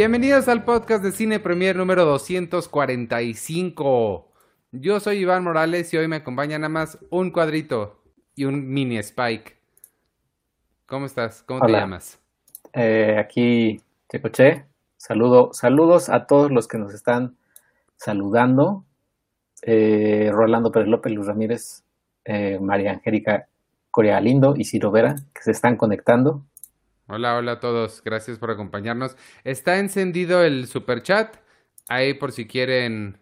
Bienvenidos al podcast de Cine Premier número 245. Yo soy Iván Morales y hoy me acompaña nada más un cuadrito y un mini Spike. ¿Cómo estás? ¿Cómo te llamas? Eh, aquí Checoche. Saludo, saludos a todos los que nos están saludando. Eh, Rolando Pérez López, Luz Ramírez, eh, María Angélica Corea Lindo y Ciro Vera, que se están conectando. Hola, hola a todos. Gracias por acompañarnos. Está encendido el super chat. Ahí por si quieren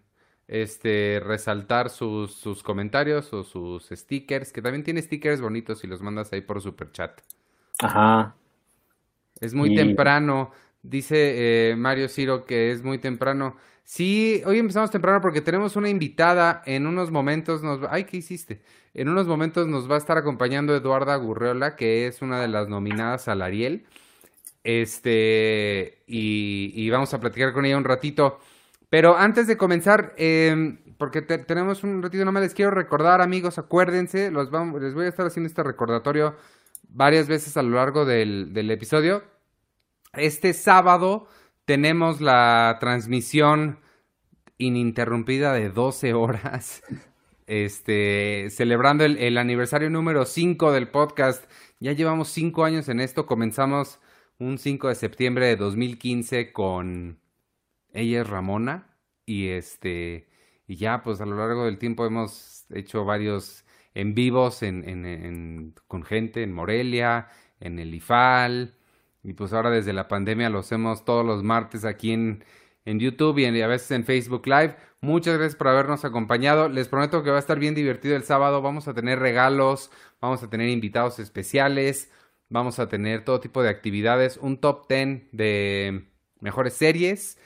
este resaltar sus, sus comentarios o sus stickers, que también tiene stickers bonitos y los mandas ahí por super chat. Ajá. Es muy temprano. Dice eh, Mario Ciro que es muy temprano. Sí, hoy empezamos temprano porque tenemos una invitada. En unos momentos nos... Ay, ¿qué hiciste? En unos momentos nos va a estar acompañando Eduarda Gurreola, que es una de las nominadas al Ariel. Este, y, vamos a platicar con ella un ratito. Pero antes de comenzar, em, porque tenemos un ratito nomás, les quiero recordar, amigos, acuérdense, los vamos, les voy a estar haciendo este recordatorio varias veces a lo largo del episodio. Este sábado tenemos la transmisión ininterrumpida de 12 horas, este, celebrando el, aniversario número 5 del podcast. Ya llevamos 5 años en esto, comenzamos un 5 de septiembre de 2015 con ella es Ramona y este y ya pues a lo largo del tiempo hemos hecho varios en vivos en, con gente en Morelia, en el IFAL, y pues ahora desde la pandemia lo hacemos todos los martes aquí en, en YouTube y, a veces en Facebook Live. Muchas gracias por habernos acompañado. Les prometo que va a estar bien divertido el sábado. Vamos a tener regalos, vamos a tener invitados especiales, vamos a tener todo tipo de actividades, un top 10 de mejores series,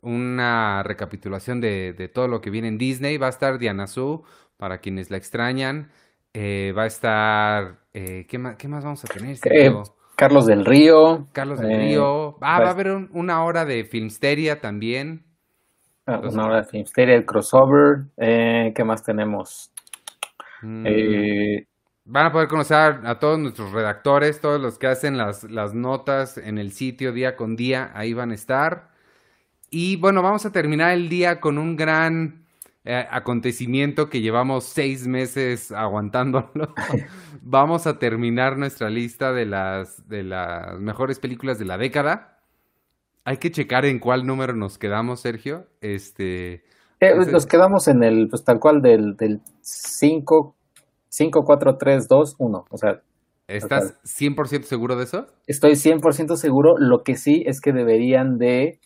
una recapitulación de, de todo lo que viene en Disney. Va a estar Diana Su, para quienes la extrañan. Eh, va a estar... Eh, ¿qué, más, ¿qué, más, vamos a tener? Carlos del Río. Carlos del Río. Ah, va a haber una hora de Filmsteria también. Ah, una hora de Filmsteria, el crossover. Eh, ¿Qué más tenemos? Mm. Eh, van a poder conocer a todos nuestros redactores, todos los que hacen las, las notas en el sitio día con día, ahí van a estar. Y bueno, vamos a terminar el día con un gran eh, acontecimiento que llevamos seis meses aguantándolo. Vamos a terminar nuestra lista de las, de las mejores películas de la década. Hay que checar en cuál número nos quedamos, Sergio. Este. Eh, nos quedamos en el, pues tal cual, del, del 5, 5, 4, 3, 2, 1. O sea. ¿Estás 100% seguro de eso? Estoy 100% seguro. Lo que sí es que deberían de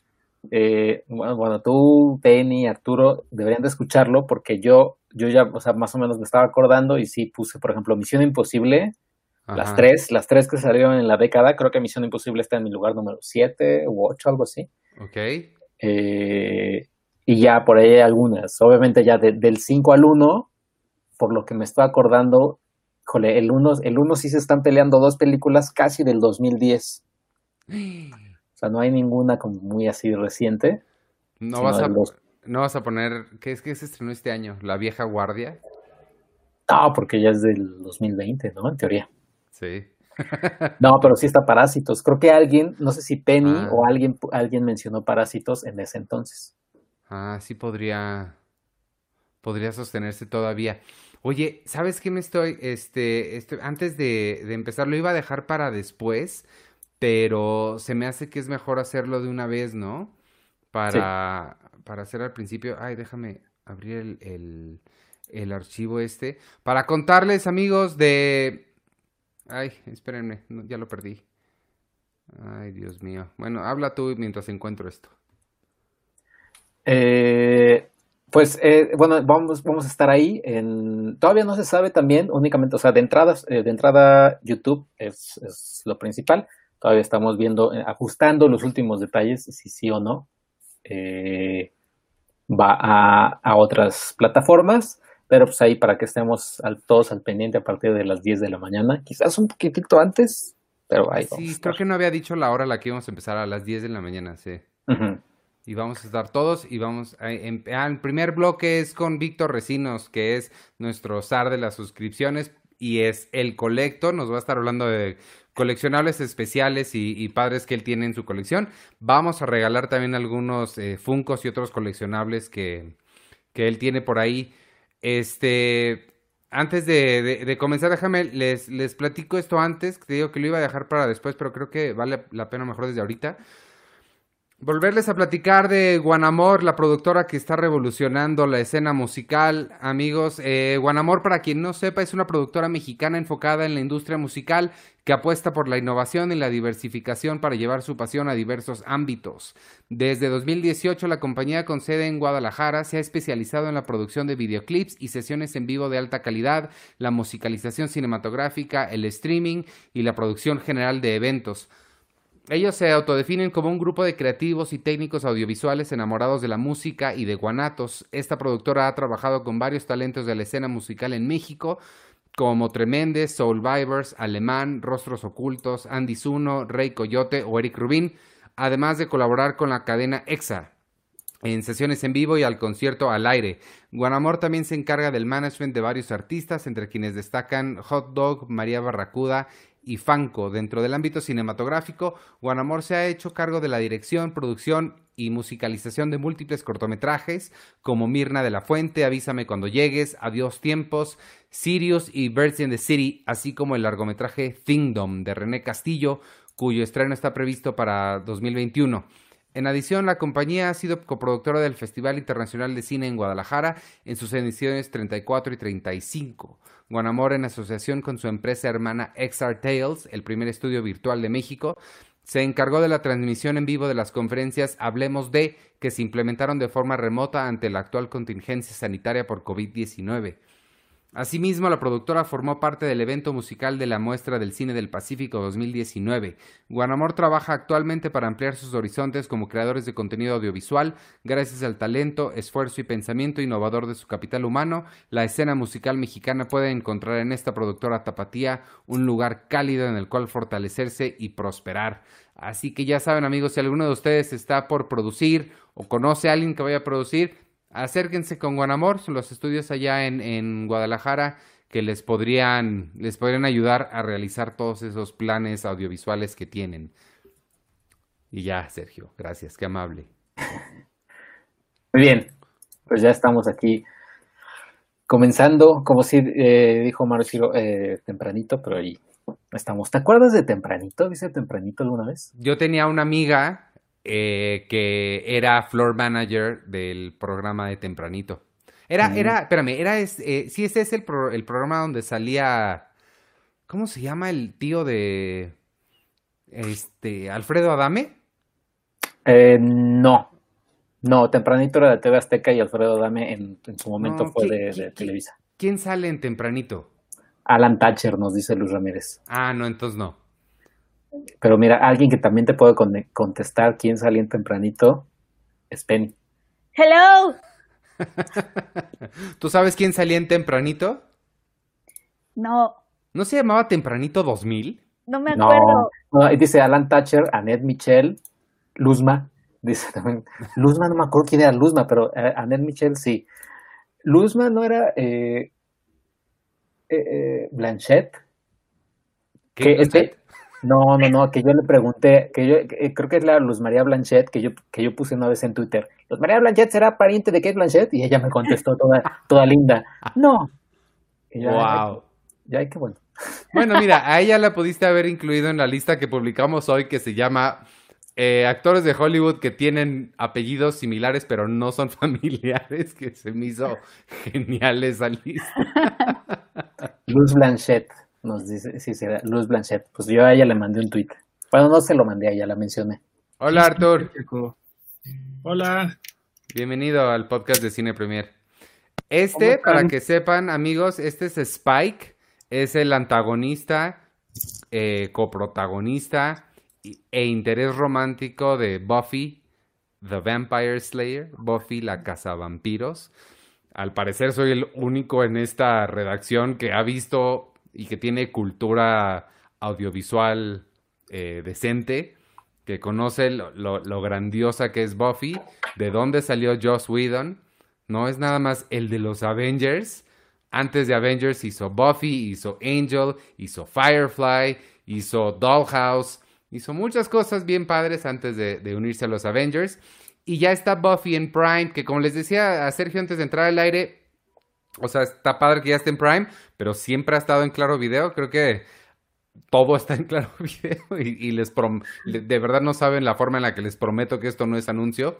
eh, bueno, tú, Penny, Arturo, deberían de escucharlo porque yo, yo ya, o sea, más o menos me estaba acordando y sí puse, por ejemplo, Misión Imposible, las tres, las tres que salieron en la década, creo que Misión Imposible está en mi lugar número 7 u 8, algo así. Ok. Eh, y ya por ahí hay algunas, obviamente ya del 5 al 1, por lo que me estoy acordando, jole, el 1 el uno sí se están peleando dos películas casi del 2010. O sea, no hay ninguna como muy así reciente. No vas a, no vas a poner, ¿qué es que se estrenó este año? ¿La vieja guardia? No, porque ya es del 2020, ¿no? En teoría. Sí. no, pero sí está Parásitos. Creo que alguien, no sé si Penny ah. o alguien, alguien mencionó Parásitos en ese entonces. Ah, sí podría, podría sostenerse todavía. Oye, ¿sabes qué me estoy, este, este antes de, de empezar, lo iba a dejar para después, pero se me hace que es mejor hacerlo de una vez, ¿no? Para, para hacer al principio, ay, déjame abrir el, el, el, archivo este, para contarles, amigos, de... Ay, espérenme, ya lo perdí. Ay, Dios mío. Bueno, habla tú mientras encuentro esto. Eh, pues eh, bueno, vamos, vamos a estar ahí. En... Todavía no se sabe también, únicamente, o sea, de entrada, eh, de entrada YouTube es, es, lo principal. Todavía estamos viendo, eh, ajustando los últimos detalles, si sí o no eh, va a, otras plataformas, pero pues ahí para que estemos todos al pendiente a partir de las 10 de la mañana, quizás un poquitito antes, pero ahí Sí, creo que no había dicho la hora a la que íbamos a empezar, a las 10 de la mañana, sí. Y vamos a estar todos y vamos a, el primer bloque es con Víctor Recinos, que es nuestro zar de las suscripciones y es El Colector. Nos va a estar hablando de coleccionables especiales y, padres que él tiene en su colección. Vamos a regalar también algunos eh, Funcos y otros coleccionables que, que él tiene por ahí. Este, antes de, comenzar, déjame, les, les platico esto antes, te digo que lo iba a dejar para después, pero creo que vale la pena mejor desde ahorita. Volverles a platicar de Guanamor, la productora que está revolucionando la escena musical. Amigos, eh, Guanamor, para quien no sepa, es una productora mexicana enfocada en la industria musical que apuesta por la innovación y la diversificación para llevar su pasión a diversos ámbitos. Desde 2018, la compañía con sede en Guadalajara se ha especializado en la producción de videoclips y sesiones en vivo de alta calidad, la musicalización cinematográfica, el streaming y la producción general de eventos. Ellos se autodefinen como un grupo de creativos y técnicos audiovisuales enamorados de la música y de guanatos. Esta productora ha trabajado con varios talentos de la escena musical en México, como Tremendes, Soul Vibers, Alemán, Rostros Ocultos, Andy Zuno, Rey Coyote o Eric Rubin, además de colaborar con la cadena EXA en sesiones en vivo y al concierto al aire. Guanamor también se encarga del management de varios artistas, entre quienes destacan Hot Dog, María Barracuda y Fanco. Dentro del ámbito cinematográfico, Guanamor se ha hecho cargo de la dirección, producción y musicalización de múltiples cortometrajes como Mirna de la Fuente, Avísame cuando llegues, Adiós tiempos, Sirius y Birds in the City, así como el largometraje Kingdom de René Castillo, cuyo estreno está previsto para 2021. En adición, la compañía ha sido coproductora del Festival Internacional de Cine en Guadalajara en sus ediciones 34 y 35. Guanamor, en asociación con su empresa hermana XR Tales, el primer estudio virtual de México, se encargó de la transmisión en vivo de las conferencias Hablemos de, que se implementaron de forma remota ante la actual contingencia sanitaria por COVID-19. Asimismo, la productora formó parte del evento musical de la Muestra del Cine del Pacífico 2019. Guanamor trabaja actualmente para ampliar sus horizontes como creadores de contenido audiovisual, gracias al talento, esfuerzo y pensamiento innovador de su capital humano. La escena musical mexicana puede encontrar en esta productora tapatía un lugar cálido en el cual fortalecerse y prosperar. Así que ya saben amigos, si alguno de ustedes está por producir o conoce a alguien que vaya a producir, acérquense con Guanamor, los estudios allá en, en Guadalajara que les podrían, les podrían ayudar a realizar todos esos planes audiovisuales que tienen. Y ya, Sergio, gracias, qué amable. Muy bien, pues ya estamos aquí comenzando, como si eh, dijo Mario eh, tempranito, pero ahí estamos. ¿Te acuerdas de tempranito? ¿Dice tempranito alguna vez? Yo tenía una amiga eh, que era floor manager del programa de Tempranito. Era, era, espérame, era, eh, sí, ese es el, el programa donde salía, ¿cómo se llama el tío de, este, Alfredo Adame? Eh, no, no, Tempranito era de TV Azteca y Alfredo Adame en, su momento fue de, Televisa. ¿Quién sale en Tempranito? Alan Thatcher, nos dice Luis Ramírez. Ah, no, entonces no. Pero mira, alguien que también te puede contestar quién salió en tempranito es Penny. Hello. ¿Tú sabes quién salía en tempranito? No. ¿No se llamaba Tempranito 2000? No me acuerdo. No, dice Alan Thatcher, Annette Michel, Luzma. Dice también. Luzma, no me acuerdo quién era Luzma, pero eh, Annette Michel sí. Luzma no era eh, eh, Blanchett. ¿Qué, Blanchett? No, no, no, que yo le pregunté, que yo creo que es la Luz María Blanchet, que yo, que yo puse una vez en Twitter. ¿Luz María Blanchet será pariente de Kate Blanchet? Y ella me contestó toda, toda linda. No. wow. Ya, qué bueno. Bueno, mira, a ella la pudiste haber incluido en la lista que publicamos hoy que se llama eh, actores de Hollywood que tienen apellidos similares pero no son familiares, que se me hizo genial esa lista. Luz Blanchet. Nos dice, sí, será Luz Blanchet. Pues yo a ella le mandé un tweet. Bueno, no se lo mandé a ella, la mencioné. Hola, Artur. Hola. Bienvenido al podcast de Cine Premier. Este, para que sepan, amigos, este es Spike. Es el antagonista, eh, coprotagonista e interés romántico de Buffy, The Vampire Slayer, Buffy la Cazavampiros. Al parecer soy el único en esta redacción que ha visto y que tiene cultura audiovisual eh, decente, que conoce lo, grandiosa que es Buffy, de dónde salió Joss Whedon. No es nada más el de los Avengers, Antes de Avengers hizo Buffy, hizo Angel, hizo Firefly, hizo Dollhouse, hizo muchas cosas bien padres antes de, de unirse a los Avengers. Y ya está Buffy en Prime, que como les decía a Sergio antes de entrar al aire, o sea, está padre que ya esté en Prime, pero siempre ha estado en Claro Video. Creo que todo está en Claro Video y, les prom de verdad no saben la forma en la que les prometo que esto no es anuncio.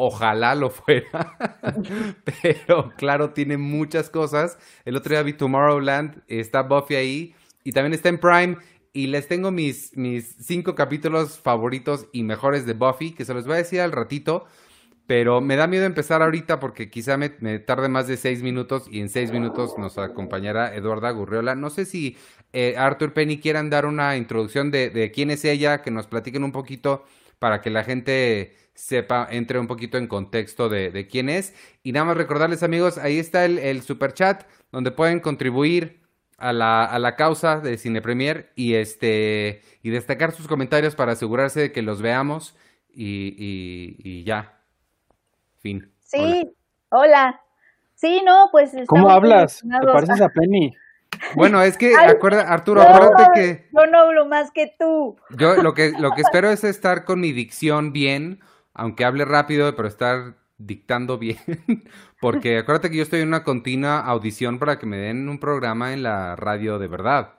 Ojalá lo fuera, pero claro, tiene muchas cosas. El otro día vi Tomorrowland, está Buffy ahí y también está en Prime. Y les tengo mis, mis cinco capítulos favoritos y mejores de Buffy, que se los voy a decir al ratito. Pero me da miedo empezar ahorita porque quizá me, tarde más de seis minutos y en seis minutos nos acompañará Eduarda Gurriola. No sé si eh, Arthur Penny quieran dar una introducción de, quién es ella, que nos platiquen un poquito para que la gente sepa, entre un poquito en contexto de, quién es. Y nada más recordarles amigos, ahí está el, el super chat donde pueden contribuir a la, a la causa de Cine Premier y, este, y destacar sus comentarios para asegurarse de que los veamos y, y ya. Fin. Sí, hola. hola. Sí, no, pues. ¿Cómo hablas? Te pareces a Penny. Bueno, es que, Ay, acuerda, Arturo, no, acuérdate que. Yo no hablo más que tú. Yo lo que, lo que espero es estar con mi dicción bien, aunque hable rápido, pero estar dictando bien. Porque acuérdate que yo estoy en una continua audición para que me den un programa en la radio de verdad.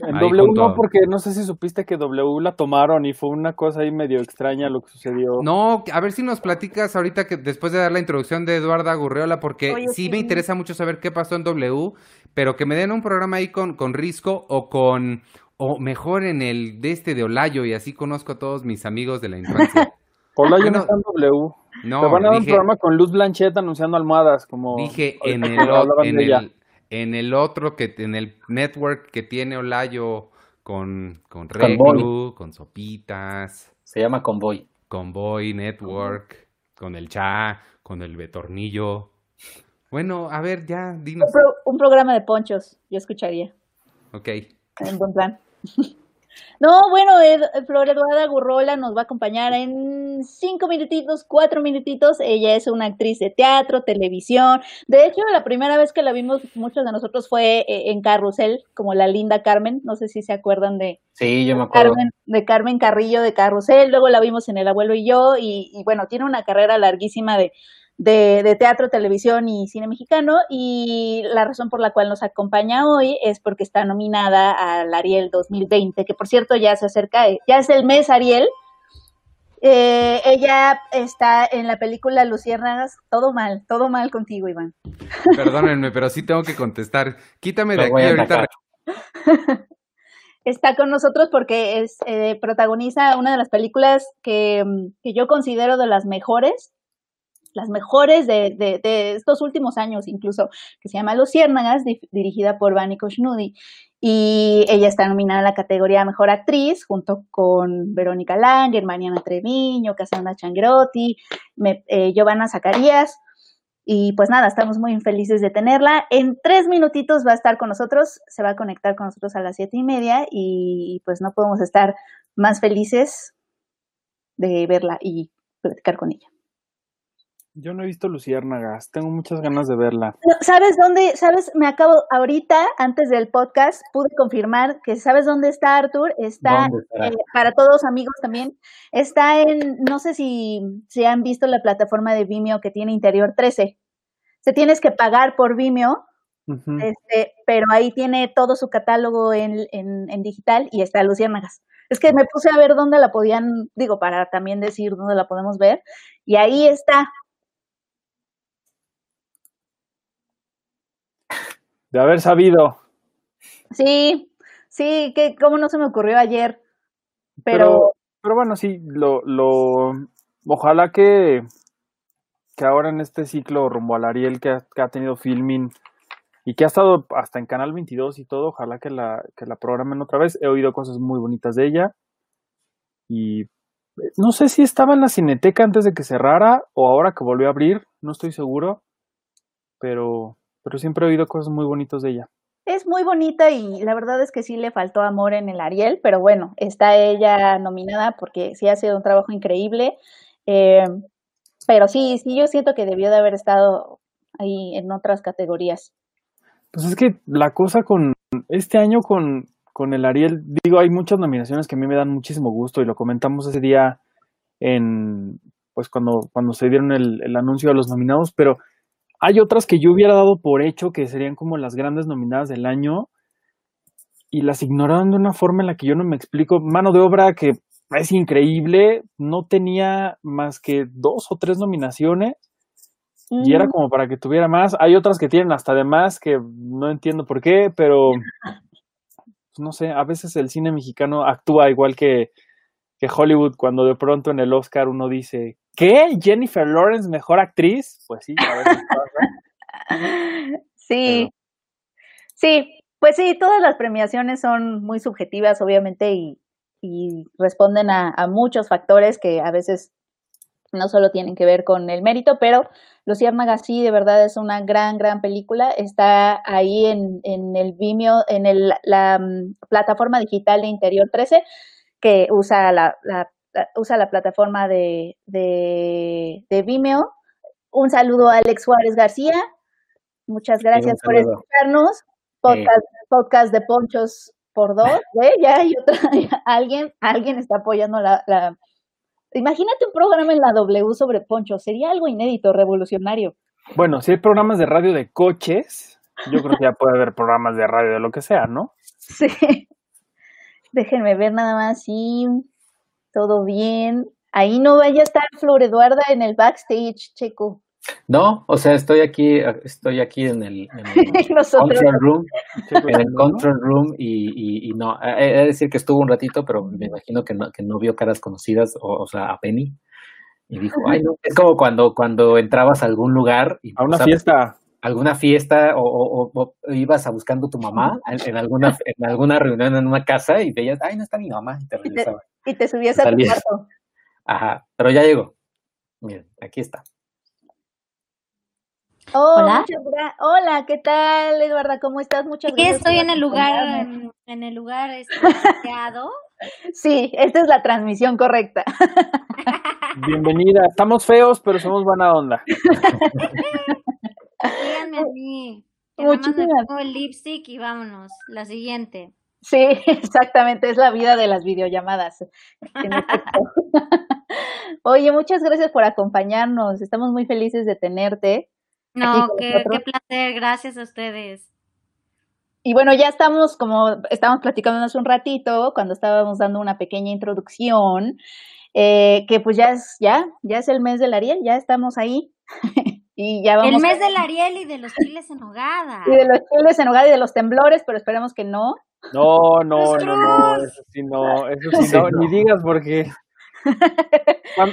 En ahí W no, porque no sé si supiste que W la tomaron y fue una cosa ahí medio extraña lo que sucedió. No, a ver si nos platicas ahorita que después de dar la introducción de Eduarda Gurreola, porque Oye, sí, sí, me interesa mucho saber qué pasó en W, pero que me den un programa ahí con, con Risco o con, o mejor en el de este de Olayo y así conozco a todos mis amigos de la infancia. Olayo no está en W. No, Te van a dar dije, un programa con Luz Blanchett anunciando almohadas, como... Dije en el, en el, en el otro que en el network que tiene Olayo con con Reclu, con Sopitas, se llama Convoy. Convoy Network, con el Cha, con el Betornillo. Bueno, a ver, ya dinos. Un, pro, un programa de ponchos, yo escucharía. Ok. En buen plan. No, bueno, Ed, Flor Eduarda Gurrola nos va a acompañar en cinco minutitos, cuatro minutitos. Ella es una actriz de teatro, televisión. De hecho, la primera vez que la vimos, muchos de nosotros fue eh, en Carrusel, como la linda Carmen. No sé si se acuerdan de. Sí, yo me acuerdo. Carmen, de Carmen Carrillo de Carrusel. Luego la vimos en El Abuelo y yo. Y, y bueno, tiene una carrera larguísima de, de, de, teatro, televisión y cine mexicano y la razón por la cual nos acompaña hoy es porque está nominada al Ariel 2020, que por cierto ya se acerca, ya es el mes Ariel. Eh, ella está en la película Luciérnagas, todo mal, todo mal contigo, Iván. Perdónenme, pero sí tengo que contestar. Quítame de aquí ahorita. Está con nosotros porque es eh, protagoniza una de las películas que, que yo considero de las mejores las mejores de, estos últimos años incluso, que se llama Luciérnagas, di, dirigida por Vani Koshnudi. Y ella está nominada en la categoría Mejor Actriz, junto con Verónica Langer, Mariana Treviño, Cassandra Changrotti, eh, Giovanna Zacarías. Y pues nada, estamos muy felices de tenerla. En tres minutitos va a estar con nosotros, se va a conectar con nosotros a las siete y media y pues no podemos estar más felices de verla y platicar con ella. Yo no he visto Luciérnagas, tengo muchas ganas de verla. ¿Sabes dónde? ¿Sabes? Me acabo, ahorita, antes del podcast, pude confirmar que ¿sabes dónde está Arthur? Está, eh, para todos amigos también, está en, no sé si, si han visto la plataforma de Vimeo que tiene Interior 13. Se tienes que pagar por Vimeo, uh -huh. este, pero ahí tiene todo su catálogo en, en, en digital y está Luciérnagas. Es que me puse a ver dónde la podían, digo, para también decir dónde la podemos ver, y ahí está, de haber sabido. Sí, sí, que cómo no se me ocurrió ayer. Pero, pero, pero bueno, sí, lo, lo, ojalá que, que ahora en este ciclo rumbo al Ariel que ha, que ha tenido filming y que ha estado hasta en Canal 22 y todo, ojalá que la, que la programen otra vez. He oído cosas muy bonitas de ella y no sé si estaba en la Cineteca antes de que cerrara o ahora que volvió a abrir, no estoy seguro, pero pero siempre he oído cosas muy bonitas de ella. Es muy bonita y la verdad es que sí le faltó amor en el Ariel, pero bueno, está ella nominada porque sí ha sido un trabajo increíble. Eh, pero sí, sí, yo siento que debió de haber estado ahí en otras categorías. Pues es que la cosa con este año con, con el Ariel, digo, hay muchas nominaciones que a mí me dan muchísimo gusto y lo comentamos ese día en, pues cuando, cuando se dieron el, el anuncio de los nominados, pero hay otras que yo hubiera dado por hecho que serían como las grandes nominadas del año y las ignoraron de una forma en la que yo no me explico. Mano de obra que es increíble, no tenía más que dos o tres nominaciones y era como para que tuviera más. Hay otras que tienen hasta de más que no entiendo por qué, pero no sé, a veces el cine mexicano actúa igual que, que Hollywood cuando de pronto en el Oscar uno dice, ¿qué? ¿Jennifer Lawrence mejor actriz? Pues sí, a veces. Sí, sí, pues sí, todas las premiaciones son muy subjetivas, obviamente, y, responden a, muchos factores que a veces no solo tienen que ver con el mérito, pero Luciérnaga sí, de verdad es una gran, gran película. Está ahí en, en el Vimeo, en el, la um, plataforma digital de Interior 13, que usa la, la, la usa la plataforma de, de, de, Vimeo. Un saludo a Alex Juárez García. Muchas gracias por escucharnos. Podcast, eh. podcast de Ponchos por dos, ¿eh? Ya hay otra, ya, alguien, alguien está apoyando la, la Imagínate un programa en la W sobre Poncho, sería algo inédito, revolucionario. Bueno, si hay programas de radio de coches, yo creo que ya puede haber programas de radio de lo que sea, ¿no? Sí. Déjenme ver nada más, sí, todo bien. Ahí no vaya a estar Flor Eduarda en el backstage, Checo. No, o sea, estoy aquí, estoy aquí en el, en el control room, en el control room y, y, y no, he de decir que estuvo un ratito, pero me imagino que no, que no vio caras conocidas, o, o sea, a Penny, y dijo, ay, no, es como cuando, cuando entrabas a algún lugar. Y, a una ¿sabes? fiesta. Alguna fiesta, o, o, o, ibas a buscando tu mamá en, en, alguna, en alguna reunión en una casa y veías, ay, no está mi mamá, y te regresaba. Y te, y te subías a tu cuarto. Ajá, pero ya llegó. Miren, aquí está. Oh, Hola. Hola, ¿qué tal, Eduarda? ¿Cómo estás? Muchas sí, gracias. estoy en el lugar, en, en, el lugar este, Sí, esta es la transmisión correcta. Bienvenida. Estamos feos, pero somos buena onda. Díganme a mí. Muchísimas. el lipstick y vámonos. La siguiente. Sí, exactamente, es la vida de las videollamadas. Oye, muchas gracias por acompañarnos. Estamos muy felices de tenerte. No, qué, qué, placer, gracias a ustedes. Y bueno, ya estamos, como estábamos platicando hace un ratito, cuando estábamos dando una pequeña introducción, eh, que pues ya es, ya, ya es el mes del Ariel, ya estamos ahí. y ya vamos el mes a... del Ariel y de los chiles en hogada. Y de los chiles en hogada y de los temblores, pero esperemos que no. No, no, no, no, eso sí no, eso sí no, ni digas porque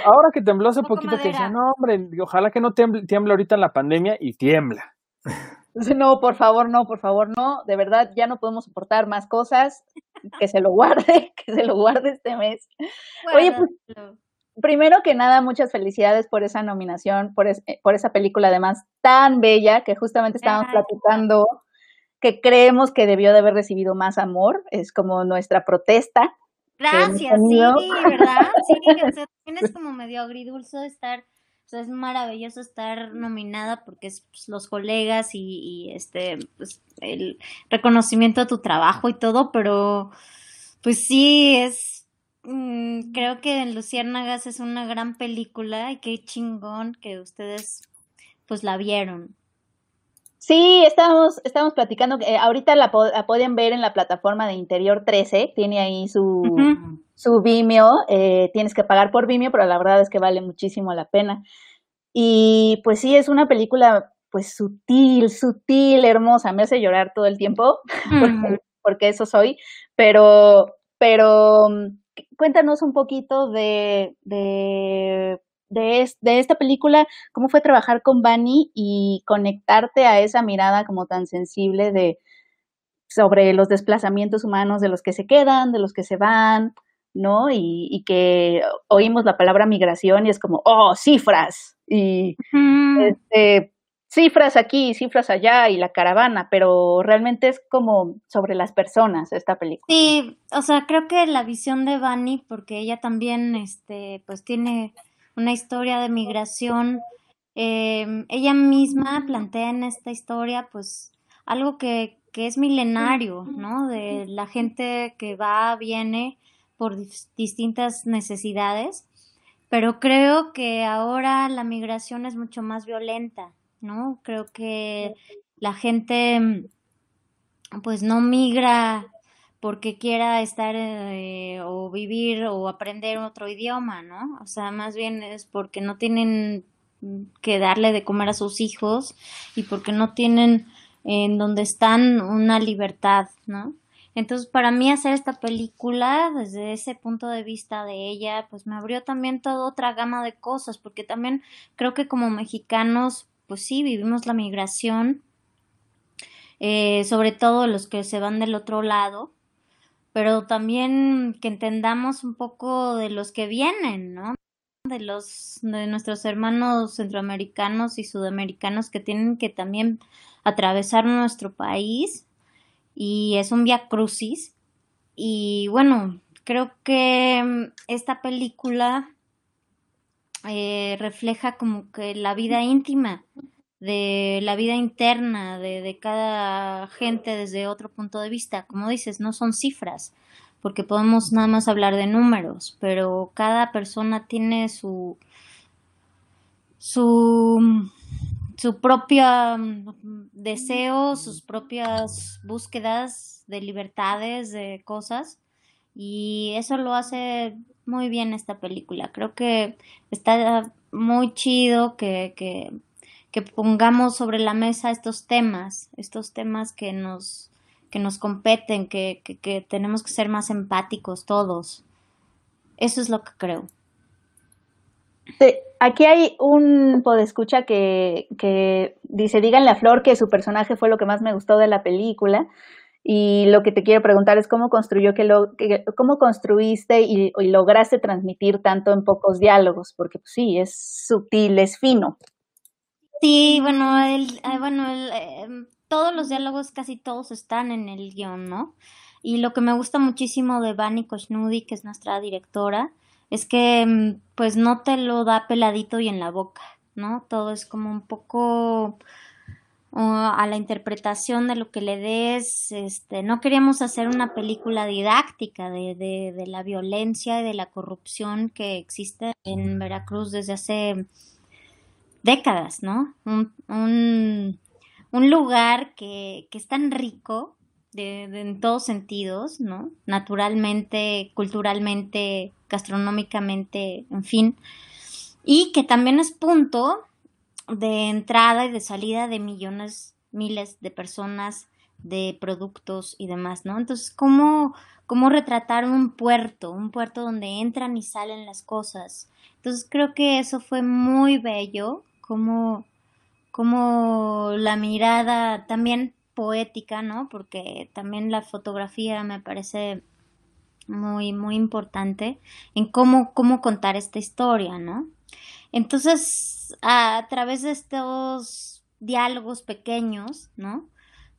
Ahora que tembló hace poquito que decía, no, hombre, ojalá que no tiemble, tiemble ahorita en la pandemia y tiembla. No, por favor, no, por favor, no. De verdad, ya no podemos soportar más cosas. Que se lo guarde, que se lo guarde este mes. Bueno, Oye, pues, primero que nada, muchas felicidades por esa nominación, por, es, por esa película además tan bella que justamente estábamos Ay. platicando que creemos que debió de haber recibido más amor. Es como nuestra protesta Gracias, sí, ¿verdad? Sí, o sea, también es como medio agridulce estar, o sea, es maravilloso estar nominada porque es pues, los colegas y, y, este, pues, el reconocimiento a tu trabajo y todo, pero pues sí, es, mmm, creo que en Luciérnagas es una gran película y qué chingón que ustedes pues la vieron. Sí, estábamos, estábamos platicando, eh, ahorita la, la, pueden ver en la plataforma de Interior 13, tiene ahí su, uh -huh. su Vimeo, eh, tienes que pagar por Vimeo, pero la verdad es que vale muchísimo la pena. Y pues sí, es una película pues sutil, sutil, hermosa, me hace llorar todo el tiempo, uh -huh. porque, porque, eso soy, pero, pero cuéntanos un poquito de, de de, es, de, esta película, cómo fue trabajar con Bunny y conectarte a esa mirada como tan sensible de sobre los desplazamientos humanos de los que se quedan, de los que se van, ¿no? Y, y que oímos la palabra migración y es como, oh, cifras, y mm. este, cifras aquí, cifras allá, y la caravana, pero realmente es como sobre las personas esta película. Sí, o sea, creo que la visión de Bunny, porque ella también, este, pues tiene una historia de migración. Eh, ella misma plantea en esta historia, pues, algo que, que es milenario, ¿no? De la gente que va, viene por distintas necesidades, pero creo que ahora la migración es mucho más violenta, ¿no? Creo que la gente pues no migra porque quiera estar eh, o vivir o aprender otro idioma, ¿no? O sea, más bien es porque no tienen que darle de comer a sus hijos y porque no tienen en donde están una libertad, ¿no? Entonces, para mí hacer esta película desde ese punto de vista de ella, pues me abrió también toda otra gama de cosas, porque también creo que como mexicanos, pues sí, vivimos la migración, eh, sobre todo los que se van del otro lado, pero también que entendamos un poco de los que vienen, ¿no? De los de nuestros hermanos centroamericanos y sudamericanos que tienen que también atravesar nuestro país y es un via crucis y bueno, creo que mm, esta película eh, refleja como que la vida íntima de la vida interna de, de, cada gente desde otro punto de vista. Como dices, no son cifras, porque podemos nada más hablar de números, pero cada persona tiene su su su propio mm, deseo, sus propias búsquedas de libertades, de cosas, y eso lo hace muy bien esta película. Creo que está muy chido que, que que pongamos sobre la mesa estos temas, estos temas que nos, que nos competen, que, que, tenemos que ser más empáticos todos. Eso es lo que creo. Aquí hay un podescucha que, que dice, díganle a Flor que su personaje fue lo que más me gustó de la película. Y lo que te quiero preguntar es cómo construyó que lo, cómo construiste y, lograste transmitir tanto en pocos diálogos, porque pues, sí, es sutil, es fino. Sí, bueno, el, eh, bueno, el, em, todos los diálogos, casi todos están en el guion, ¿no? Y lo que me gusta muchísimo de Bani Koshnudi, que es nuestra directora, es que em, pues no te lo da peladito y en la boca, ¿no? Todo es como un poco a la interpretación de lo que le des, este, no queríamos hacer una película didáctica de, de, la violencia y de la corrupción que existe en Veracruz desde hace décadas, ¿no? Un, un, lugar que, que, es tan rico de, en todos sentidos, ¿no? Naturalmente, culturalmente, gastronómicamente, en fin. Y que también es punto de entrada y de salida de millones, miles de personas, de productos y demás, ¿no? Entonces, ¿cómo, cómo retratar un puerto, un puerto donde entran y salen las cosas? Entonces, creo que eso fue muy bello como, como la mirada también poética, ¿no? Porque también la fotografía me parece muy, muy importante en cómo, cómo contar esta historia, ¿no? Entonces, a, través de estos diálogos pequeños, ¿no?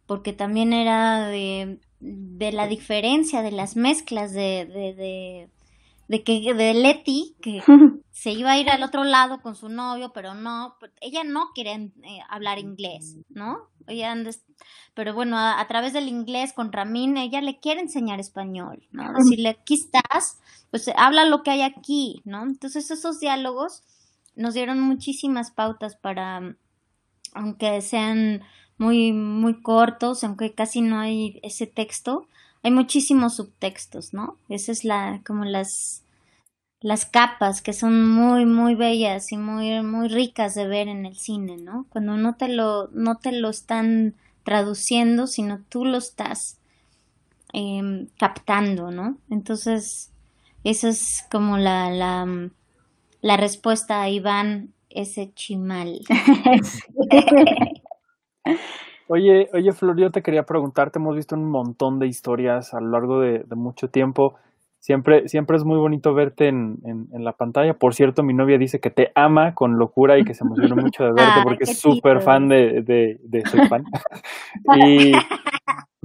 Porque también era de, de la diferencia, de las mezclas de, de, de que de Leti, que se iba a ir al otro lado con su novio, pero no, ella no quiere eh, hablar inglés, ¿no? Ella pero bueno, a, través del inglés con Ramin, ella le quiere enseñar español, ¿no? Decirle, aquí estás, pues habla lo que hay aquí, ¿no? Entonces esos diálogos nos dieron muchísimas pautas para, aunque sean muy, muy cortos, aunque casi no hay ese texto, hay muchísimos subtextos, ¿no? Esa es la, como las, las capas que son muy, muy bellas y muy, muy ricas de ver en el cine, ¿no? Cuando no te lo, no te lo están traduciendo, sino tú lo estás em, captando, ¿no? Entonces, esa es como la, la, la respuesta a Iván, ese chimal. Oye, oye, Flor, yo te quería preguntarte, hemos visto un montón de historias a lo largo de, mucho tiempo. Siempre, siempre es muy bonito verte en, en, la pantalla. Por cierto, mi novia dice que te ama con locura y que se emociona mucho de verte porque es súper fan de, de, de soy fan. y,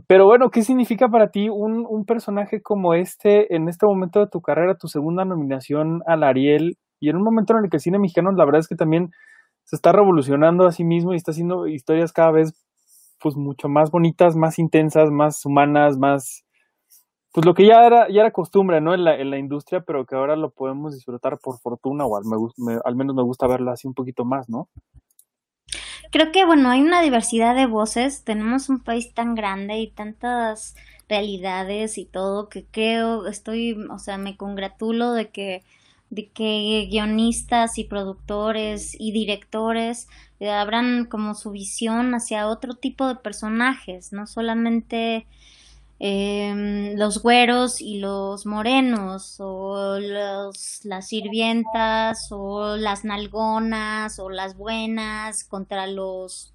pero bueno, ¿qué significa para ti un, un personaje como este en este momento de tu carrera, tu segunda nominación al Ariel y en un momento en el que el cine mexicano, la verdad es que también se está revolucionando a sí mismo y está haciendo historias cada vez pues mucho más bonitas, más intensas, más humanas, más pues lo que ya era, ya era costumbre, ¿no? En la, en la industria, pero que ahora lo podemos disfrutar por fortuna, o al, me, al menos me gusta verlo así un poquito más, ¿no? Creo que, bueno, hay una diversidad de voces, tenemos un país tan grande y tantas realidades y todo que creo, estoy, o sea, me congratulo de que de que guionistas y productores y directores eh, abran como su visión hacia otro tipo de personajes, no solamente eh, los güeros y los morenos, o los, las sirvientas, o las nalgonas, o las buenas contra los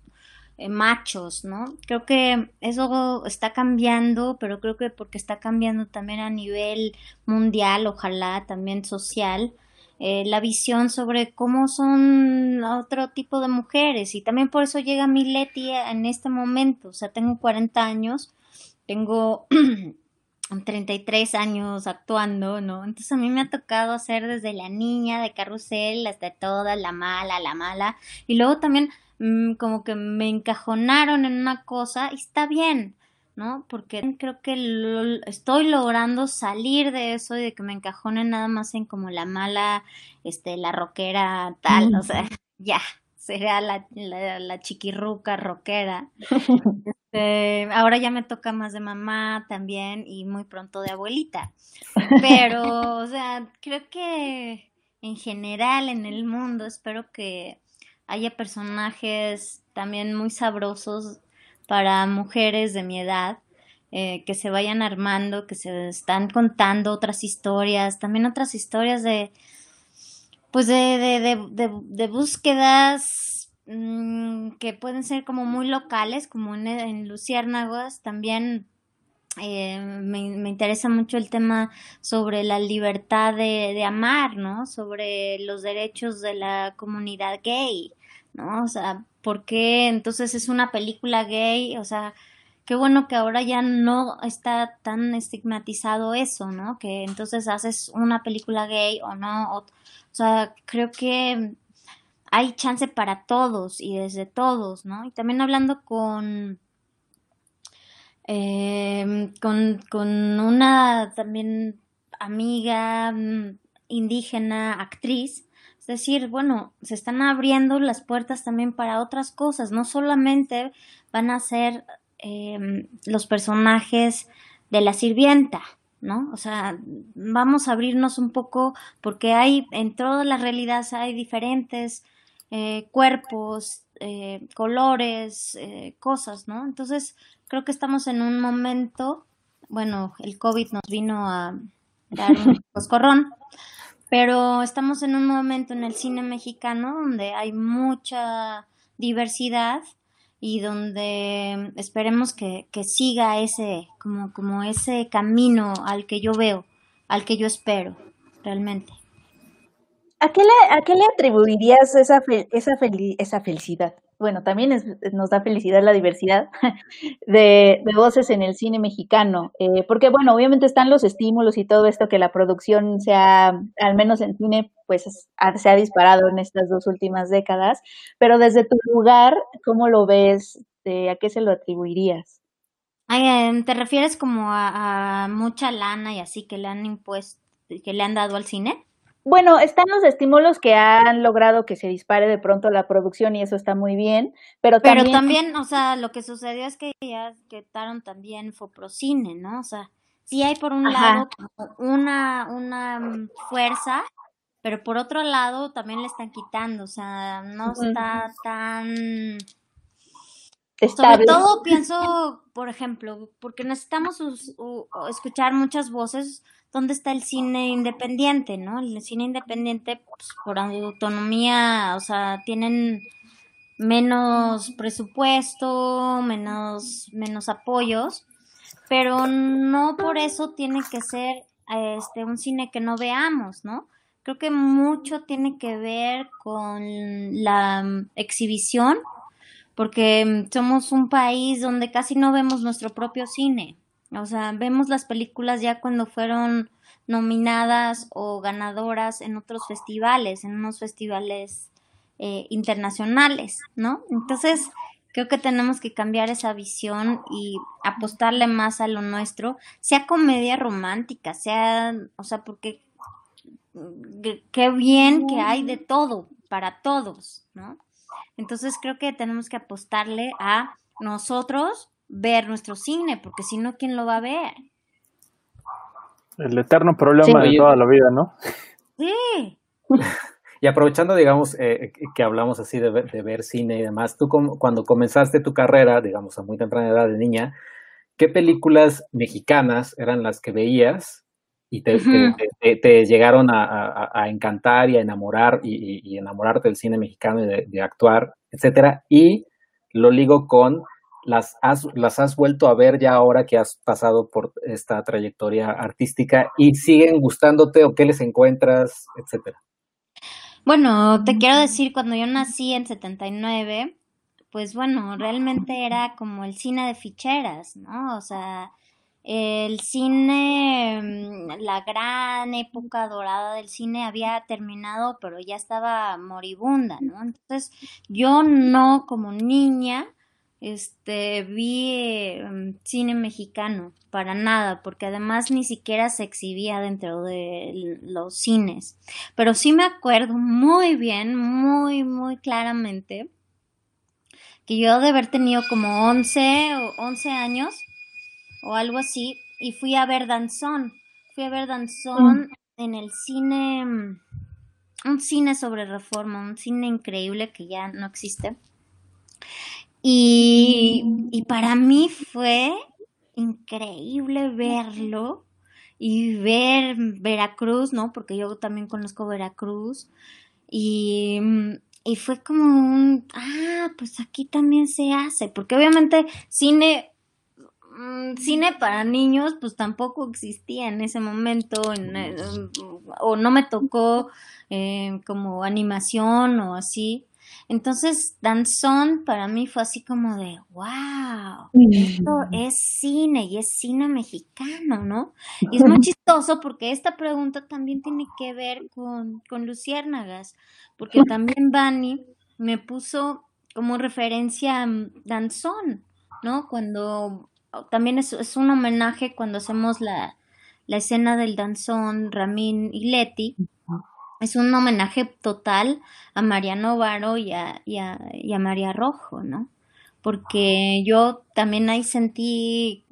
eh, machos, ¿no? Creo que eso está cambiando, pero creo que porque está cambiando también a nivel mundial, ojalá también social, eh, la visión sobre cómo son otro tipo de mujeres y también por eso llega mi Leti en este momento, o sea, tengo 40 años tengo 33 años actuando, ¿no? Entonces a mí me ha tocado hacer desde la niña de carrusel hasta toda la mala, la mala. Y luego también como que me encajonaron en una cosa y está bien, ¿no? Porque creo que estoy logrando salir de eso y de que me encajonen nada más en como la mala, este, la rockera, tal, o sea, ya, será la, la, la chiquirruca rockera. Este, ahora ya me toca más de mamá también y muy pronto de abuelita. Pero, o sea, creo que en general en el mundo espero que haya personajes también muy sabrosos para mujeres de mi edad. Eh, que se vayan armando, que se están contando otras historias, también otras historias de, pues de, de, de, de, búsquedas Mm, que pueden ser como muy locales, como en, en Luciérnagas, también eh, me, me, interesa mucho el tema sobre la libertad de, de, amar, ¿no? Sobre los derechos de la comunidad gay, ¿no? O sea, ¿por qué entonces es una película gay? O sea, qué bueno que ahora ya no está tan estigmatizado eso, ¿no? Que entonces haces una película gay o no. O, o sea, creo que hay chance para todos y desde todos, ¿no? Y también hablando con, eh, con, con, una también amiga mm, indígena, actriz, es decir, bueno, se están abriendo las puertas también para otras cosas, no solamente van a ser eh, los personajes de la sirvienta, ¿no? O sea, vamos a abrirnos un poco porque hay, en todas las realidades hay diferentes eh, cuerpos, eh, colores, eh, cosas, ¿no? Entonces, creo que estamos en un momento, bueno, el COVID nos vino a dar un coscorrón, pero estamos en un momento en el cine mexicano donde hay mucha diversidad y donde esperemos que, que siga ese, como, como ese camino al que yo veo, al que yo espero, realmente. ¿A qué le, a qué le atribuirías esa, esa, esa felicidad? Bueno, también nos da felicidad la diversidad de, voces en el cine mexicano, eh, porque bueno, obviamente están los estímulos y todo esto que la producción sea, al menos en cine, pues se ha disparado en estas dos últimas décadas, pero desde tu lugar, ¿cómo lo ves? ¿A qué se lo atribuirías? Em, ¿Te refieres como a, a mucha lana y así que le han impuesto, que le han dado al cine? Bueno, están los estímulos que han logrado que se dispare de pronto la producción y eso está muy bien, pero también... Pero también, o sea, lo que sucedió es que ya quitaron también Foprocine, ¿no? O sea, sí hay por un lado una, una mm, fuerza, pero por otro lado también le están quitando, o sea, no está tan... Sobre todo pienso, por ejemplo, porque necesitamos escuchar muchas voces dónde está el cine independiente, ¿no? El cine independiente, pues, por autonomía, o sea, tienen menos presupuesto, menos, menos apoyos, pero no por eso tiene que ser este un cine que no veamos, ¿no? Creo que mucho tiene que ver con la exhibición, porque somos un país donde casi no vemos nuestro propio cine. O sea, vemos las películas ya cuando fueron nominadas o ganadoras en otros festivales, en unos festivales eh, internacionales, ¿no? Entonces, Creo que tenemos que cambiar esa visión y apostarle más a lo nuestro, sea comedia romántica, sea, o sea, porque qué bien que hay de todo para todos, ¿no? Entonces creo que tenemos que apostarle a nosotros ver nuestro cine, porque si no, ¿quién lo va a ver? El eterno problema de toda la vida, ¿no? Sí. Y aprovechando, digamos, eh, que hablamos así de ver, cine y demás, tú cuando comenzaste tu carrera, digamos, a muy temprana edad de niña, ¿qué películas mexicanas eran las que veías y te, te, llegaron a, encantar y a enamorar y, enamorarte del cine mexicano y de, actuar, etcétera? Y lo ligo con las has, las has vuelto a ver ya ahora que has pasado por esta trayectoria artística y siguen gustándote o qué les encuentras, etcétera. Bueno, te quiero decir, cuando yo nací en 79, pues bueno, realmente era como el cine de ficheras, ¿no? O sea, el cine, mm, la gran época dorada del cine había terminado, pero ya estaba moribunda, ¿no? Entonces, yo no como niña, este, vi em, cine mexicano, para nada, porque además ni siquiera se exhibía dentro de los cines. Pero sí me acuerdo muy bien, muy, muy claramente, que yo de haber tenido como 11 o 11 años o algo así, y fui a ver Danzón. Fui a ver Danzón en el cine, mm, un cine sobre reforma, un cine increíble que ya no existe. Y, para mí fue increíble verlo y ver Veracruz, ¿no? Porque yo también conozco Veracruz. Y, y fue como un, ah, pues aquí también se hace, porque obviamente cine mm, cine para niños pues tampoco existía en ese momento o no me tocó eh, como animación o así entonces, Danzón para mí fue así como de, wow, esto es cine y es cine mexicano, ¿no? Y es muy chistoso porque esta pregunta también tiene que ver con, con Luciérnagas, porque también Bani me puso como referencia Danzón, ¿no? Cuando también es, es un homenaje cuando hacemos la, la escena del danzón Ramín y Leti, es un homenaje total a Mariano Varo y a, y a, María Rojo, ¿no? Porque yo también ahí sentí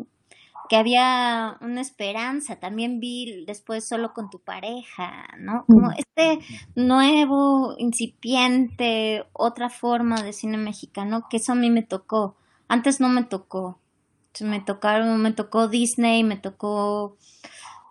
que había una esperanza, también vi después solo con tu pareja, ¿no? Como este nuevo, incipiente, otra forma de cine mexicano, que eso a mí me tocó. Antes no me tocó. Me tocaron, me tocó Disney, me tocó,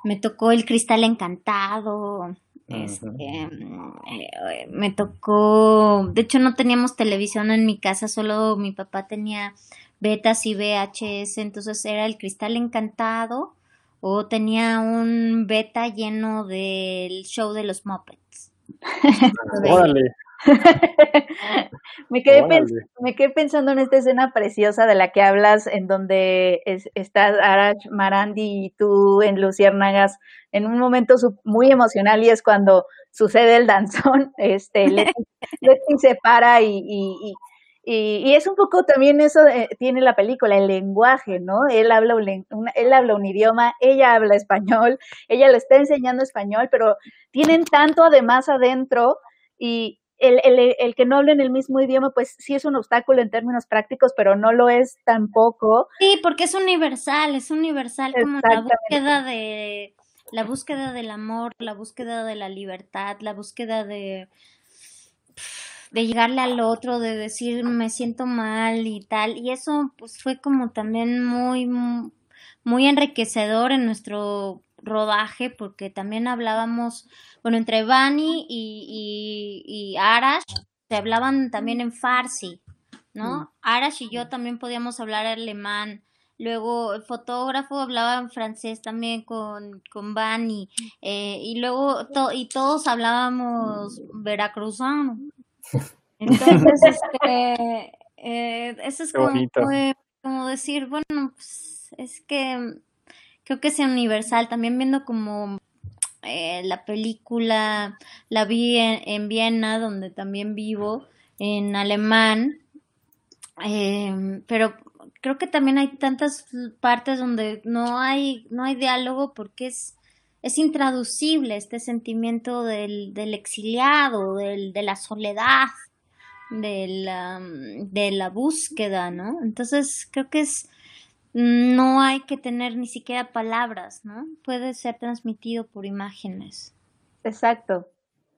me tocó El Cristal Encantado, este, eh, me tocó, de hecho no teníamos televisión en mi casa, solo mi papá tenía betas y VHS, entonces era el cristal encantado o tenía un beta lleno del show de los Muppets. Órale. me, quedé me, quedé pensando en esta escena preciosa de la que hablas, en donde es, estás Arash Marandi y tú en Luciérnagas, en un momento muy emocional y es cuando sucede el danzón, este, Leti, se para y, y, y, es un poco también eso tiene la película, el lenguaje, ¿no? Él habla un, él habla un idioma, ella habla español, ella le está enseñando español, pero tienen tanto además adentro y, el, el, el, que no hablen el mismo idioma, pues sí es un obstáculo en términos prácticos, pero no lo es tampoco. Sí, porque es universal, es universal como la búsqueda de la búsqueda del amor, la búsqueda de la libertad, la búsqueda de de llegarle al otro, de decir me siento mal y tal, y eso pues fue como también muy muy enriquecedor en nuestro rodaje porque también hablábamos, bueno, entre Bani y, y, Arash se hablaban también en farsi, ¿no? Arash y yo también podíamos hablar alemán. Luego el fotógrafo hablaba en francés también con, con Bani. Eh, y luego y todos hablábamos veracruzano. Entonces, este, eh, eso es como, como decir, bueno, pues es que creo que es universal. También viendo como eh, la película, la vi en, Viena, donde también vivo, en alemán. Em, pero creo que también hay tantas partes donde no hay, no hay diálogo porque es, es intraducible este sentimiento del, del exiliado, del, de la soledad, de la, de la búsqueda, ¿no? Entonces creo que es, no hay que tener ni siquiera palabras, ¿no? Puede ser transmitido por imágenes. Exacto.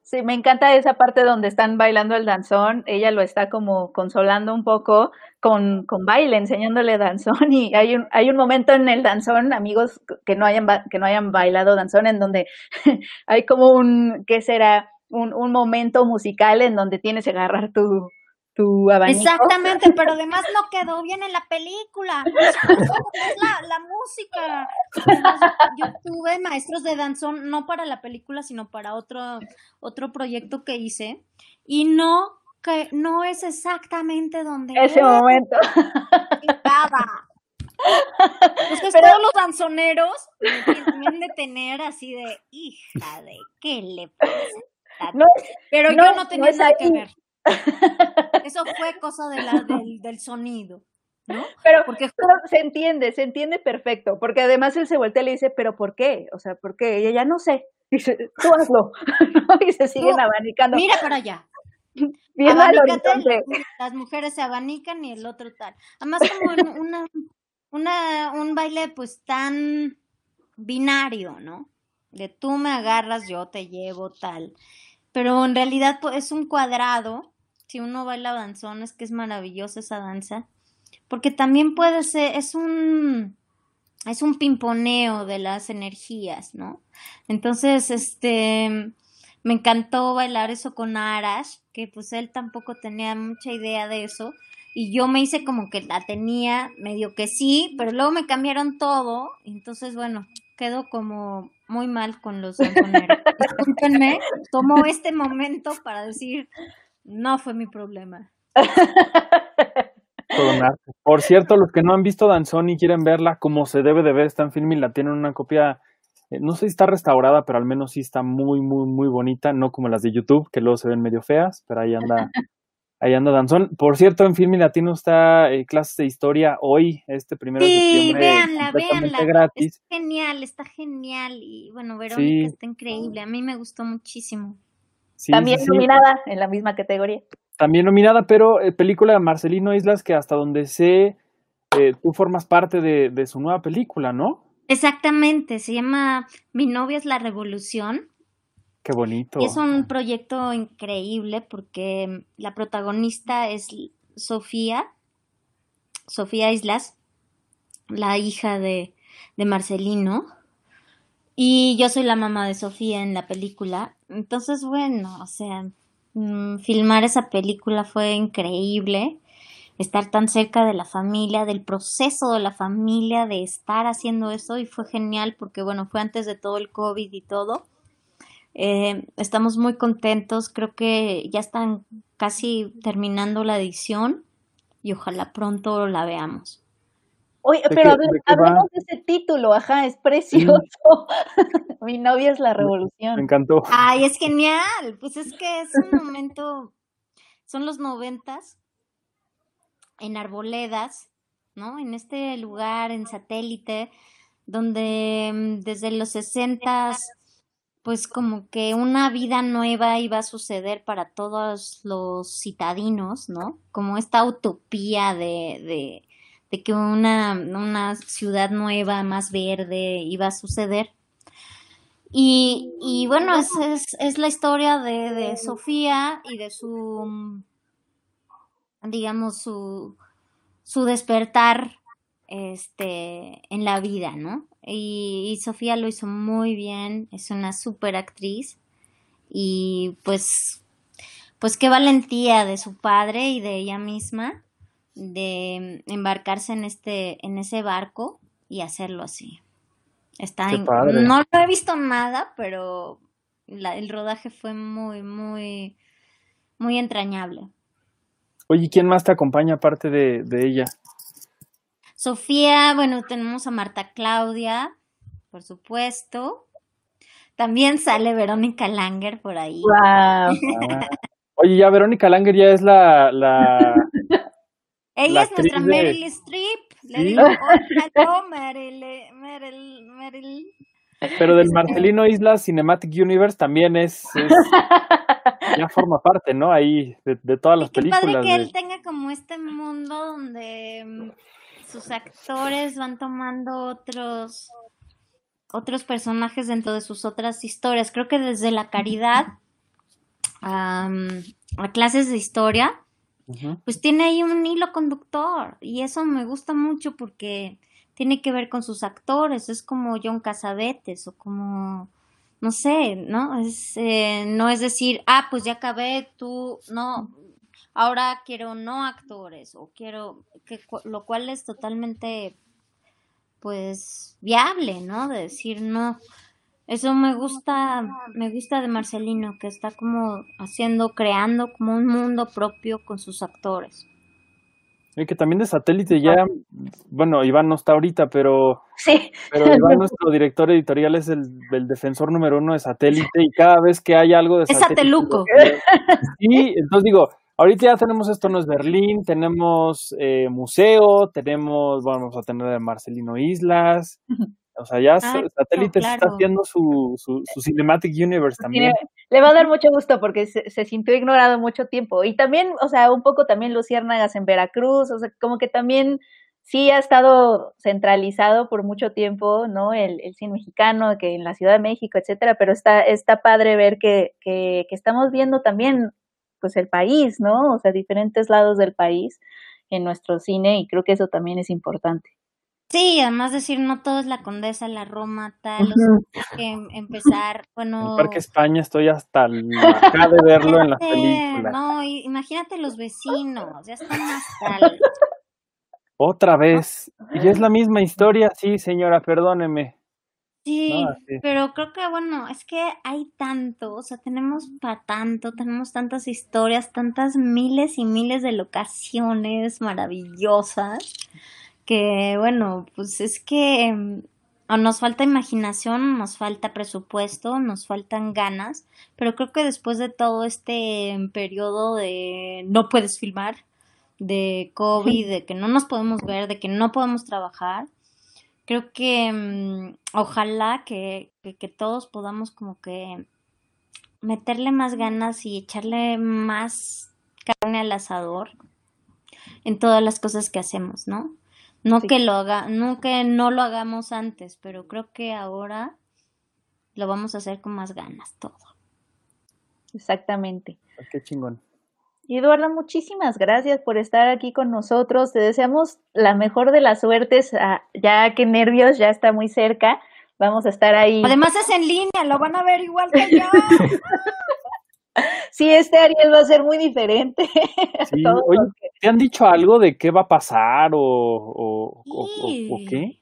Sí, me encanta esa parte donde están bailando el danzón. Ella lo está como consolando un poco con, con baile, enseñándole danzón. Y hay un, hay un momento en el danzón, amigos que no hayan, que no hayan bailado danzón, en donde hay como un, ¿qué será? Un, un momento musical en donde tienes que agarrar tu, tu abanico. Exactamente, pero además no quedó bien en la película. Es la, la música. Yo tuve maestros de danzón, no para la película, sino para otro, otro proyecto que hice. Y no, que no es exactamente donde ese momento. Estaba. Entonces pero, todos los danzoneros tienen de tener así de hija de qué le pasa. No, pero no, yo no tenía no nada ahí. que ver. Eso fue cosa de la, del, del, sonido. ¿no? Pero, porque se entiende, se entiende perfecto, porque además él se voltea y le dice, pero ¿por qué? O sea, ¿por qué? Y ella no sé. Dice, tú hazlo. y se siguen Tú, abanicando. Mira para allá. Bien al horizonte. Las mujeres se abanican y el otro tal. Además, como en una, una, un baile pues tan binario, ¿no? De tú me agarras, yo te llevo, tal. Pero en realidad pues, es un cuadrado si uno baila danzón, es que es maravillosa esa danza, porque también puede ser, es un, es un pimponeo de las energías, ¿no? Entonces, este, me encantó bailar eso con Arash, que pues él tampoco tenía mucha idea de eso, y yo me hice como que la tenía, medio que sí, pero luego me cambiaron todo, entonces, bueno, quedo como muy mal con los danzoneros. Discúlpenme, tomo este momento para decir no fue mi problema. Por cierto, los que no han visto Danzón y quieren verla como se debe de ver, está en film y la tienen una copia, eh, no sé si está restaurada, pero al menos sí está muy, muy, muy bonita, no como las de YouTube, que luego se ven medio feas, pero ahí anda, ahí anda Danzón. Por cierto, en Film y Latino está eh, clases de historia hoy, este primero sí, de septiembre. véanla, véanla. gratis. Está genial, está genial. Y bueno, Verónica sí. está increíble. A mí me gustó muchísimo. Sí, También sí, nominada en la misma categoría. También nominada, pero eh, película de Marcelino Islas, que hasta donde sé, eh, tú formas parte de, de, su nueva película, ¿no? Exactamente, se llama Mi novia es la revolución. Qué bonito. Y es un proyecto increíble porque la protagonista es Sofía, Sofía Islas, la hija de, de Marcelino. Y yo soy la mamá de Sofía en la película. Entonces, bueno, o sea, mmm, filmar esa película fue increíble. Estar tan cerca de la familia, del proceso de la familia, de estar haciendo eso y fue genial porque, bueno, fue antes de todo el COVID y todo. Eh, estamos muy contentos, creo que ya están casi terminando la edición y ojalá pronto la veamos. Oye, pero hable, hablemos de ese título, ajá, es precioso. Sí. Mi novia es la revolución. Me encantó. Ay, es genial. Pues es que es un momento, son los noventas, en Arboledas, ¿no? En este lugar, en satélite, donde desde los sesentas, pues como que una vida nueva iba a suceder para todos los citadinos, ¿no? Como esta utopía de, de de que una, una ciudad nueva, más verde, iba a suceder. Y, y bueno, es, es, la historia de, de, Sofía y de su, digamos, su, su despertar este, en la vida, ¿no? Y, y Sofía lo hizo muy bien, es una súper actriz y pues, pues qué valentía de su padre y de ella misma de embarcarse en este, en ese barco y hacerlo así. Está en, no lo he visto nada, pero la, el rodaje fue muy, muy, muy entrañable. Oye, ¿quién más te acompaña aparte de, de ella? Sofía, bueno, tenemos a Marta Claudia, por supuesto. También sale Verónica Langer por ahí. Wow. Ah. Oye, ya Verónica Langer ya es la, la Ella La es nuestra de- Meryl Streep. Le Sí. digo, "Hola, Meryl, Meryl, Meryl. Pero del Marcelino Islas Cinematic Universe también es, es- ya forma parte, ¿no? Ahí de, de todas las Y qué padre películas. que de- él tenga como este mundo donde mm, sus actores van tomando otros otros personajes dentro de sus otras historias. Creo que desde la caridad a clases de historia, Pues tiene ahí un hilo conductor y eso me gusta mucho porque tiene que ver con sus actores, es como John Casavetes o como, no sé, ¿no? Es, eh, no es decir, ah, pues ya acabé, tú, no, ahora quiero no actores o quiero, que, lo cual es totalmente, pues, viable, ¿no? De decir, no, eso me gusta, me gusta de Marcelino, que está como haciendo, creando como un mundo propio con sus actores. Y que también de satélite ya, bueno, Iván no está ahorita, pero, Sí, pero Iván, nuestro director editorial, es el, el defensor número uno de satélite y cada vez que hay algo de Es satélite. Sateluco. Sí, entonces digo, ahorita ya tenemos esto no es Berlín, tenemos eh, museo, tenemos, bueno, vamos a tener de Marcelino Islas, o sea, ya Ay, satélite está haciendo su, su, su Cinematic Universe también. Le va a dar mucho gusto porque se, se sintió ignorado mucho tiempo. Y también, o sea, un poco también Luciérnagas en Veracruz, o sea, como que también sí ha estado centralizado por mucho tiempo, ¿no? El, el cine mexicano, que en la Ciudad de México, etcétera, pero está, está padre ver que, que, que estamos viendo también, pues, el país, ¿no? O sea, diferentes lados del país en nuestro cine y creo que eso también es importante. Sí, además decir, no todo es la Condesa, la Roma, tal, o sea, hay que em- empezar, bueno... En Parque España estoy hasta acá de verlo en las películas. No, imagínate los vecinos, ya están hasta el- Otra vez. Y es la misma historia, sí, señora, perdóneme. Sí, No, sí. pero creo que bueno, es que hay tanto, o sea, tenemos para tanto, tenemos tantas historias, tantas miles y miles de locaciones maravillosas, que bueno, pues es que em, o nos falta imaginación, nos falta presupuesto, nos faltan ganas, pero creo que después de todo este em, periodo de no puedes filmar, de COVID, de que no nos podemos ver, de que no podemos trabajar, creo que mm, ojalá que, que, que todos podamos como que meterle más ganas y echarle más carne al asador en todas las cosas que hacemos, ¿no? No Sí. que lo haga, no que no lo hagamos antes, pero creo que ahora lo vamos a hacer con más ganas todo. Exactamente. Qué chingón. Y Eduardo, muchísimas gracias por estar aquí con nosotros. Te deseamos la mejor de las suertes, ah, ya que nervios ya está muy cerca. Vamos a estar ahí. Además es en línea, lo van a ver igual que yo. Sí, este Ariel va a ser muy diferente. Sí, oye, que- ¿te han dicho algo de qué va a pasar o, o, o- o- o Sí. qué?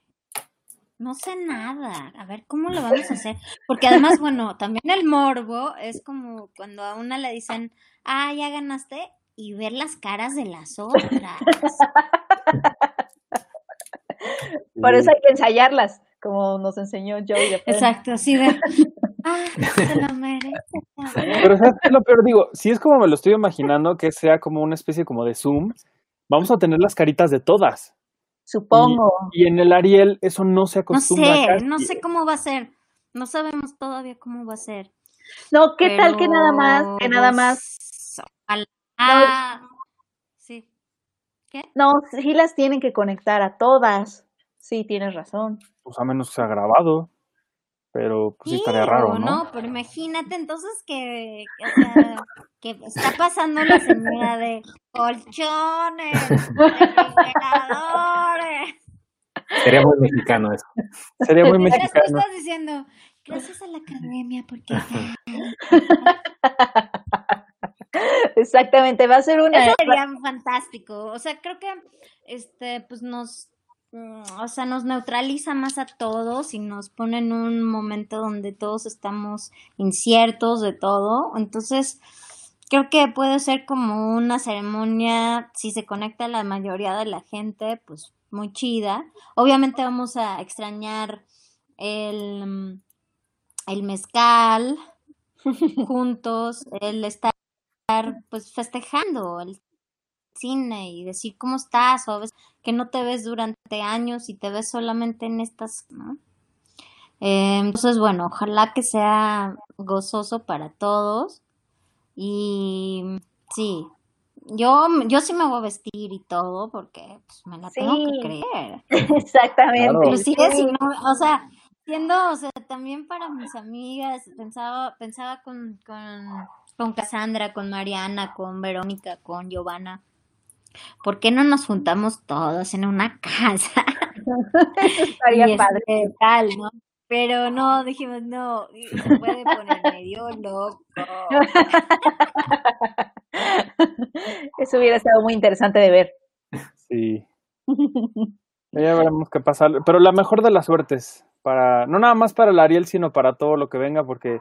No sé nada. A ver, ¿cómo lo vamos a hacer? Porque además, bueno, también el morbo es como cuando a una le dicen, ah, ya ganaste, y ver las caras de las otras. Por eso hay que ensayarlas, como nos enseñó Joey. Exacto, así de, ah, se lo merece. Pero ¿sabes qué es lo peor? Digo, si es como me lo estoy imaginando, que sea como una especie como de Zoom, vamos a tener las caritas de todas. Supongo. Y en el Ariel eso no se No acostumbra sé, casi. no sé cómo va a ser. No sabemos todavía cómo va a ser. No, ¿qué tal que nada más? Que nada más. Sí. No, sí las tienen que conectar a todas. Sí, tienes razón. Pues a menos que sea grabado. Pero pues sí estaría raro, ¿no? pero imagínate entonces que, que, o sea, que está pasando la señora de colchones, refrigeradores. Sería muy mexicano eso. Sería muy Mientras tú mexicano. estás diciendo, gracias a la academia, porque Exactamente, va a ser una. eso sería fantástico. O sea, creo que este, pues nos, o sea, nos neutraliza más a todos y nos pone en un momento donde todos estamos inciertos de todo. Entonces, creo que puede ser como una ceremonia, si se conecta la mayoría de la gente, pues muy chida. Obviamente vamos a extrañar el, el mezcal juntos, el estar pues festejando el cine y decir cómo estás o ves que no te ves durante años y te ves solamente en estas, ¿no? Eh, entonces, bueno, ojalá que sea gozoso para todos y sí, yo, yo sí me voy a vestir y todo porque pues, me la tengo que creer. Exactamente. Claro. Inclusive si no, o sea, siendo, o sea, también para mis amigas, pensaba, pensaba con, con, con Cassandra, con Mariana, con Verónica, con Giovanna. ¿Por qué no nos juntamos todos en una casa? Estaría y padre. este, tal, ¿no? Pero no, dijimos, no, se puede poner medio loco. Eso hubiera estado muy interesante de ver. Sí. Ya veremos qué pasa. Pero la mejor de las suertes, para, no nada más para el Ariel, sino para todo lo que venga, porque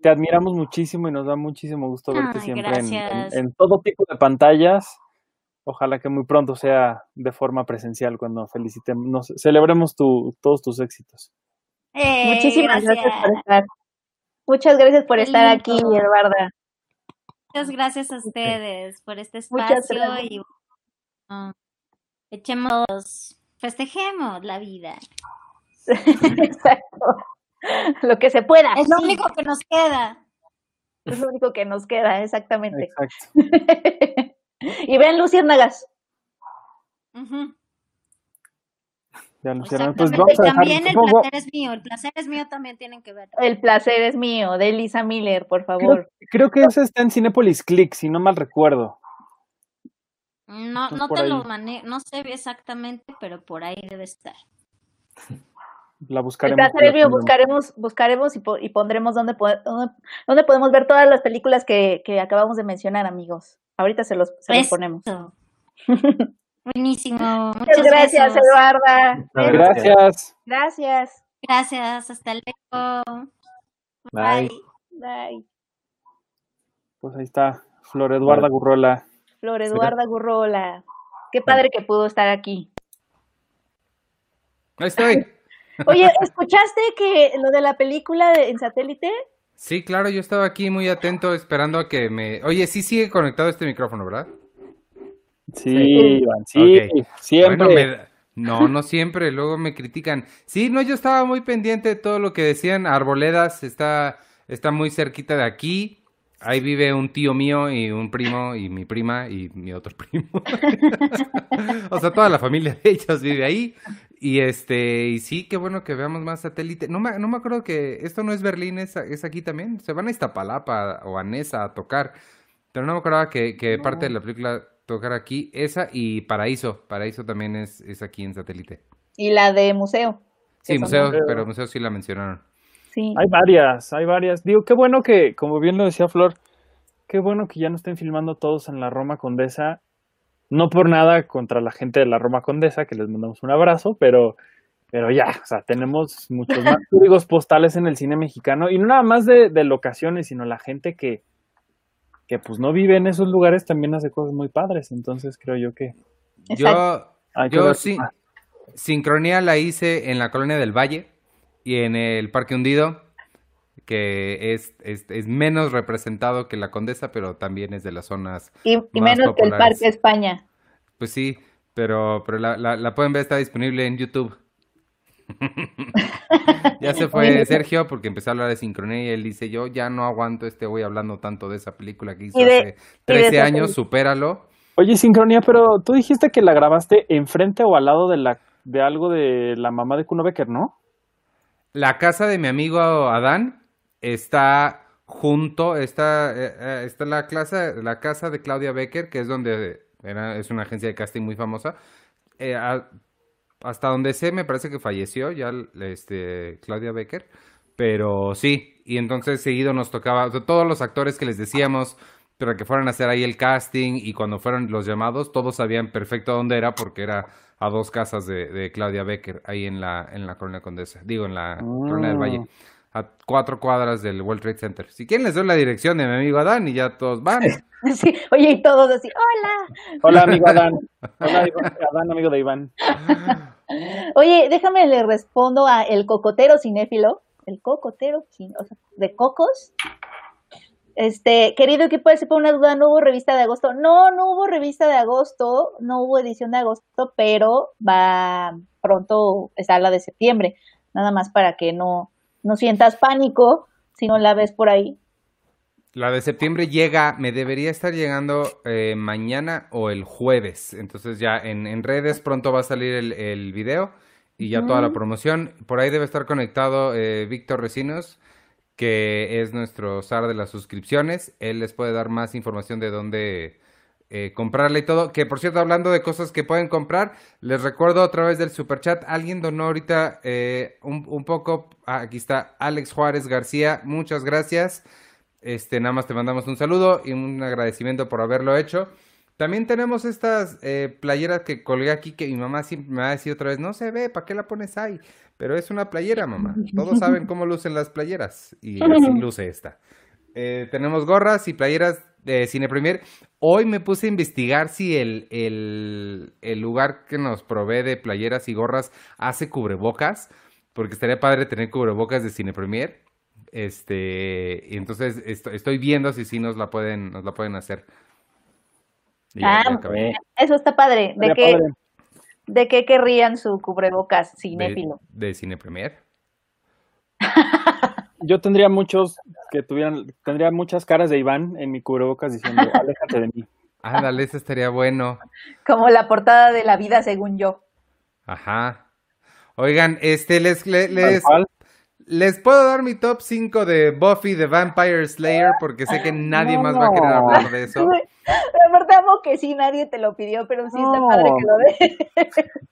te admiramos muchísimo y nos da muchísimo gusto verte Ay, siempre en, en- gracias. en todo tipo de pantallas. Ojalá que muy pronto sea de forma presencial cuando felicitemos, nos celebremos tu, todos tus éxitos. Eh, Muchísimas gracias. gracias. por estar. Muchas gracias por Qué estar aquí. Eduarda. Muchas gracias a ustedes por este espacio y bueno, echemos, festejemos la vida. Exacto. Lo que se pueda. Es lo único que nos queda. es lo único que nos queda, exactamente. Exacto. y vean Luciérnagas. Ya lo hicieron. Pues Exactamente. vamos a Y dejar, también el placer es mío, el placer es mío también tienen que ver. El placer es mío, de Lisa Miller, por favor. creo que ese está en Cinepolis Click, si no mal recuerdo. No, no te ahí. lo manejo, no sé exactamente, pero por ahí debe estar. La El buscaremos. placer y es la mío, buscaremos, buscaremos y, po- y pondremos donde, po- dónde, dónde podemos ver todas las películas que, que acabamos de mencionar, amigos. Ahorita se los, se los ponemos. Buenísimo. Muchas gracias, besos. Eduarda. Muchas Gracias. Gracias. Gracias, hasta luego. Bye. Bye. Pues ahí está, Flor Eduarda Gurrola. Flor Eduarda Gurrola. Qué padre que pudo estar aquí. Ahí estoy. Oye, ¿escuchaste que lo de la película de- en satélite? Sí, claro, yo estaba aquí muy atento esperando a que me... Oye, sí sigue conectado este micrófono, ¿verdad? Sí, Sí. Iván, sí, Ok. siempre. Bueno, me da- No, no siempre, luego me critican. Sí, no, yo estaba muy pendiente de todo lo que decían. Arboledas está, está muy cerquita de aquí. Ahí vive un tío mío y un primo y mi prima y mi otro primo. o sea, toda la familia de ellos vive ahí. Y este, y sí, qué bueno que veamos más satélite. No me, no me acuerdo que esto no es Berlín, es, es aquí también. Se van a Iztapalapa o a Nesa a tocar. Pero no me acordaba que, que parte de la película tocar aquí. Esa y Paraíso. Paraíso también es, es aquí en satélite. Y la de museo. Sí, museo, pero museo sí la mencionaron. Sí. Hay varias, hay varias. Digo, qué bueno que, como bien lo decía Flor, qué bueno que ya no estén filmando todos en la Roma Condesa. No por nada contra la gente de la Roma Condesa, que les mandamos un abrazo, pero, pero ya, o sea, tenemos muchos más códigos postales en el cine mexicano, y no nada más de, de locaciones, sino la gente que, que pues no vive en esos lugares también hace cosas muy padres. Entonces creo yo que. Yo, que sincronía la hice en la colonia del Valle y en el Parque Hundido, que es, es, es menos representado que la Condesa, pero también es de las zonas, Y, y más menos que el populares. Parque España. pues sí, pero, pero la, la, la pueden ver, está disponible en YouTube. ya se fue. Sergio porque empezó a hablar de sincronía y él dice, yo ya no aguanto este güey hablando tanto de esa película que hizo de- hace y de 13 esa años, supéralo. Oye, Sincronía, pero tú dijiste que la grabaste enfrente o al lado de la de algo de la mamá de Kuno Becker, ¿no? La casa de mi amigo Adán está junto, está, eh, eh, está la, clase, la casa de Claudia Becker, que es donde era, es una agencia de casting muy famosa. Eh, a- hasta donde sé, me parece que falleció ya este, Claudia Becker, pero sí, y entonces seguido nos tocaba, todos los actores que les decíamos para que fueran a hacer ahí el casting y cuando fueron los llamados, todos sabían perfecto dónde era porque era a dos casas de, de Claudia Becker, ahí en la, en la Colonia Condesa, digo, en la Colonia del Valle, a cuatro cuadras del World Trade Center. Si quieren les doy la dirección de mi amigo Adán y ya todos van. Sí, Oye, y todos así, hola. Hola, amigo Adán. Hola, Adán, amigo de Iván. Oye, déjame le respondo a el cocotero cinéfilo. El cocotero, o sea, de cocos. Este, querido equipo de por una duda, no hubo revista de agosto. No, no hubo revista de agosto, no hubo edición de agosto, pero va pronto, está la de septiembre. Nada más para que no, no sientas pánico si no la ves por ahí. La de septiembre llega, me debería estar llegando eh, mañana o el jueves. Entonces ya en, redes pronto va a salir el, el video y ya toda la promoción. Por ahí debe estar conectado eh, Víctor Recinos que es nuestro SAR de las suscripciones. Él les puede dar más información de dónde eh, comprarle y todo. Que por cierto, hablando de cosas que pueden comprar, les recuerdo a través del super chat, alguien donó ahorita eh, un, poco. Ah, aquí está Alex Juárez García, muchas gracias. Este, nada más te mandamos un saludo y un agradecimiento por haberlo hecho. También tenemos estas eh, playeras que colgué aquí que mi mamá siempre me va a decir otra vez, no se ve, ¿para qué la pones ahí? Pero es una playera, mamá. Todos saben cómo lucen las playeras y así luce esta. Eh, tenemos gorras y playeras de Cine Premier. Hoy me puse a investigar si el, el, el, lugar que nos provee de playeras y gorras hace cubrebocas, porque estaría padre tener cubrebocas de Cine Premier. Este, y entonces estoy viendo si sí nos la pueden, nos la pueden hacer. ah, eso está padre. ¿De qué, ¿De qué querrían su cubrebocas cinéfilo? De, de Cine Premier. Yo tendría muchos que tuvieran, tendría muchas caras de Iván en mi cubrebocas diciendo, aléjate de mí. Ándale, eso estaría bueno. Como la portada de la vida según yo. Ajá. Oigan, este, les, les, les puedo dar mi top 5 de Buffy the Vampire Slayer porque sé que nadie más va a querer hablar de eso. Verdad amo que sí, nadie te lo pidió, pero sí está padre que lo de.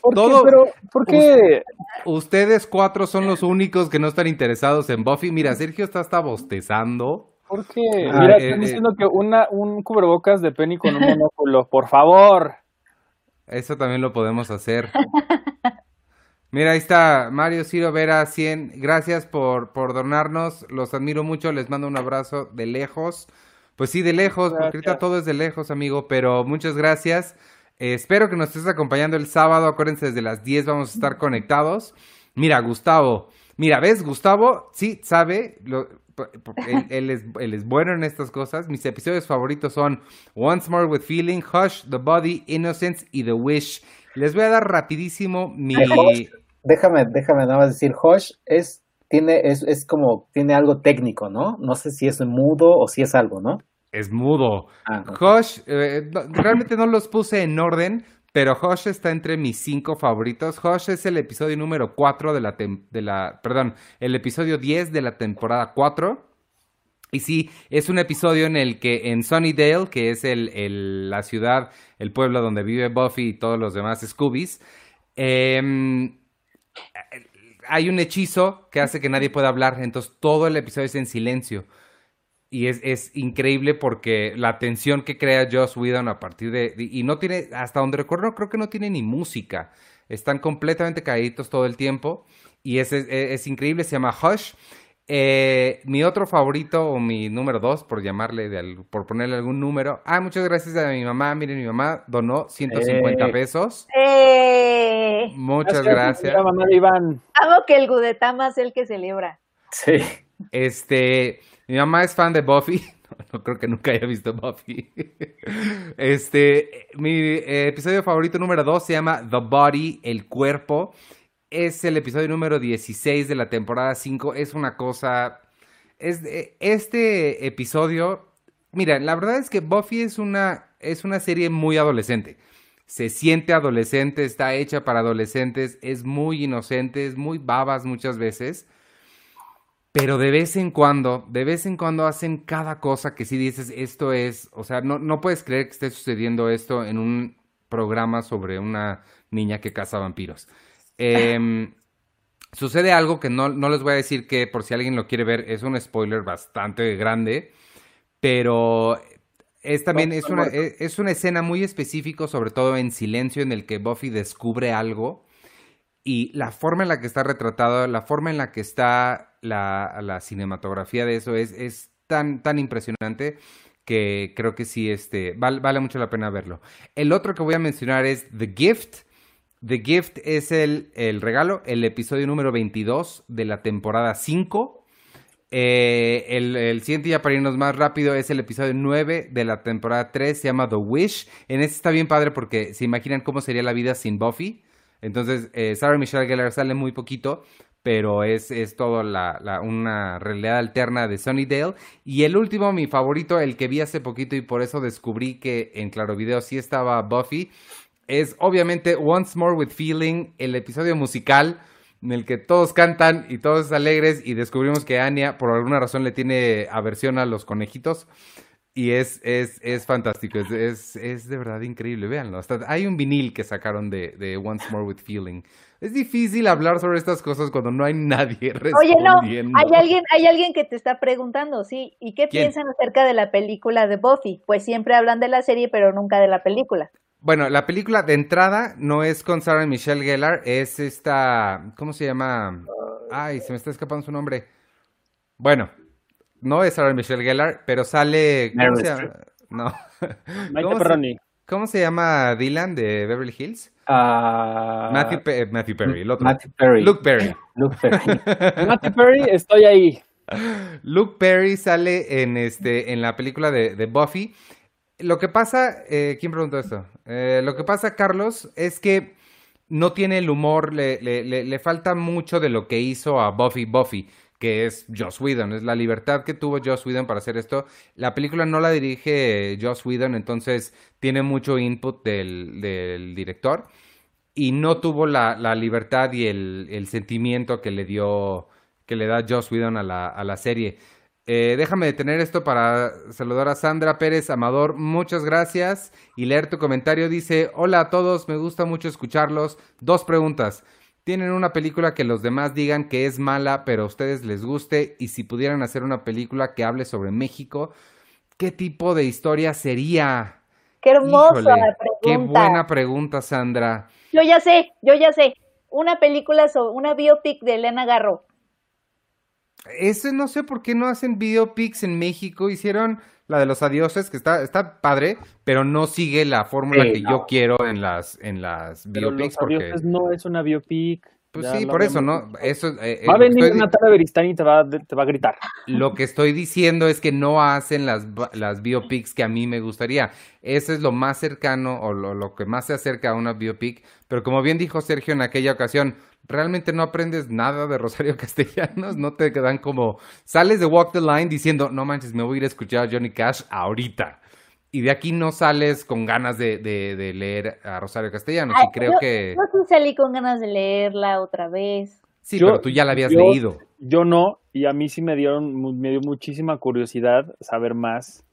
¿Por Todo, qué? ¿por qué? Ustedes cuatro son los únicos que no están interesados en Buffy. Mira, Sergio está hasta bostezando. ¿Por qué? Mira, eh, están eh, diciendo que una, un cubrebocas de Penny con un monóculo, por favor. Eso también lo podemos hacer. Mira, ahí está Mario Ciro Vera 100. Gracias por, por donarnos. Los admiro mucho. Les mando un abrazo de lejos. Pues sí, de lejos, porque ahorita todo es de lejos, amigo. Pero muchas gracias. Eh, espero que nos estés acompañando el sábado. Acuérdense, desde las 10 vamos a estar conectados. Mira, Gustavo. Mira, ¿ves? Gustavo sí sabe. él, es, él es bueno en estas cosas. Mis episodios favoritos son Once More with Feeling, Hush, The Body, Innocence y The Wish. Les voy a dar rapidísimo mi déjame, déjame nada más decir, Josh es, tiene, es, es como, tiene algo técnico, ¿no? No sé si es mudo o si es algo, ¿no? Es mudo. Ah, Josh, eh, realmente no los puse en orden, pero Josh está entre mis cinco favoritos. Josh es el episodio número 4 de la, de la, perdón, el episodio 10 de la temporada 4. Y sí, es un episodio en el que en Sunnydale, que es el, el, la ciudad, el pueblo donde vive Buffy y todos los demás Scoobies, eh, hay un hechizo que hace que nadie pueda hablar, entonces todo el episodio es en silencio. Y es, es increíble porque la tensión que crea Joss Whedon a partir de... Y no tiene, hasta donde recuerdo, creo que no tiene ni música. Están completamente caídos todo el tiempo. Y es, es, es increíble, se llama Hush. Eh, mi otro favorito o mi número dos, por llamarle, de, por ponerle algún número. Ah, muchas gracias a mi mamá. Miren, mi mamá donó 150 eh. pesos. Eh. Muchas gracias. gracias. Mamá de Iván. Hago que el Gudetama es el que celebra. Sí. Este, mi mamá es fan de Buffy. No, creo que nunca haya visto Buffy. Este, mi eh, episodio favorito número dos se llama The Body, el cuerpo es el episodio número 16 de la temporada 5. Es una cosa... Es, este episodio... Mira, la verdad es que Buffy es una, es una serie muy adolescente. Se siente adolescente, está hecha para adolescentes, es muy inocente, es muy babas muchas veces. Pero de vez en cuando, de vez en cuando hacen cada cosa que si dices, esto es, o sea, no, no puedes creer que esté sucediendo esto en un programa sobre una niña que caza vampiros. Em, sucede algo que no, no les voy a decir que por si alguien lo quiere ver, es un spoiler bastante grande, pero es también es una, e, es una escena muy específica, sobre todo en silencio, en el que Buffy descubre algo y la forma en la que está retratado, la forma en la que está la, cinematografía de eso es, es tan, tan impresionante que creo que sí, este, vale, mucho la pena verlo. El otro que voy a mencionar es The Gift, The Gift es el, el regalo, el episodio número 22 de la temporada 5. Eh, el, el, siguiente, ya para irnos más rápido, es el episodio 9 de la temporada 3, se llama The Wish. En este está bien padre porque se imaginan cómo sería la vida sin Buffy. Entonces, eh, Sarah Michelle Gellar sale muy poquito, pero es, es todo la, una realidad alterna de Sunnydale. Y el último, mi favorito, el que vi hace poquito y por eso descubrí que en Claro Video sí estaba Buffy, es obviamente Once More with Feeling, el episodio musical en el que todos cantan y todos alegres y descubrimos que Anya por alguna razón le tiene aversión a los conejitos. Y es, es, es fantástico, es, es, es, de verdad increíble, véanlo. Hasta hay un vinil que sacaron de, de, Once More With Feeling. Es difícil hablar sobre estas cosas cuando no hay nadie respondiendo. Oye, no, hay alguien, hay alguien que te está preguntando, sí, ¿y qué ¿Quién? piensan acerca de la película de Buffy? Pues siempre hablan de la serie, pero nunca de la película. Bueno, la película de entrada no es con Sarah Michelle Gellar, es esta, ¿cómo se llama? Ay, se me está escapando su nombre. Bueno, no es Sarah Michelle Gellar, pero sale. ¿Cómo se llama? No. ¿Cómo se, cómo se llama Dylan de Beverly Hills? Ah, Matthew, Pe- Matthew Perry, el otro. Matthew Perry. Luke Perry. Luke Perry. Matthew Perry, estoy ahí. Luke Perry sale en este en la película de, de Buffy. Lo que pasa, eh, ¿quién preguntó esto? Eh, lo que pasa, Carlos, es que no tiene el humor, le, le, le, le falta mucho de lo que hizo a Buffy Buffy, que es Joss Whedon, es la libertad que tuvo Joss Whedon para hacer esto. La película no la dirige Joss Whedon, entonces tiene mucho input del, del director y no tuvo la, la libertad y el, el, sentimiento que le dio, que le da Joss Whedon a la, a la serie. Eh, déjame detener esto para saludar a Sandra Pérez Amador. Muchas gracias. Y leer tu comentario. Dice, hola a todos, me gusta mucho escucharlos. Dos preguntas. ¿Tienen una película que los demás digan que es mala, pero a ustedes les guste? Y si pudieran hacer una película que hable sobre México, ¿qué tipo de historia sería? Qué hermosa Híjole, pregunta. Qué buena pregunta, Sandra. Yo ya sé, yo ya sé. Una película sobre una biopic de Elena Garro. Eso no sé por qué no hacen biopics en México. Hicieron la de los adioses, que está, está padre, pero no sigue la fórmula Sí, que no. yo quiero en las, en las Pero biopics. Los Porque, no es una biopic. pues ya sí, por eso, ¿no? Eso, eh, eh, Va a venir estoy, Natalia Beristani y te va, a- te va a gritar. lo que estoy diciendo es que no hacen las, las biopics que a mí me gustaría. Eso es lo más cercano o lo, lo que más se acerca a una biopic. Pero como bien dijo Sergio en aquella ocasión, realmente no aprendes nada de Rosario Castellanos. No te quedan como. Sales de Walk the Line diciendo, no manches, me voy a ir a escuchar a Johnny Cash ahorita. Y de aquí no sales con ganas de, de- de leer a Rosario Castellanos. Ay, y creo yo, que. yo sí salí con ganas de leerla otra vez. Sí, Yo- pero tú ya la habías yo- leído. Yo no, y a mí sí me dieron, me dio muchísima curiosidad saber más.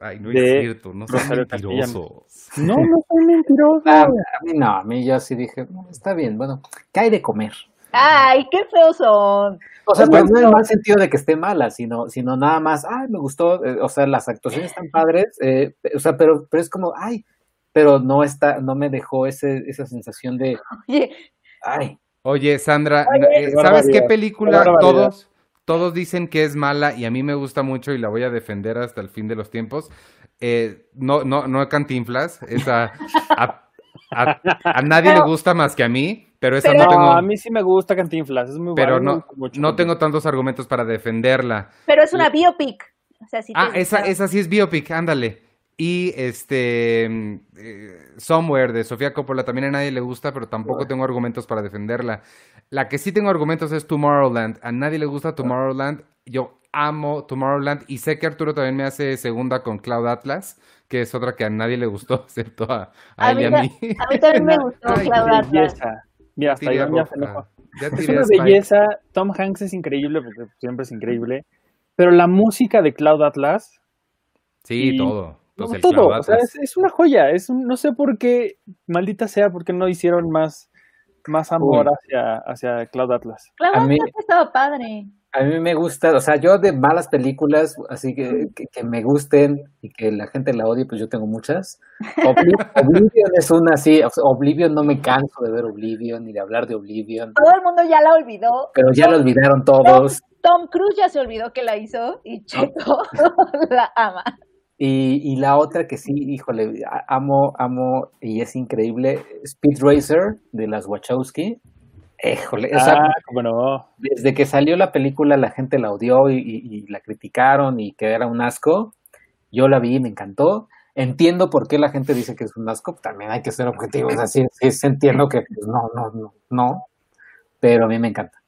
Ay, no es cierto, no seas mentiroso. No, no soy mentiroso. Ah, a mí no, a mí yo sí dije, "Mm, está bien, bueno, ¿qué hay de comer? Ay, qué feos son. O sea, Pues no en el mal sentido de que esté mala, sino, sino nada más, ay, me gustó, eh, o sea, las actuaciones están padres, eh, o sea, pero, pero es como, ay, pero no está, no me dejó ese, esa sensación de, Oye, ay, Oye, Sandra, Oye. eh, ¿sabes qué película todos, todos dicen que es mala y a mí me gusta mucho y la voy a defender hasta el fin de los tiempos? Eh, no, no, no Cantinflas, esa a, a- a nadie le gusta más que a mí, pero esa Pero- no No, tengo, a mí sí me gusta Cantinflas, es muy pero bueno. no, mucho no tengo tantos argumentos para defenderla. pero es una biopic. O sea, Ah, esa, esa sí es biopic, ándale. Y este mm, eh, Somewhere de Sofía Coppola también a nadie le gusta, pero tampoco tengo argumentos para defenderla. La que sí tengo argumentos es Tomorrowland. A nadie le gusta Tomorrowland. Yo amo Tomorrowland y sé que Arturo también me hace segunda con Cloud Atlas, que es otra que a nadie le gustó, excepto a, a A él y a mí, a mí también me gustó Ay, Cloud Atlas. Mira, hasta ya se enojó. Ya Es una belleza. Tom Hanks es increíble porque siempre es increíble. Pero la música de Cloud Atlas, Sí, Y- todo. Pues no, el todo, o sea, es, es una joya. Es un- no sé por qué, maldita sea, por qué no hicieron más, más amor Uy. hacia, hacia Cloud Atlas. Cloud mí- Atlas estaba padre. a mí me gusta, o sea, yo de malas películas, así que, que, que me gusten y que la gente la odie, pues yo tengo muchas. Obli- Oblivion es una así, o sea, Oblivion no me canso de ver Oblivion ni de hablar de Oblivion, Todo el mundo ya la olvidó. pero ya lo olvidaron todos. Tom Cruise ya se olvidó que la hizo y Checo la ama. Y, y la otra que sí, híjole, amo, amo y es increíble, Speed Racer de las Wachowski. Híjole, o sea, Ah, cómo no. desde que salió la película la gente la odió y, y- y la criticaron y que era un asco. Yo la vi y me encantó. Entiendo por qué la gente dice que es un asco, también hay que ser objetivos, así sí, sí entiendo que pues, no, no, no, no, pero a mí me encanta.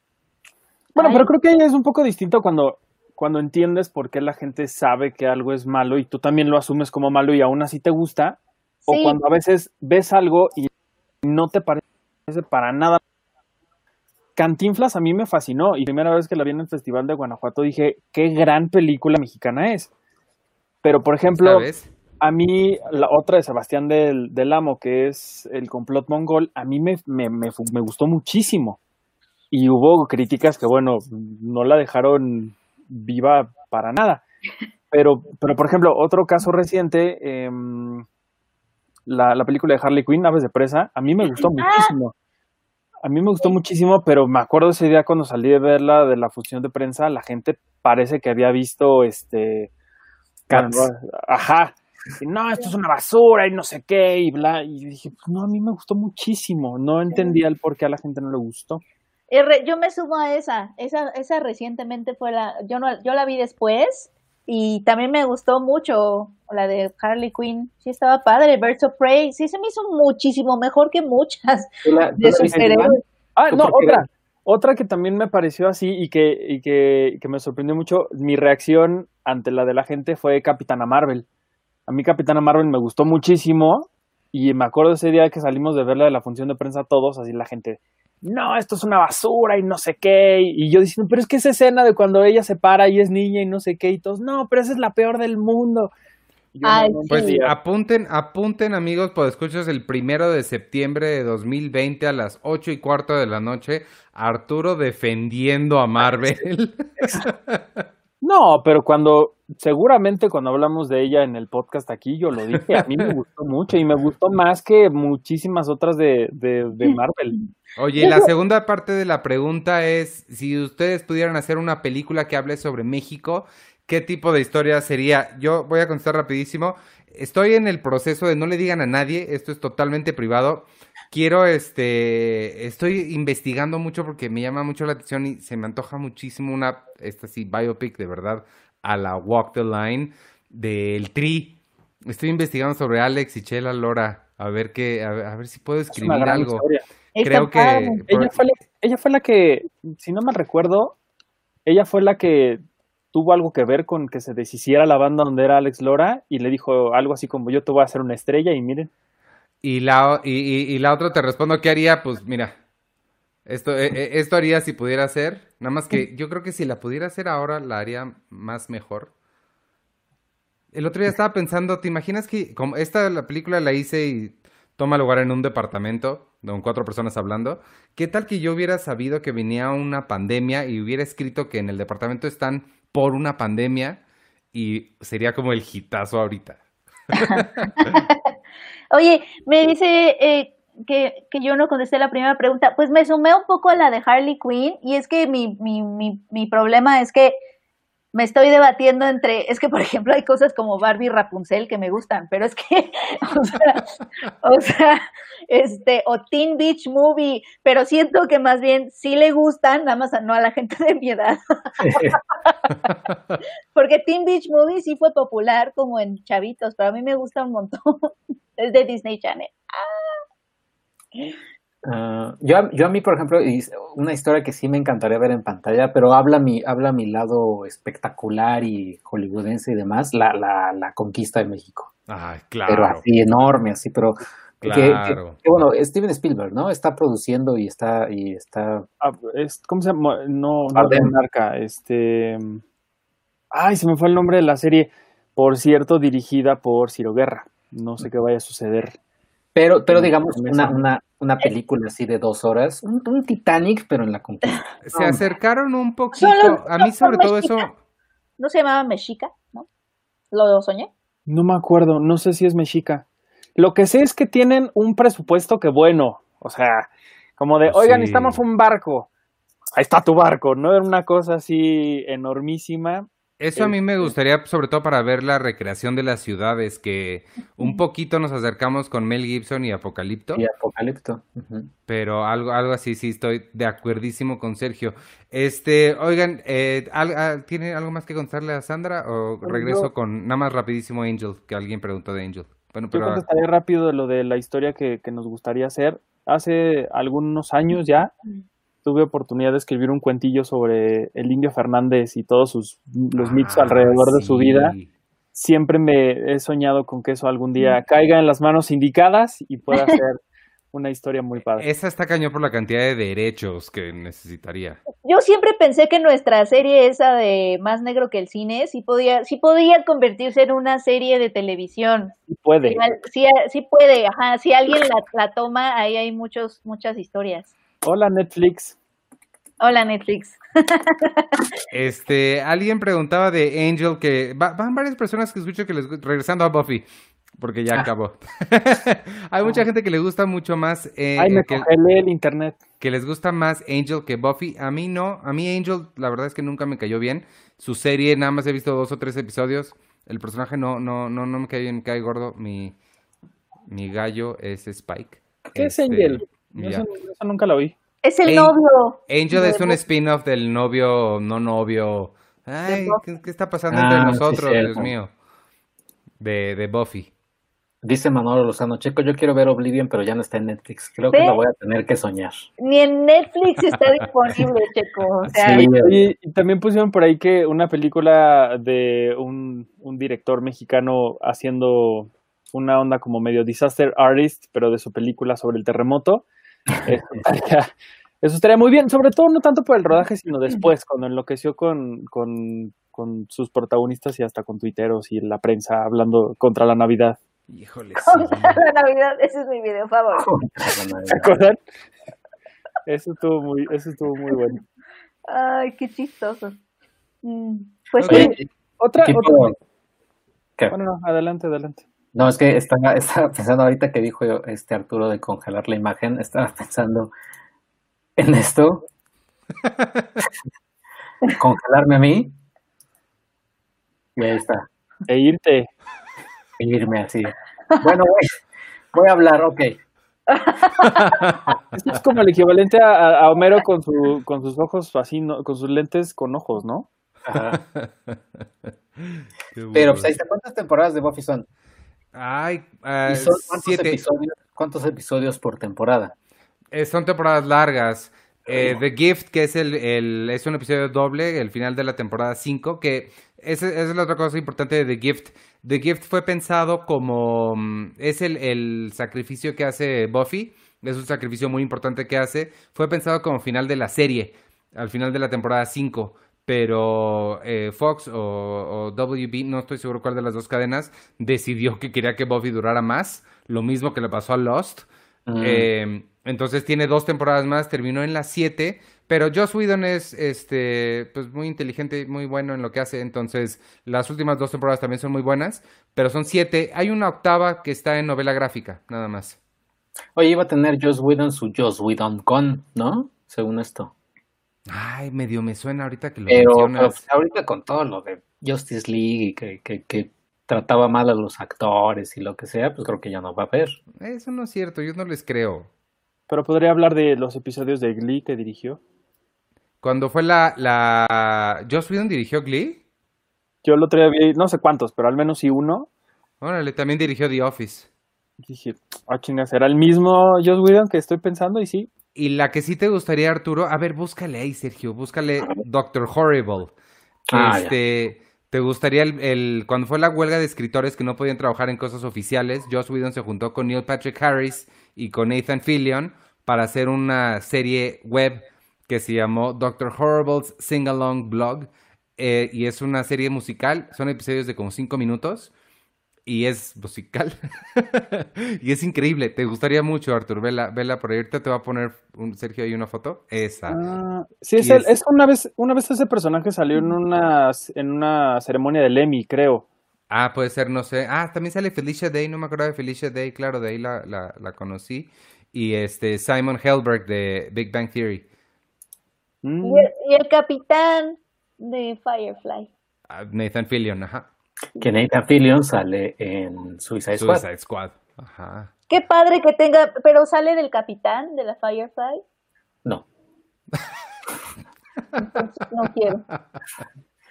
Bueno, Ay. pero creo que es un poco distinto cuando, cuando entiendes por qué la gente sabe que algo es malo y tú también lo asumes como malo y aún así te gusta. O cuando a veces ves algo y no te parece para nada. Cantinflas a mí me fascinó y primera vez que la vi en el Festival de Guanajuato dije, qué gran película mexicana es. Pero, por ejemplo, ¿Sabes? a mí, la otra de Sebastián del, del Amo, que es el complot mongol, a mí me, me, me gustó muchísimo. Y hubo críticas que, bueno, no la dejaron viva para nada. Pero, pero por ejemplo, otro caso reciente, em, la, la película de Harley Quinn, Aves de Presa, a mí me gustó muchísimo. A mí me gustó muchísimo, pero me acuerdo ese día cuando salí de verla de la función de prensa, la gente parece que había visto este Cats. Ajá. Y, no, esto es una basura y no sé qué, y bla. Y dije, pues no, a mí me gustó muchísimo. No entendía el por qué a la gente no le gustó. Yo me sumo a esa, esa, esa recientemente fue la, yo no, yo la vi después y también me gustó mucho la de Harley Quinn, sí estaba padre, Birds of Prey, sí se me hizo muchísimo mejor que muchas ¿Tú la- de Iván? superhéroes. Ah, ¿Tú no, otra. Otra que también me pareció así y que, y que, que me sorprendió mucho, mi reacción ante la de la gente fue Capitana Marvel. A mí Capitana Marvel me gustó muchísimo y me acuerdo ese día que salimos de verla de la función de prensa todos, así la gente, no, esto es una basura y no sé qué. Y yo diciendo, pero es que esa escena de cuando ella se para y es niña y no sé qué y todos, no, pero esa es la peor del mundo. No- Ay, no Pues entendía. apunten, apunten amigos, por escuchas el primero de septiembre de 2020 a las ocho y cuarto de la noche, Arturo defendiendo a Marvel. No, pero cuando, seguramente cuando hablamos de ella en el podcast aquí, yo lo dije, a mí me gustó mucho y me gustó más que muchísimas otras de, de, de Marvel. Oye, la segunda parte de la pregunta es, si ustedes pudieran hacer una película que hable sobre México, ¿qué tipo de historia sería? Yo voy a contestar rapidísimo. Estoy en el proceso de no le digan a nadie, esto es totalmente privado. Quiero, este, estoy investigando mucho porque me llama mucho la atención y se me antoja muchísimo una, esta sí, biopic de verdad, a la Walk the Line del Tri. Estoy investigando sobre Alex y Chela Lora, a ver qué, a ver, a ver si puedo Es una escribir gran algo. historia. Creo que Ella fue, la, ella fue la que, si no mal recuerdo, ella fue la que tuvo algo que ver con que se deshiciera la banda donde era Alex Lora y le dijo algo así como yo te voy a hacer una estrella y miren. Y la, y, y- y la otra te respondo, ¿qué haría? Pues mira, esto, eh, esto haría si pudiera hacer. Nada más que yo creo que si la pudiera hacer ahora, la haría más mejor. El otro día estaba pensando, ¿te imaginas que como esta la película la hice y toma lugar en un departamento con cuatro personas hablando? ¿Qué tal que yo hubiera sabido que venía una pandemia y hubiera escrito que en el departamento están por una pandemia y sería como el hitazo ahorita? Oye, me dice eh, que, que yo no contesté la primera pregunta. Pues me sumé un poco a la de Harley Quinn y es que mi, mi, mi, mi problema es que me estoy debatiendo entre, es que por ejemplo hay cosas como Barbie y Rapunzel que me gustan, pero es que, o sea, o sea, este, o Teen Beach Movie, pero siento que más bien sí le gustan, nada más a- no a la gente de mi edad, porque Teen Beach Movie sí fue popular como en chavitos, pero a mí me gusta un montón, es de Disney Channel. Ah, yo, a- yo a mí, por ejemplo, una historia que sí me encantaría ver en pantalla, pero habla mi, habla mi lado espectacular y hollywoodense y demás, la, la, la conquista de México. Ay, Pero claro. así enorme, así, pero que- que, Claro. que, bueno, Steven Spielberg, ¿no? Está produciendo y está, y está Ah, es- ¿Cómo se llama? No, no Bardem. Monarca, este... Ay, se me fue el nombre de la serie. Por cierto, dirigida por Ciro Guerra. No sé qué vaya a suceder. Pero, pero digamos, una, una, una película así de dos horas, un, un Titanic, pero en la conquista. Se acercaron un poquito. Solo- A mí, sobre todo eso. ¿No se llamaba Mexica? ¿No? ¿Lo soñé? No me acuerdo, no sé si es mexica. Lo que sé es que tienen un presupuesto que bueno, o sea, como de, Pues oigan, sí. necesitamos un barco. Ahí está tu barco, ¿no? Era una cosa así enormísima. Eso a mí me gustaría, sobre todo para ver la recreación de las ciudades, que un poquito nos acercamos con Mel Gibson y Apocalipto. Y Apocalipto. Pero algo, algo así, sí, estoy de acuerdísimo con Sergio. Este, oigan, eh, ah, ¿tiene algo más que contarle a Sandra? ¿O pues regreso con nada más rapidísimo Angel, que alguien preguntó de Angel? Bueno, pero... Yo contestaría rápido de lo de la historia que, que nos gustaría hacer. Hace algunos años ya tuve oportunidad de escribir un cuentillo sobre el Indio Fernández y todos sus los mitos ah, alrededor de su vida. Siempre me he soñado con que eso algún día caiga en las manos indicadas y pueda ser una historia muy padre. Esa está cañón por la cantidad de derechos que necesitaría. Yo siempre pensé que nuestra serie esa de Más Negro que el Cine sí podía, sí podía convertirse en una serie de televisión. Sí puede. Sí, sí puede, ajá. Si alguien la, la toma, ahí hay muchos, muchas historias. Hola Netflix. Hola Netflix. este, alguien preguntaba de Angel que van varias personas que escucho que les regresando a Buffy porque ya ah. acabó. Hay mucha ah. gente que le gusta mucho más eh, Ay, me que el internet. Que les gusta más Angel que Buffy. A mí no, a mí Angel la verdad es que nunca me cayó bien. Su serie nada más he visto dos o tres episodios. El personaje no no no no me cae bien, me cae gordo. Mi mi gallo es Spike. ¿Qué es Angel? Eso, nunca lo vi. Es el novio. Angel es un spin-off del novio, no novio. Ay, ¿qué, está pasando entre ah, nosotros, Dios mío? De, de Buffy. Dice Manolo Lozano, Checo, yo quiero ver Oblivion, pero ya no está en Netflix. Creo que la voy a tener que soñar. Ni en Netflix está disponible, Checo. sí, y, también pusieron por ahí que una película de un, un director mexicano haciendo una onda como medio disaster artist, pero de su película sobre el terremoto. Eso estaría, muy bien, sobre todo no tanto por el rodaje, sino después, cuando enloqueció con, con, con sus protagonistas y hasta con tuiteros y la prensa hablando contra la Navidad. Híjole. Contra la Navidad, ese es mi video favorito. ¿Se acuerdan? Eso estuvo muy, eso estuvo muy bueno. Ay, qué chistoso. Mm, pues sí. Otra, otra. Bueno, no, adelante, adelante. No, es que estaba, estaba, pensando ahorita que dijo este Arturo de congelar la imagen, estaba pensando en esto. Congelarme a mí. Y ahí está. E irte. E irme así. Bueno, voy, voy a hablar, ok. Esto es como el equivalente a, Homero con, su, con sus ojos así, con sus lentes con ojos, ¿no? Pero, pues, ¿cuántas temporadas de Buffy son? Ay, ¿cuántos, Episodios, por temporada? Eh, son temporadas largas. Eh, The Gift, que es el, el, es un episodio doble, el final de la temporada 5, que esa, es la otra cosa importante de The Gift. The Gift fue pensado como mm, es el, el sacrificio que hace Buffy, es un sacrificio muy importante que hace. Fue pensado como final de la serie, al final de la temporada 5 pero eh, Fox o, WB, no estoy seguro cuál de las dos cadenas, decidió que quería que Buffy durara más, lo mismo que le pasó a Lost. Mm. Eh, entonces tiene dos temporadas más, terminó en las siete, pero Joss Whedon es este, pues muy inteligente, muy bueno en lo que hace, entonces las últimas dos temporadas también son muy buenas, pero son siete. Hay una octava que está en novela gráfica, nada más. Oye, iba a tener Joss Whedon su Joss Whedon con, ¿no? Según esto. Ay, medio me suena ahorita que lo pero, mencionas. Pero ahorita con todo lo de Justice League y que, que, que, trataba mal a los actores y lo que sea, pues creo que ya no va a haber. Eso no es cierto, yo no les creo. Pero podría hablar de los episodios de Glee que dirigió. Cuando fue la... la... ¿Joss Whedon dirigió Glee? Yo lo traía, no sé cuántos, pero al menos sí uno. Órale, también dirigió The Office. Dije, ah, chingas, ¿era el mismo Joss Whedon que estoy pensando? Y sí, y la que sí te gustaría, Arturo, a ver, búscale ahí, Sergio, búscale Doctor Horrible. Ah, este, ¿Te gustaría el, cuando fue la huelga de escritores que no podían trabajar en cosas oficiales? Joss Whedon se juntó con Neil Patrick Harris y con Nathan Fillion para hacer una serie web que se llamó Doctor Horrible's Sing Along Blog. Eh, y es una serie musical, son episodios de como cinco minutos y es musical. y es increíble. Te gustaría mucho, Artur. Vela, vela por ahí. Ahorita te va a poner un, Sergio ahí una foto. Esa. Ah, sí, es, es, una vez, una vez ese personaje salió en una, en una ceremonia del Emmy, creo. Ah, puede ser, no sé. Ah, también sale Felicia Day, no me acuerdo de Felicia Day, claro, de ahí la, la, la conocí. Y este, Simon Helberg de Big Bang Theory. Mm. y el capitán de Firefly. Ah, Nathan Fillion, ajá. Que Nathan Fillion sale en Suicide Squad. Suicide Squad. Ajá. Qué padre que tenga, pero sale del capitán de la Firefly. No. Entonces, no quiero.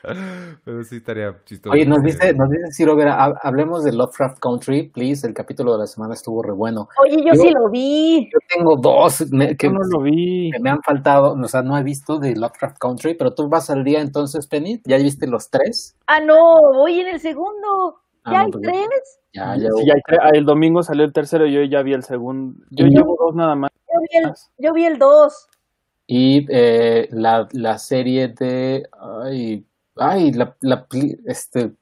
Pero sí estaría chistoso. Oye, nos dice, nos dice Ciro Vera, ha- hablemos de Lovecraft Country, please. El capítulo de la semana estuvo re bueno. Oye, yo Yo- sí lo vi. Yo tengo dos me- que, Yo no lo vi. que me han faltado, o sea, no he visto de Lovecraft Country, pero tú vas al día entonces, Penny. ¿Ya viste los tres? Ah, no, voy en el segundo. Ah, ¿Ya no, hay pues ya- tres? Ya, ya. Sí, ya ah, el domingo salió el tercero y yo ya vi el segundo. Yo Y- llevo dos nada más. Yo vi el, yo vi el dos. Y eh, la, la serie de. Ay, ay la, la pli- este,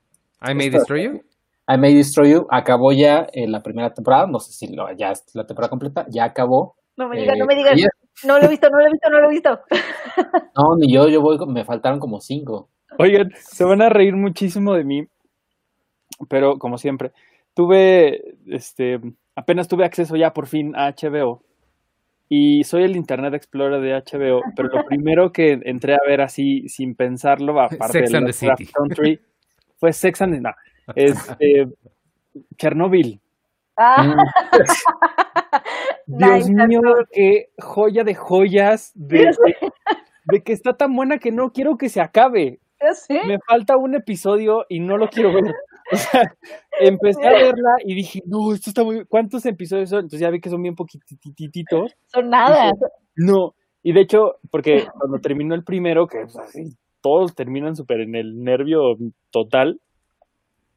I May Esta- Destroy You. I May Destroy You acabó ya en la primera temporada. No sé si lo, ya es la temporada completa. Ya acabó. No me Eh, digas, no me digas. ayer. No lo he visto, no lo he visto, no lo he visto. No, ni yo, yo voy, con- me faltaron como cinco. Oigan, se van a reír muchísimo de mí, pero como siempre, tuve, este, apenas tuve acceso ya por fin a HBO y soy el Internet Explorer de HBO, pero lo primero que entré a ver así sin pensarlo, aparte Sex de and the Lovecraft City. Country, fue Sex and the, no, este, Chernobyl. Ah, Mm, Dios Nice, mío, qué joya de joyas de, de- de que está tan buena que no quiero que se acabe. me falta un episodio y no lo quiero ver. O sea, empecé a verla y dije, no, esto está muy... ¿Cuántos episodios son? Entonces ya vi que son bien poquitititos. Son nada. No, y de hecho, porque cuando terminó el primero, que pues, así, todos terminan súper en el nervio total,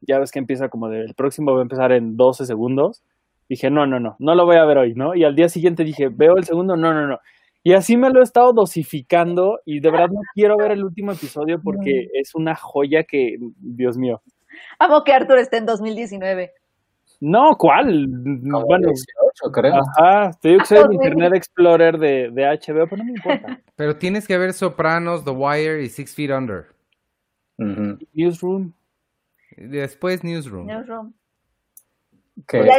ya ves que empieza como de, el próximo va a empezar en 12 segundos, dije, no, no, no, no lo voy a ver hoy, ¿no? Y al día siguiente dije, veo el segundo, no, no, no. Y así me lo he estado dosificando y de verdad no quiero ver el último episodio porque es una joya que, Dios mío. Amo que Arthur esté en 2019. No, ¿cuál? como Bueno, 18, creo. ajá, te digo que soy el Ok. Internet Explorer de, de HBO, pero no me importa. Pero tienes que ver Sopranos, The Wire y Six Feet Under. Newsroom. Después Newsroom. Newsroom. Ya-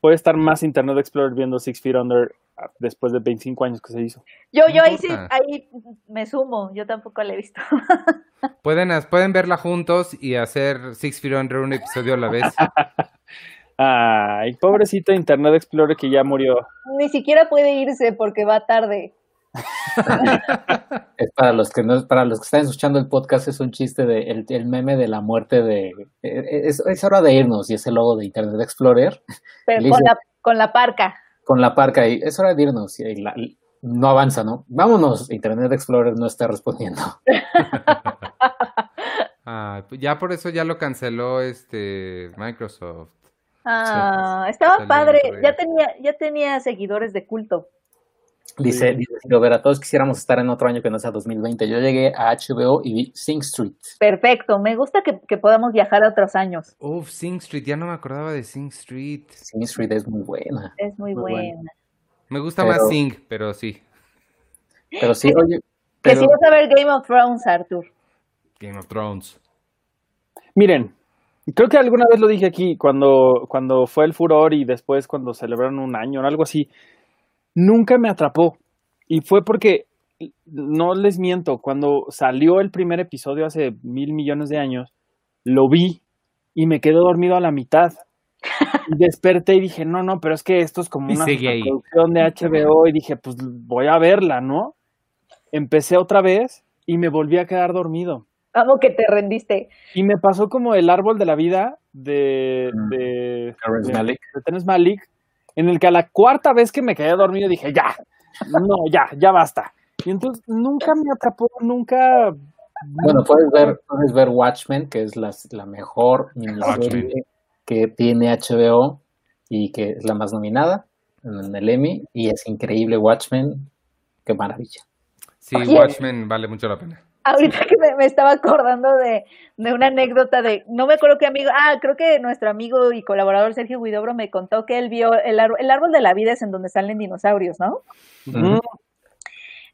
Puede estar más Internet Explorer viendo Six Feet Under ah, después de 25 años que se hizo. Yo, No yo ahí sí, ahí me sumo. Yo tampoco la he visto. Pueden, pueden verla juntos y hacer Six Feet Under un episodio a la vez. Ay, pobrecito Internet Explorer que ya murió. Ni siquiera puede irse porque va tarde. Es para los que no, para los que están escuchando el podcast, es un chiste de el, el meme de la muerte de eh, es, es hora de irnos y es el logo de Internet Explorer Pero con la, con la parca. Con la parca y es hora de irnos y la- no avanza, ¿no? Vámonos, Internet Explorer no está respondiendo. Ah, pues ya por eso ya lo canceló este Microsoft. Ah, estaba Salió padre. Ya tenía, ya tenía seguidores de culto. Dice, dice Ciro Vera, todos quisiéramos estar en otro año que no sea 2020. Yo llegué a HBO y vi Sing Street. Perfecto. Me gusta que, que podamos viajar a otros años. Uf, Sing Street, ya no me acordaba de Sing Street. Sing Street es muy buena. Es muy, Muy buena. buena. Me gusta Pero- más Sing, pero sí. Pero sí, oye, Que pero si vas a ver Game of Thrones, Arthur. Game of Thrones. Miren, creo que alguna vez lo dije aquí, cuando, cuando fue el furor y después cuando celebraron un año o algo así, nunca me atrapó. Y fue porque, no les miento, cuando salió el primer episodio hace mil millones de años, lo vi y me quedé dormido a la mitad. Y desperté y dije, no, no, pero es que esto es como Y una producción de HBO y dije, pues voy a verla, ¿no? Empecé otra vez y me volví a quedar dormido. Amo que te rendiste. Y me pasó como el árbol de la vida de, Mm. de, de- de Malick, en el que a la cuarta vez que me quedé dormido dije, ya, no, ya, ya basta. Y entonces nunca me atrapó, nunca... Bueno, puedes ver, puedes ver Watchmen, que es la, la mejor miniserie que tiene HBO y que es la más nominada en el Emmy. Y es increíble Watchmen. Qué maravilla. Sí. Watchmen vale mucho la pena. Ahorita que me, me estaba acordando de, de una anécdota de, no me acuerdo qué amigo, ah, creo que nuestro amigo y colaborador Sergio Guidobro me contó que él vio el, árbol- el árbol de la vida es en donde salen dinosaurios, ¿no?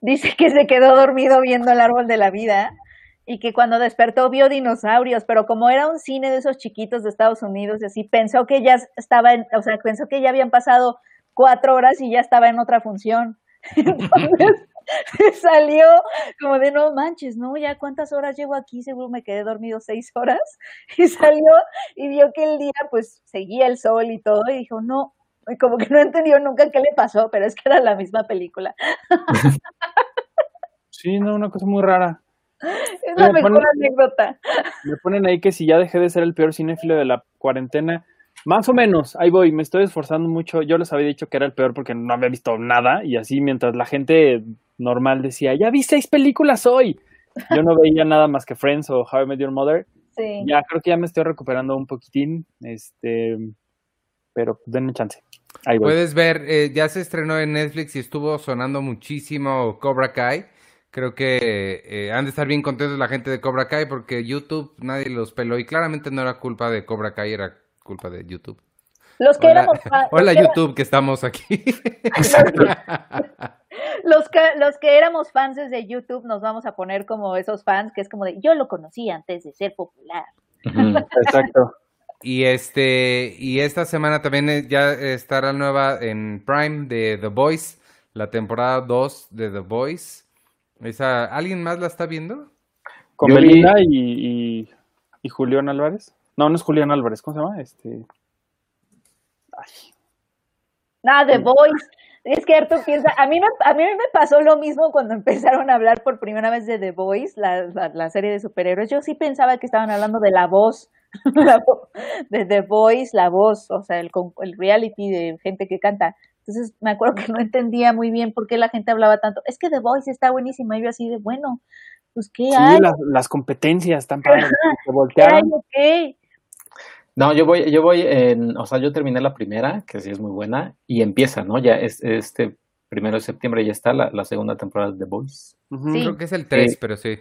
Dice que se quedó dormido viendo el árbol de la vida y que cuando despertó vio dinosaurios, pero como era un cine de esos chiquitos de Estados Unidos y así, pensó que ya estaba, en, o sea, pensó que ya habían pasado cuatro horas y ya estaba en otra función. Entonces, salió como de no manches, no, ya cuántas horas llevo aquí, seguro me quedé dormido seis horas, y salió y vio que el día pues seguía el sol y todo, y dijo, no, y como que no entendió nunca qué le pasó, pero es que era la misma película. Sí, no, una cosa muy rara. Es la Me mejor ponen- anécdota. Me ponen ahí que si ya dejé de ser el peor cinéfilo de la cuarentena, más o menos, ahí voy, me estoy esforzando mucho. Yo les había dicho que era el peor porque no había visto nada y así mientras la gente normal decía, ya vi seis películas hoy. Yo no veía nada más que Friends o How I Met Your Mother. Sí. Ya creo que ya me estoy recuperando un poquitín, este, pero denme chance. Ahí voy. Puedes ver, eh, ya se estrenó en Netflix y estuvo sonando muchísimo Cobra Kai. Creo que eh, han de estar bien contentos la gente de Cobra Kai porque YouTube nadie los peló y claramente no era culpa de Cobra Kai, era culpa de YouTube. Los que Hola, éramos hola era- YouTube que estamos aquí. los que, los que éramos fans de YouTube nos vamos a poner como esos fans que es como de yo lo conocí antes de ser popular. Exacto. Y este, y esta semana también eh, ya estará nueva en Prime de The Voice, la temporada 2 de The Voice. Esa, ¿alguien más la está viendo? Con Belinda y, y, y Julián Álvarez. No, no es Julián Álvarez, ¿cómo se llama? Este. Ay, Nada, The Voice. Es que Arturo piensa, a mí, me, a mí me pasó lo mismo cuando empezaron a hablar por primera vez de The Voice, la, la, la serie de superhéroes. Yo sí pensaba que estaban hablando de la voz, la vo- de The Voice, la voz, o sea, el, reality de gente que canta. Entonces me acuerdo que no entendía muy bien por qué la gente hablaba tanto. Es que The Voice está buenísima. Y yo así de, bueno, pues ¿qué sí, hay? las, las competencias están ¿Qué hay voltearon. No, yo voy, yo voy en, o sea, yo terminé la primera, que sí es muy buena, y empieza, ¿no? Ya es, este primero de septiembre ya está la, la segunda temporada de The Voice. Sí. Creo que es el 3, Sí. pero sí.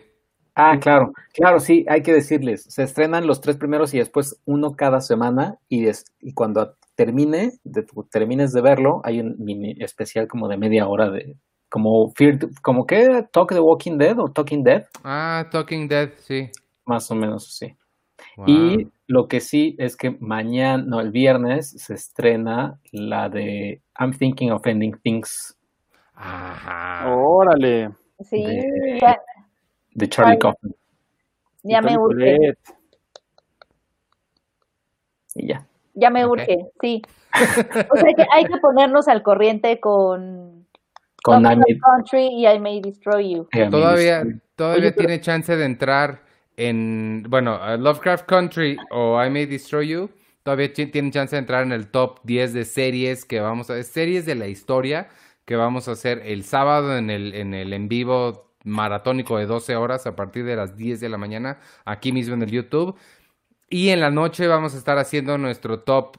Ah, claro, claro, sí, hay que decirles, se estrenan los tres primeros y después uno cada semana y, des- y cuando termine, de, termines de verlo, hay un mini especial como de media hora de, como Fear, como que Talk the Walking Dead o Talking Dead, Ah, Talking Dead, sí. más o menos así. Wow. Y lo que sí es que mañana, no, el viernes se estrena la de I'm Thinking of Ending Things Ajá. Órale. Sí, De- ya, de Charlie. Kaufman ya me urge. Y ya. Ya me Ok. urge, sí. O sea que hay que ponernos al corriente con Con I Country y I May Destroy You. Todavía, Destroy. todavía Oye, pero- tiene chance de entrar en, bueno, Lovecraft Country o I May Destroy You. Todavía ti- tienen chance de entrar en el top 10 de series que vamos a, series de la historia que vamos a hacer el sábado en el, en el en vivo maratónico de 12 horas a partir de las 10 de la mañana, aquí mismo en el YouTube. Y en la noche vamos a estar haciendo nuestro top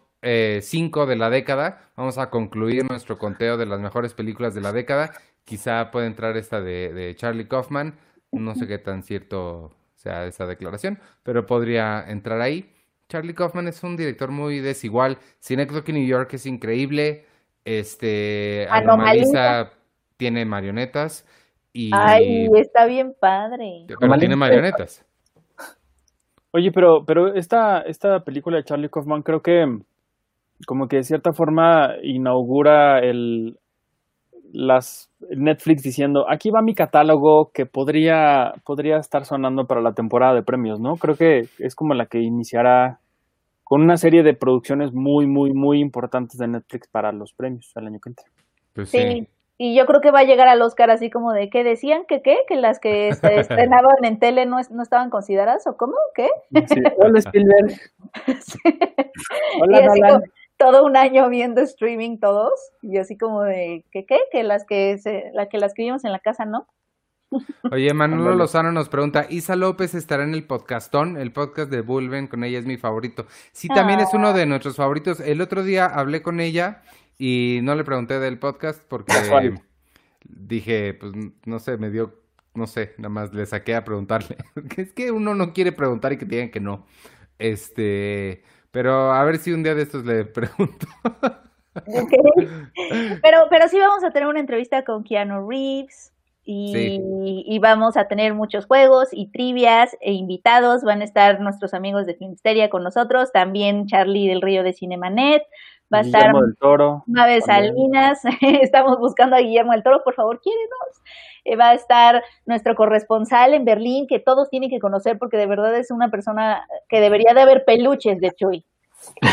5 de la década. Vamos a concluir nuestro conteo de las mejores películas de la década. Quizá pueda entrar esta de Charlie Kaufman. No sé qué tan cierto sea esa declaración, pero podría entrar ahí. Charlie Kaufman es un director muy desigual. Synecdoche New York es increíble. Este, Anomalía. Anomaliza tiene marionetas. Y, Ay, está bien padre. pero Anomalía. tiene marionetas. Oye, pero, pero esta, esta película de Charlie Kaufman creo que como que de cierta forma inaugura el las Netflix diciendo aquí va mi catálogo que podría, podría estar sonando para la temporada de premios, ¿no? Creo que es como la que iniciará con una serie de producciones muy, muy, muy importantes de Netflix para los premios el año que entra. Pues Sí. sí. Y yo creo que va a llegar al Oscar así como de que decían que qué, que las que se estrenaban en tele no, es- no estaban consideradas o cómo, ¿qué? Sí. Hola Spielberg. Hola y así Nolan. como todo un año viendo streaming todos y así como de que qué, que las que se, la que las que vimos en la casa no. Oye, Manolo Ándale. Lozano nos pregunta, Isa López estará en el podcastón, el podcast de Bulben, con ella es mi favorito. Sí, también es uno de nuestros favoritos. El otro día hablé con ella y no le pregunté del podcast porque ¿Cuál? dije, pues no sé, me dio, no sé, nada más le saqué a preguntarle. Es que uno no quiere preguntar y que digan que no. Este, pero a ver si un día de estos le pregunto. Ok. Pero, pero sí vamos a tener una entrevista con Keanu Reeves. y, y, vamos a tener muchos juegos y trivias e invitados. Van a estar nuestros amigos de Filmsteria con nosotros, también Charlie del Río de Cinemanet. Va a estar del Toro. Maves Salinas, estamos buscando a Guillermo del Toro, por favor, quiérenos. Eh, va a estar nuestro corresponsal en Berlín, que todos tienen que conocer porque de verdad es una persona que debería de haber peluches de Chuy.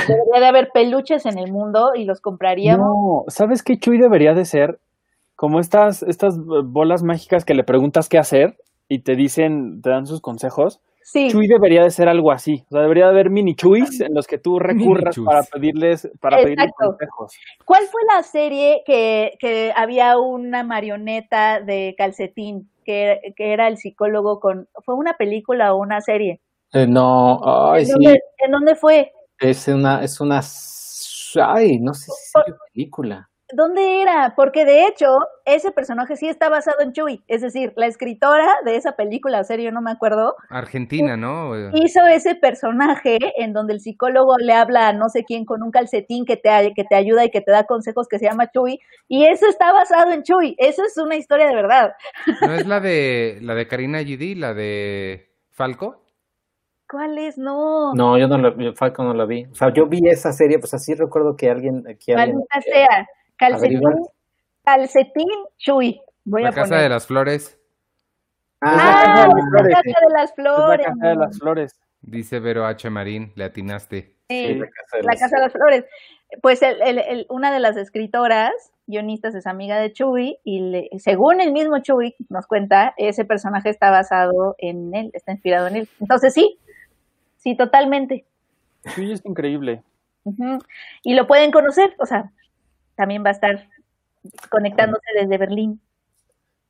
Debería de haber peluches en el mundo y los compraríamos. No, ¿sabes qué Chuy debería de ser? Como estas, estas bolas mágicas que le preguntas qué hacer y te dicen, te dan sus consejos. Sí. Chuy debería de ser algo así. O sea, debería de haber mini chuys en los que tú recurras para pedirles, para pedirles consejos. ¿Cuál fue la serie que, que había una marioneta de calcetín que, que, era el psicólogo con. ¿Fue una película o una serie? Eh, no, ay, ¿En sí. Dónde, ¿En dónde fue? Es una, es una. Ay, no sé si es película. ¿Dónde era? Porque de hecho, ese personaje sí está basado en Chuy. Es decir, la escritora de esa película o serie, no me acuerdo. Argentina, ¿no? Hizo ese personaje en donde el psicólogo le habla a no sé quién con un calcetín que te, que te ayuda y que te da consejos que se llama Chuy. Y eso está basado en Chuy. Eso es una historia de verdad. ¿No es la de, la de Karina Gidi, la de Falco? ¿Cuál es? No. No, yo no la, Falco no la vi. O sea, yo vi esa serie, pues así recuerdo que alguien... Que alguien sea. Calcetín, calcetín Chuy. Voy la a Casa poner. de las Flores. Ah, ah la Casa de las Flores. la Casa de las Flores. Dice Vero H. Marín, le atinaste. Sí, la, casa de, la las... casa de las Flores. Pues el, el, el, una de las escritoras, guionistas, es amiga de Chuy y le, según el mismo Chuy nos cuenta, ese personaje está basado en él, está inspirado en él. Entonces sí, sí, totalmente. Chuy es increíble. Uh -huh. Y lo pueden conocer, o sea, también va a estar conectándose desde Berlín.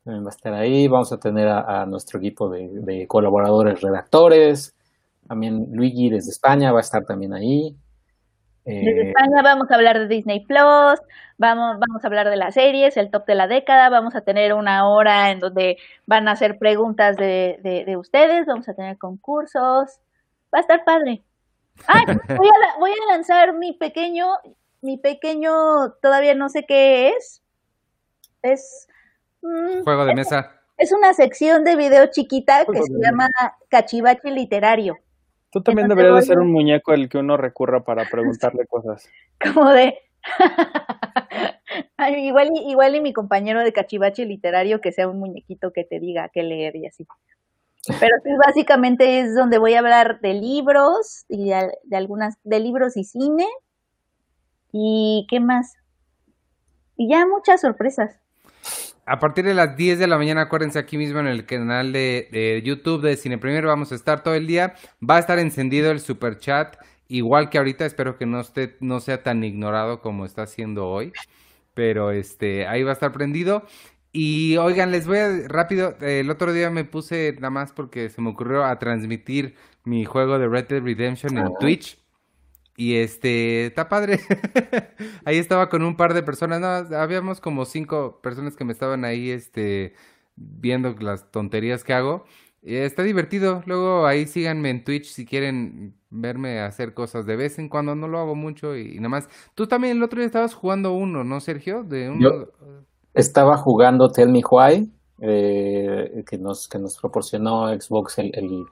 También va a estar ahí, vamos a tener a, a nuestro equipo de, de, colaboradores redactores, también Luigi desde España va a estar también ahí. Eh, desde España vamos a hablar de Disney Plus, vamos, vamos a hablar de las series, el top de la década, vamos a tener una hora en donde van a hacer preguntas de, de, de ustedes, vamos a tener concursos, va a estar padre. Ay, voy a, voy a lanzar mi pequeño, mi pequeño, todavía no sé qué es. Es. Mm, Juego de mesa. Es, es, una sección de video chiquita que se llama Cachivache Literario. Tú también deberías de ser un muñeco el que uno recurra para preguntarle cosas. Como de. Ay, igual, y, igual y mi compañero de cachivache literario que sea un muñequito que te diga qué leer y así. Pero sí, básicamente es donde voy a hablar de libros y de, de algunas, de libros y cine. ¿Y qué más? Y ya muchas sorpresas. A partir de las 10 de la mañana, acuérdense aquí mismo en el canal de, de, YouTube de Cine Premier, vamos a estar todo el día. Va a estar encendido el super chat, igual que ahorita, espero que no esté, no sea tan ignorado como está siendo hoy. Pero este, ahí va a estar prendido. Y oigan, les voy a rápido, el otro día me puse nada más porque se me ocurrió a transmitir mi juego de Red Dead Redemption en Twitch. Y este, está padre. ahí estaba con un par de personas, no, habíamos como cinco personas que me estaban ahí, este, viendo las tonterías que hago. Está divertido. Luego ahí síganme en Twitch si quieren verme hacer cosas de vez en cuando. No lo hago mucho y, y nada más. Tú también el otro día estabas jugando uno, ¿no, Sergio? De uno... Yo estaba jugando Tell Me Why, eh, que, nos, que nos proporcionó Xbox el, el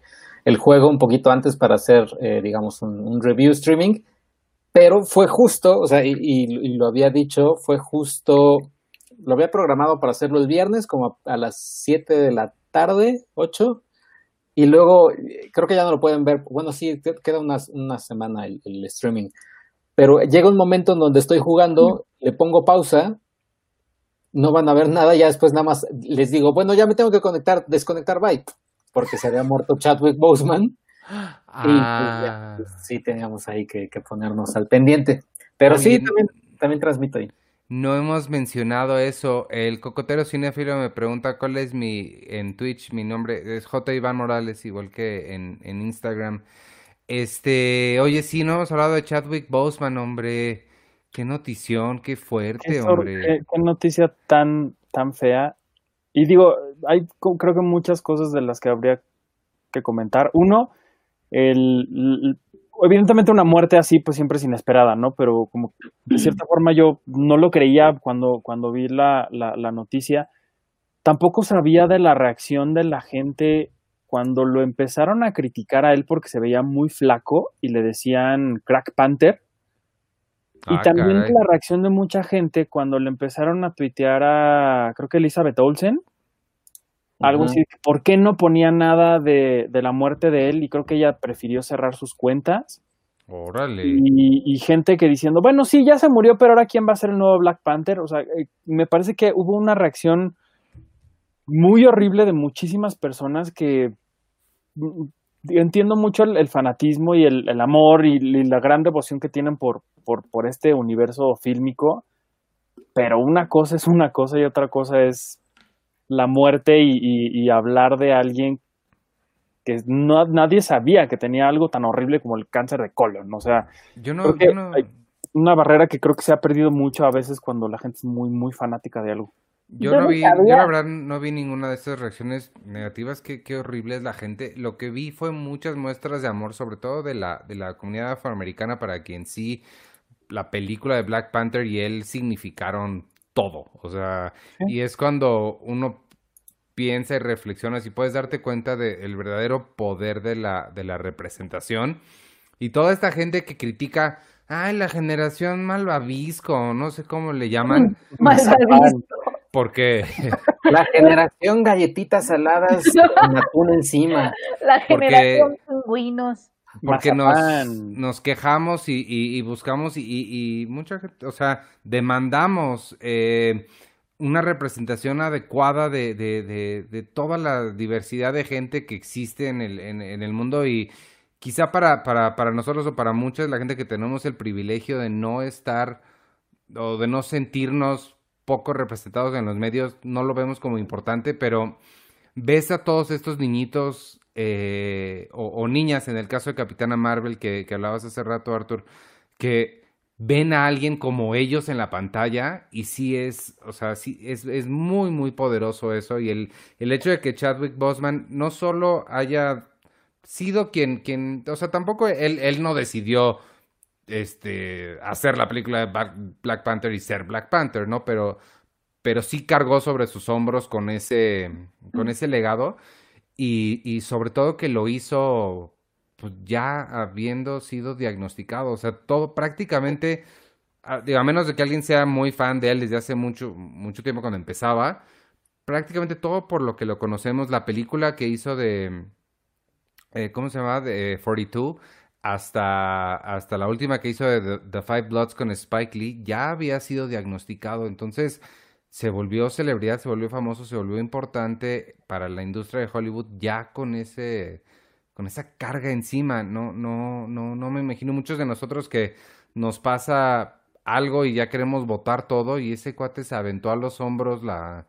el juego un poquito antes para hacer, eh, digamos, un, un, review streaming, pero fue justo, o sea, y, y, y, lo había dicho, fue justo, lo había programado para hacerlo el viernes, como a, a las 7 de la tarde, 8, y luego creo que ya no lo pueden ver, bueno, sí, queda una, una semana el, el, streaming, pero llega un momento en donde estoy jugando, le pongo pausa, no van a ver nada, ya después nada más les digo, bueno, ya me tengo que conectar, desconectar Byte porque se había muerto Chadwick Boseman. Ah. Y pues, ya, pues, sí teníamos ahí que, que, ponernos al pendiente. Pero sí, también, también transmito ahí. No hemos mencionado eso. El cocotero cinéfilo me pregunta cuál es mi, en Twitch, mi nombre es J. Iván Morales, igual que en, en Instagram. Este, oye, sí, no hemos hablado de Chadwick Boseman, hombre. Qué notición, qué fuerte, qué hombre. Qué, qué noticia tan, tan fea. Y digo, hay creo que muchas cosas de las que habría que comentar. Uno, el, el, evidentemente una muerte así pues siempre es inesperada, ¿no? Pero como de cierta forma yo no lo creía cuando, cuando vi la, la, la noticia. tampoco sabía de la reacción de la gente cuando lo empezaron a criticar a él porque se veía muy flaco y le decían Crack Panther. Y Ah, también caray. la reacción de mucha gente cuando le empezaron a tuitear a, creo que Elizabeth Olsen, algo así, ¿por qué no ponía nada de, de la muerte de él? Y creo que ella prefirió cerrar sus cuentas. Órale. Y, y gente que diciendo, bueno, sí, ya se murió, pero ahora quién va a ser el nuevo Black Panther. O sea, eh, me parece que hubo una reacción muy horrible de muchísimas personas que mm, entiendo mucho el, el fanatismo y el, el amor y, y la gran devoción que tienen por, por, por este universo fílmico, pero una cosa es una cosa y otra cosa es la muerte y, y- y hablar de alguien que no, nadie sabía que tenía algo tan horrible como el cáncer de colon. O sea, Yo no, yo no, hay- una barrera que creo que se ha perdido mucho a veces cuando la gente es muy, muy fanática de algo. Yo Yo no vi, yo la verdad no vi ninguna de estas reacciones negativas. Qué, qué horrible es la gente. Lo que vi fue muchas muestras de amor, sobre todo de la, de la comunidad afroamericana, para quien sí la película de Black Panther y él significaron todo. O sea, Sí. y es cuando uno piensa y reflexiona si puedes darte cuenta del verdadero poder de la, de la representación. Y toda esta gente que critica, ay, la generación malvavisco, no sé cómo le llaman, Malvavisco. Porque La generación galletitas saladas con atún encima. La Porque- generación pingüinos. porque nos, nos quejamos y, y- y buscamos y, y- y mucha gente, o sea, demandamos eh, una representación adecuada de, de- de- de toda la diversidad de gente que existe en el, en, en el mundo y quizá para, para, para nosotros o para muchos, la gente que tenemos el privilegio de no estar o de no sentirnos poco representados en los medios, no lo vemos como importante, pero ves a todos estos niñitos eh, o, o niñas, en el caso de Capitana Marvel que, que hablabas hace rato, Arthur, que ven a alguien como ellos en la pantalla y sí es, o sea, sí es, es muy, muy poderoso eso y el, el hecho de que Chadwick Boseman no solo haya sido quien, quien, o sea, tampoco él, él no decidió este, hacer la película de Black, Panther y ser Black Panther, ¿no? Pero, pero sí cargó sobre sus hombros con ese, con ese legado y, y sobre todo que lo hizo pues ya habiendo sido diagnosticado, o sea, todo prácticamente, a, digo, a menos de que alguien sea muy fan de él desde hace mucho, mucho tiempo cuando empezaba, prácticamente todo por lo que lo conocemos, la película que hizo de, eh, ¿cómo se llama? De eh, 42, hasta, hasta la última que hizo de The, Five Bloods con Spike Lee, ya había sido diagnosticado, entonces se volvió celebridad, se volvió famoso, se volvió importante para la industria de Hollywood ya con ese, con esa carga encima. No, no, no, no me imagino muchos de nosotros que nos pasa algo y ya queremos votar todo y ese cuate se aventó a los hombros la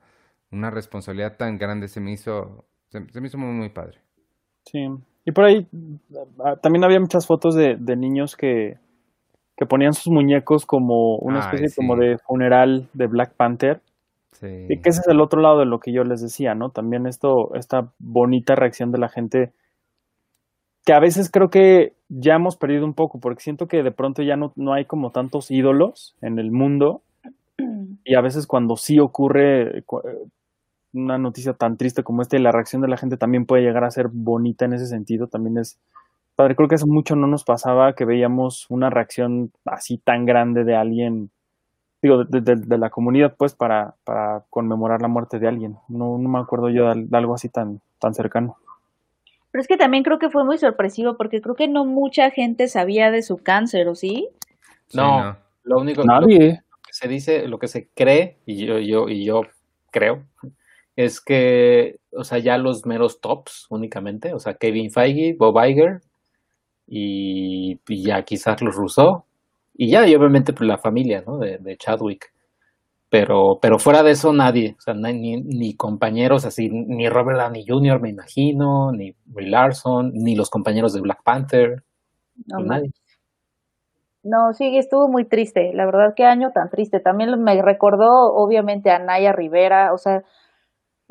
una responsabilidad tan grande se me hizo se, se me hizo muy muy padre. Sí. Y por ahí ah, también había muchas fotos de, de niños que, que ponían sus muñecos como una Ay, especie sí. como de funeral de Black Panther. Sí. Y que ese es el otro lado de lo que yo les decía, ¿no? También esto, esta bonita reacción de la gente, que a veces creo que ya hemos perdido un poco, porque siento que de pronto ya no, no hay como tantos ídolos en el mundo, y a veces cuando sí ocurre cu- una noticia tan triste como esta y la reacción de la gente también puede llegar a ser bonita en ese sentido, también es padre. Creo que hace mucho no nos pasaba que veíamos una reacción así tan grande de alguien, digo, de, de- de la comunidad, pues, para, para conmemorar la muerte de alguien. No, no me acuerdo yo de, al- de algo así tan, tan cercano. Pero es que también creo que fue muy sorpresivo porque creo que no mucha gente sabía de su cáncer, ¿o sí? Sí, No, lo único lo Nadie. que se dice, lo que se cree, y yo, yo, y yo creo, es que, o sea, ya los meros tops únicamente, o sea, Kevin Feige, Bob Iger y, y ya quizás los Rousseau, y ya, y obviamente pues, la familia, ¿no? De, de Chadwick. Pero, pero fuera de eso nadie, o sea, ni, ni compañeros así, ni Robert Downey Jr. me imagino, ni Brie Larson, ni los compañeros de Black Panther, No, ma- nadie. no, sí, estuvo muy triste. La verdad, qué año tan triste. También me recordó, obviamente, a Naya Rivera. O sea,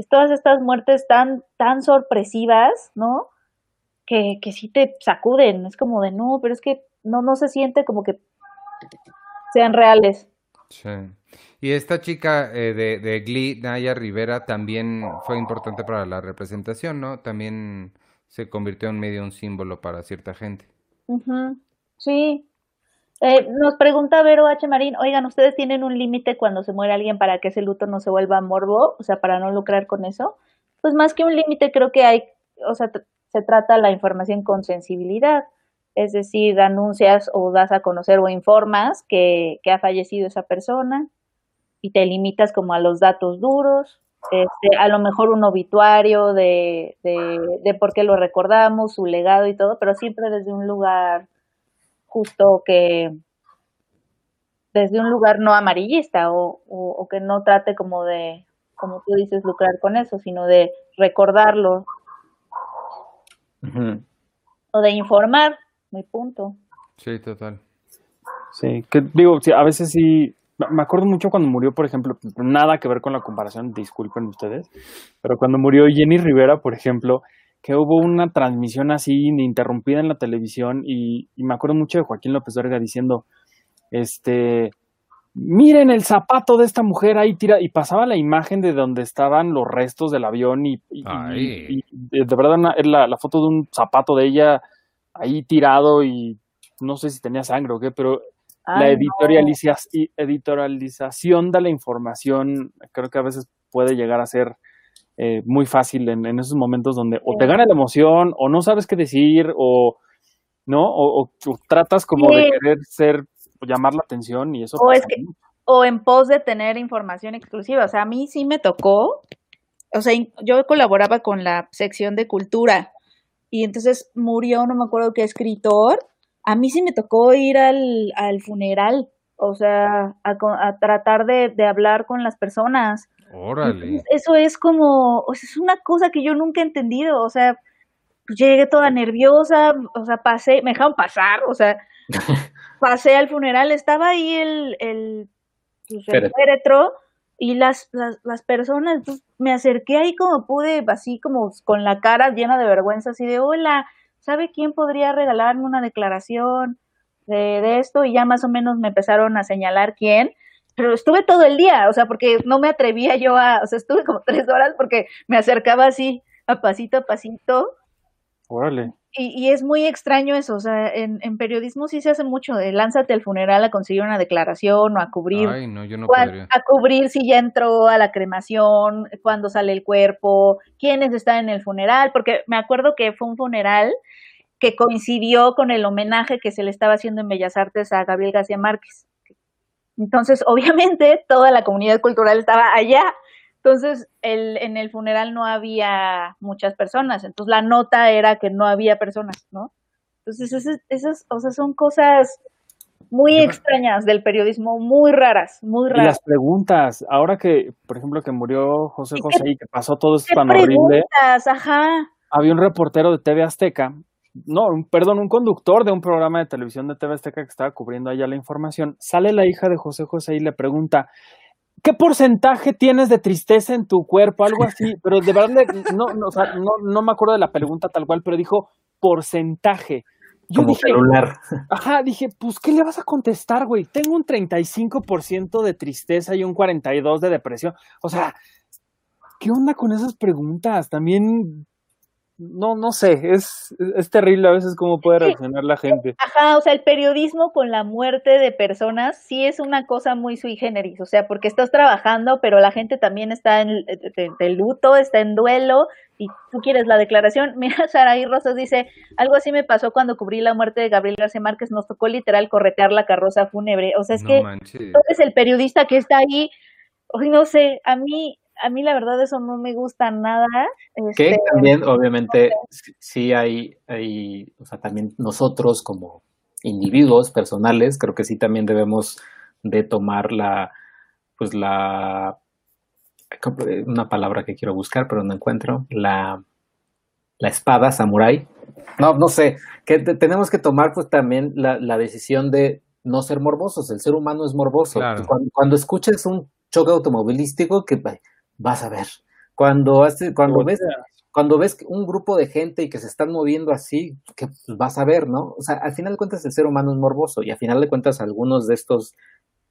es todas estas muertes tan, tan sorpresivas, ¿no? Que, que sí te sacuden. Es como de, no, pero es que no, no se siente como que sean reales. Sí. Y esta chica eh, de, de Glee, Naya Rivera, también fue importante para la representación, ¿no? También se convirtió en medio un símbolo para cierta gente. Ujú, Sí. Eh, nos pregunta Vero H. Marín, oigan, ¿ustedes tienen un límite cuando se muere alguien para que ese luto no se vuelva morbo? O sea, para no lucrar con eso. Pues más que un límite, creo que hay, o sea, se trata la información con sensibilidad. Es decir, anuncias o das a conocer o informas que, que ha fallecido esa persona y te limitas como a los datos duros. Este, a lo mejor un obituario de, de, de por qué lo recordamos, su legado y todo, pero siempre desde un lugar justo que desde un lugar no amarillista o, o, o que no trate como de, como tú dices, lucrar con eso, sino de recordarlo o de informar, mi punto. Sí, total. Sí, que digo, sí, a veces sí, me me acuerdo mucho cuando murió, por ejemplo, nada que ver con la comparación, disculpen ustedes, pero cuando murió Jenny Rivera, por ejemplo, que hubo una transmisión así ininterrumpida en la televisión y, y me acuerdo mucho de Joaquín López Verga diciendo, este, miren el zapato de esta mujer ahí tira, y pasaba la imagen de donde estaban los restos del avión y, y- y- Ay. y de verdad una- era la, la foto de un zapato de ella ahí tirado y no sé si tenía sangre o qué, pero la Ay, no. editorialización de la información creo que a veces puede llegar a ser eh, muy fácil en, en esos momentos donde o te gana la emoción o no sabes qué decir o no o, o- o tratas como de querer ser o llamar la atención y eso O es que- o en pos de tener información exclusiva. O sea, a mí sí me tocó, o sea, yo colaboraba con la sección de cultura y entonces murió, no me acuerdo qué escritor. A mí sí me tocó ir al, al funeral, o sea, a, tratar de, de hablar con las personas. Órale. Entonces, eso es como, o sea, es una cosa que yo nunca he entendido, o sea, pues llegué toda nerviosa, o sea, pasé, me dejaron pasar, o sea, pasé al funeral, estaba ahí el, el, pues, el féretro y las, las, las personas, pues, me acerqué ahí como pude, así como con la cara llena de vergüenza, así de, hola, ¿sabe quién podría regalarme una declaración de, de esto? Y ya más o menos me empezaron a señalar quién, pero estuve todo el día, o sea, porque no me atrevía yo a, o sea, estuve como tres horas porque me acercaba así, a pasito a pasito, Órale. y, y es muy extraño eso, o sea, en, en periodismo sí se hace mucho de lánzate al funeral a conseguir una declaración o a cubrir, Ay, no, yo no podría. a cubrir si ya entró a la cremación, cuándo sale el cuerpo, quiénes están en el funeral, porque me acuerdo que fue un funeral que coincidió con el homenaje que se le estaba haciendo en Bellas Artes a Gabriel García Márquez. Entonces, obviamente, toda la comunidad cultural estaba allá. Entonces, el, en el funeral no había muchas personas. Entonces, la nota era que no había personas, ¿no? Entonces, esas, esas o sea, son cosas muy extrañas del periodismo, muy raras, muy Y raras. las preguntas, ahora que, por ejemplo, que murió José ¿Y José y que pasó todo esto ¿Qué tan horrible, preguntas? Ajá. había un reportero de TV Azteca, no, un- perdón, un conductor de un programa de televisión de TV Azteca que estaba cubriendo allá la información. Sale la hija de José José y le pregunta, ¿qué porcentaje tienes de tristeza en tu cuerpo? Algo así, pero de verdad no, no, o sea, no, no me acuerdo de la pregunta tal cual, pero dijo porcentaje. Yo Como dije, celular. Ajá, dije, pues, ¿qué le vas a contestar, güey? Tengo un 35% de tristeza y un 42% de depresión. O sea, ¿qué onda con esas preguntas? También, no, no sé, es, es terrible a veces cómo puede Sí. reaccionar la gente. Ajá, o sea, el periodismo con la muerte de personas sí es una cosa muy sui generis, o sea, porque estás trabajando, pero la gente también está en de, de luto, está en duelo y tú quieres la declaración. Mira, Saraí Rosas dice, algo así me pasó cuando cubrí la muerte de Gabriel García Márquez, nos tocó literal corretear la carroza fúnebre, o sea, es no que manches. eres el periodista que está ahí, hoy no sé, a mí, a mí la verdad eso no me gusta nada. Que este, también, obviamente, sí- sí hay, hay, o sea, también nosotros como individuos personales, creo que sí también debemos de tomar la, pues la, una palabra que quiero buscar, pero no encuentro, la, la espada samurái. No, no sé, que te- tenemos que tomar pues también la, la decisión de no ser morbosos, el ser humano es morboso. Claro. Cuando, cuando escuches un choque automovilístico, que vas a ver. Cuando, hace, cuando ves cuando ves un grupo de gente y que se están moviendo así, que pues, vas a ver, ¿no? O sea, al final de cuentas el ser humano es morboso y al final de cuentas algunos de estos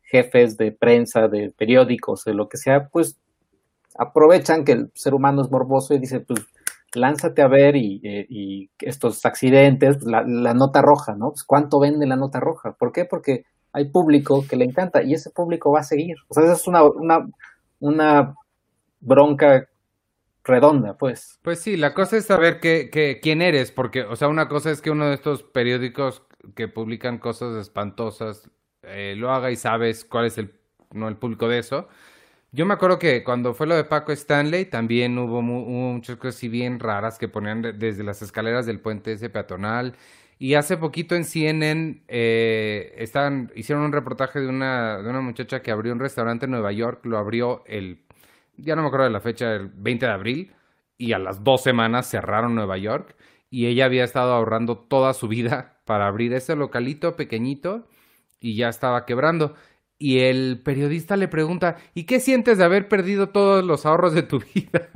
jefes de prensa, de periódicos, de lo que sea, pues aprovechan que el ser humano es morboso y dice, pues lánzate a ver y, eh, estos accidentes, pues, la, nota roja, ¿no? Pues cuánto vende la nota roja. ¿Por qué? Porque hay público que le encanta y ese público va a seguir. O sea, esa es una, una, una bronca redonda, pues. Pues sí, la cosa es saber que, quién eres, porque, o sea, una cosa es que uno de estos periódicos que publican cosas espantosas eh, lo haga y sabes cuál es el, no, el público de eso. Yo me acuerdo que cuando fue lo de Paco Stanley, también hubo, muchas cosas así bien raras que ponían desde las escaleras del puente ese peatonal. Y hace poquito en CNN eh, hicieron un reportaje de una, de una muchacha que abrió un restaurante en Nueva York, lo abrió el, ya no me acuerdo de la fecha, el 20 de abril, y a las dos semanas cerraron Nueva York. Y ella había estado ahorrando toda su vida para abrir ese localito pequeñito y ya estaba quebrando. Y el periodista le pregunta, ¿y qué sientes de haber perdido todos los ahorros de tu vida?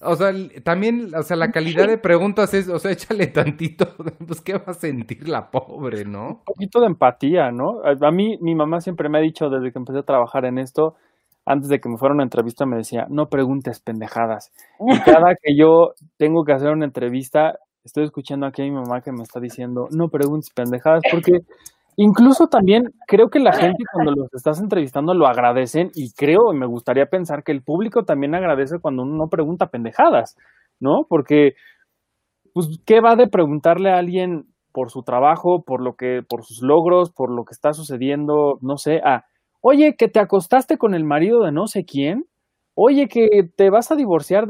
o sea, también, o sea, la calidad de preguntas es, o sea, échale tantito, pues, ¿qué va a sentir la pobre, no? Un poquito de empatía, ¿no? A mí, mi mamá siempre me ha dicho, desde que empecé a trabajar en esto, antes de que me fuera una entrevista, me decía, no preguntes pendejadas. Y cada que yo tengo que hacer una entrevista, estoy escuchando aquí a mi mamá que me está diciendo, no preguntes pendejadas, porque Incluso también creo que la gente cuando los estás entrevistando lo agradecen y creo y me gustaría pensar que el público también agradece cuando uno no pregunta pendejadas, ¿no? Porque, pues, ¿qué va de preguntarle a alguien por su trabajo, por lo que, por sus logros, por lo que está sucediendo, no sé, a, oye, que te acostaste con el marido de no sé quién, oye, que te vas a divorciar,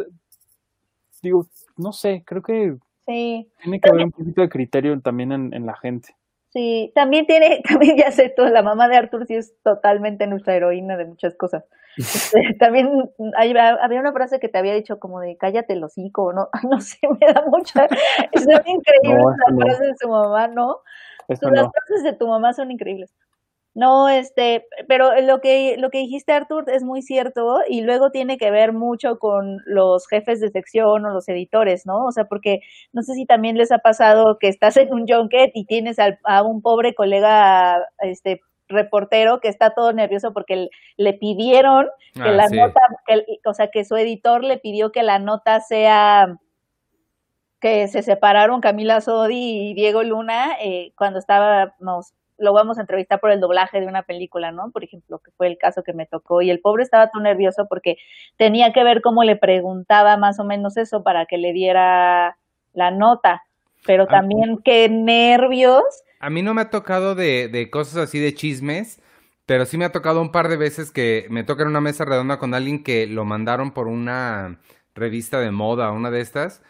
digo, no sé, creo que tiene que haber un poquito de criterio también en la gente. Sí, también tiene, también ya sé todo, la mamá de Arthur sí es totalmente nuestra heroína de muchas cosas. Este, también había una frase que te había dicho como de cállate el hocico, no, no sé, me da mucha, es increíble la frase de su mamá, ¿no? Las frases de tu mamá son increíbles. No, este, pero lo que, lo que dijiste, Artur, es muy cierto y luego tiene que ver mucho con los jefes de sección o los editores, ¿no? O sea, porque no sé si también les ha pasado que estás en un junket y tienes a un pobre colega, este, reportero que está todo nervioso porque le pidieron que ah, la nota, o sea, que su editor le pidió que la nota sea que se separaron Camila Sodi y Diego Luna eh, cuando estábamos lo vamos a entrevistar por el doblaje de una película, ¿no? Por ejemplo, que fue el caso que me tocó. Y el pobre estaba tan nervioso porque tenía que ver cómo le preguntaba más o menos eso para que le diera la nota. Pero también qué nervios. A mí no me ha tocado de, de cosas así de chismes, pero sí me ha tocado un par de veces que me toca en una mesa redonda con alguien que lo mandaron por una revista de moda, una de estas,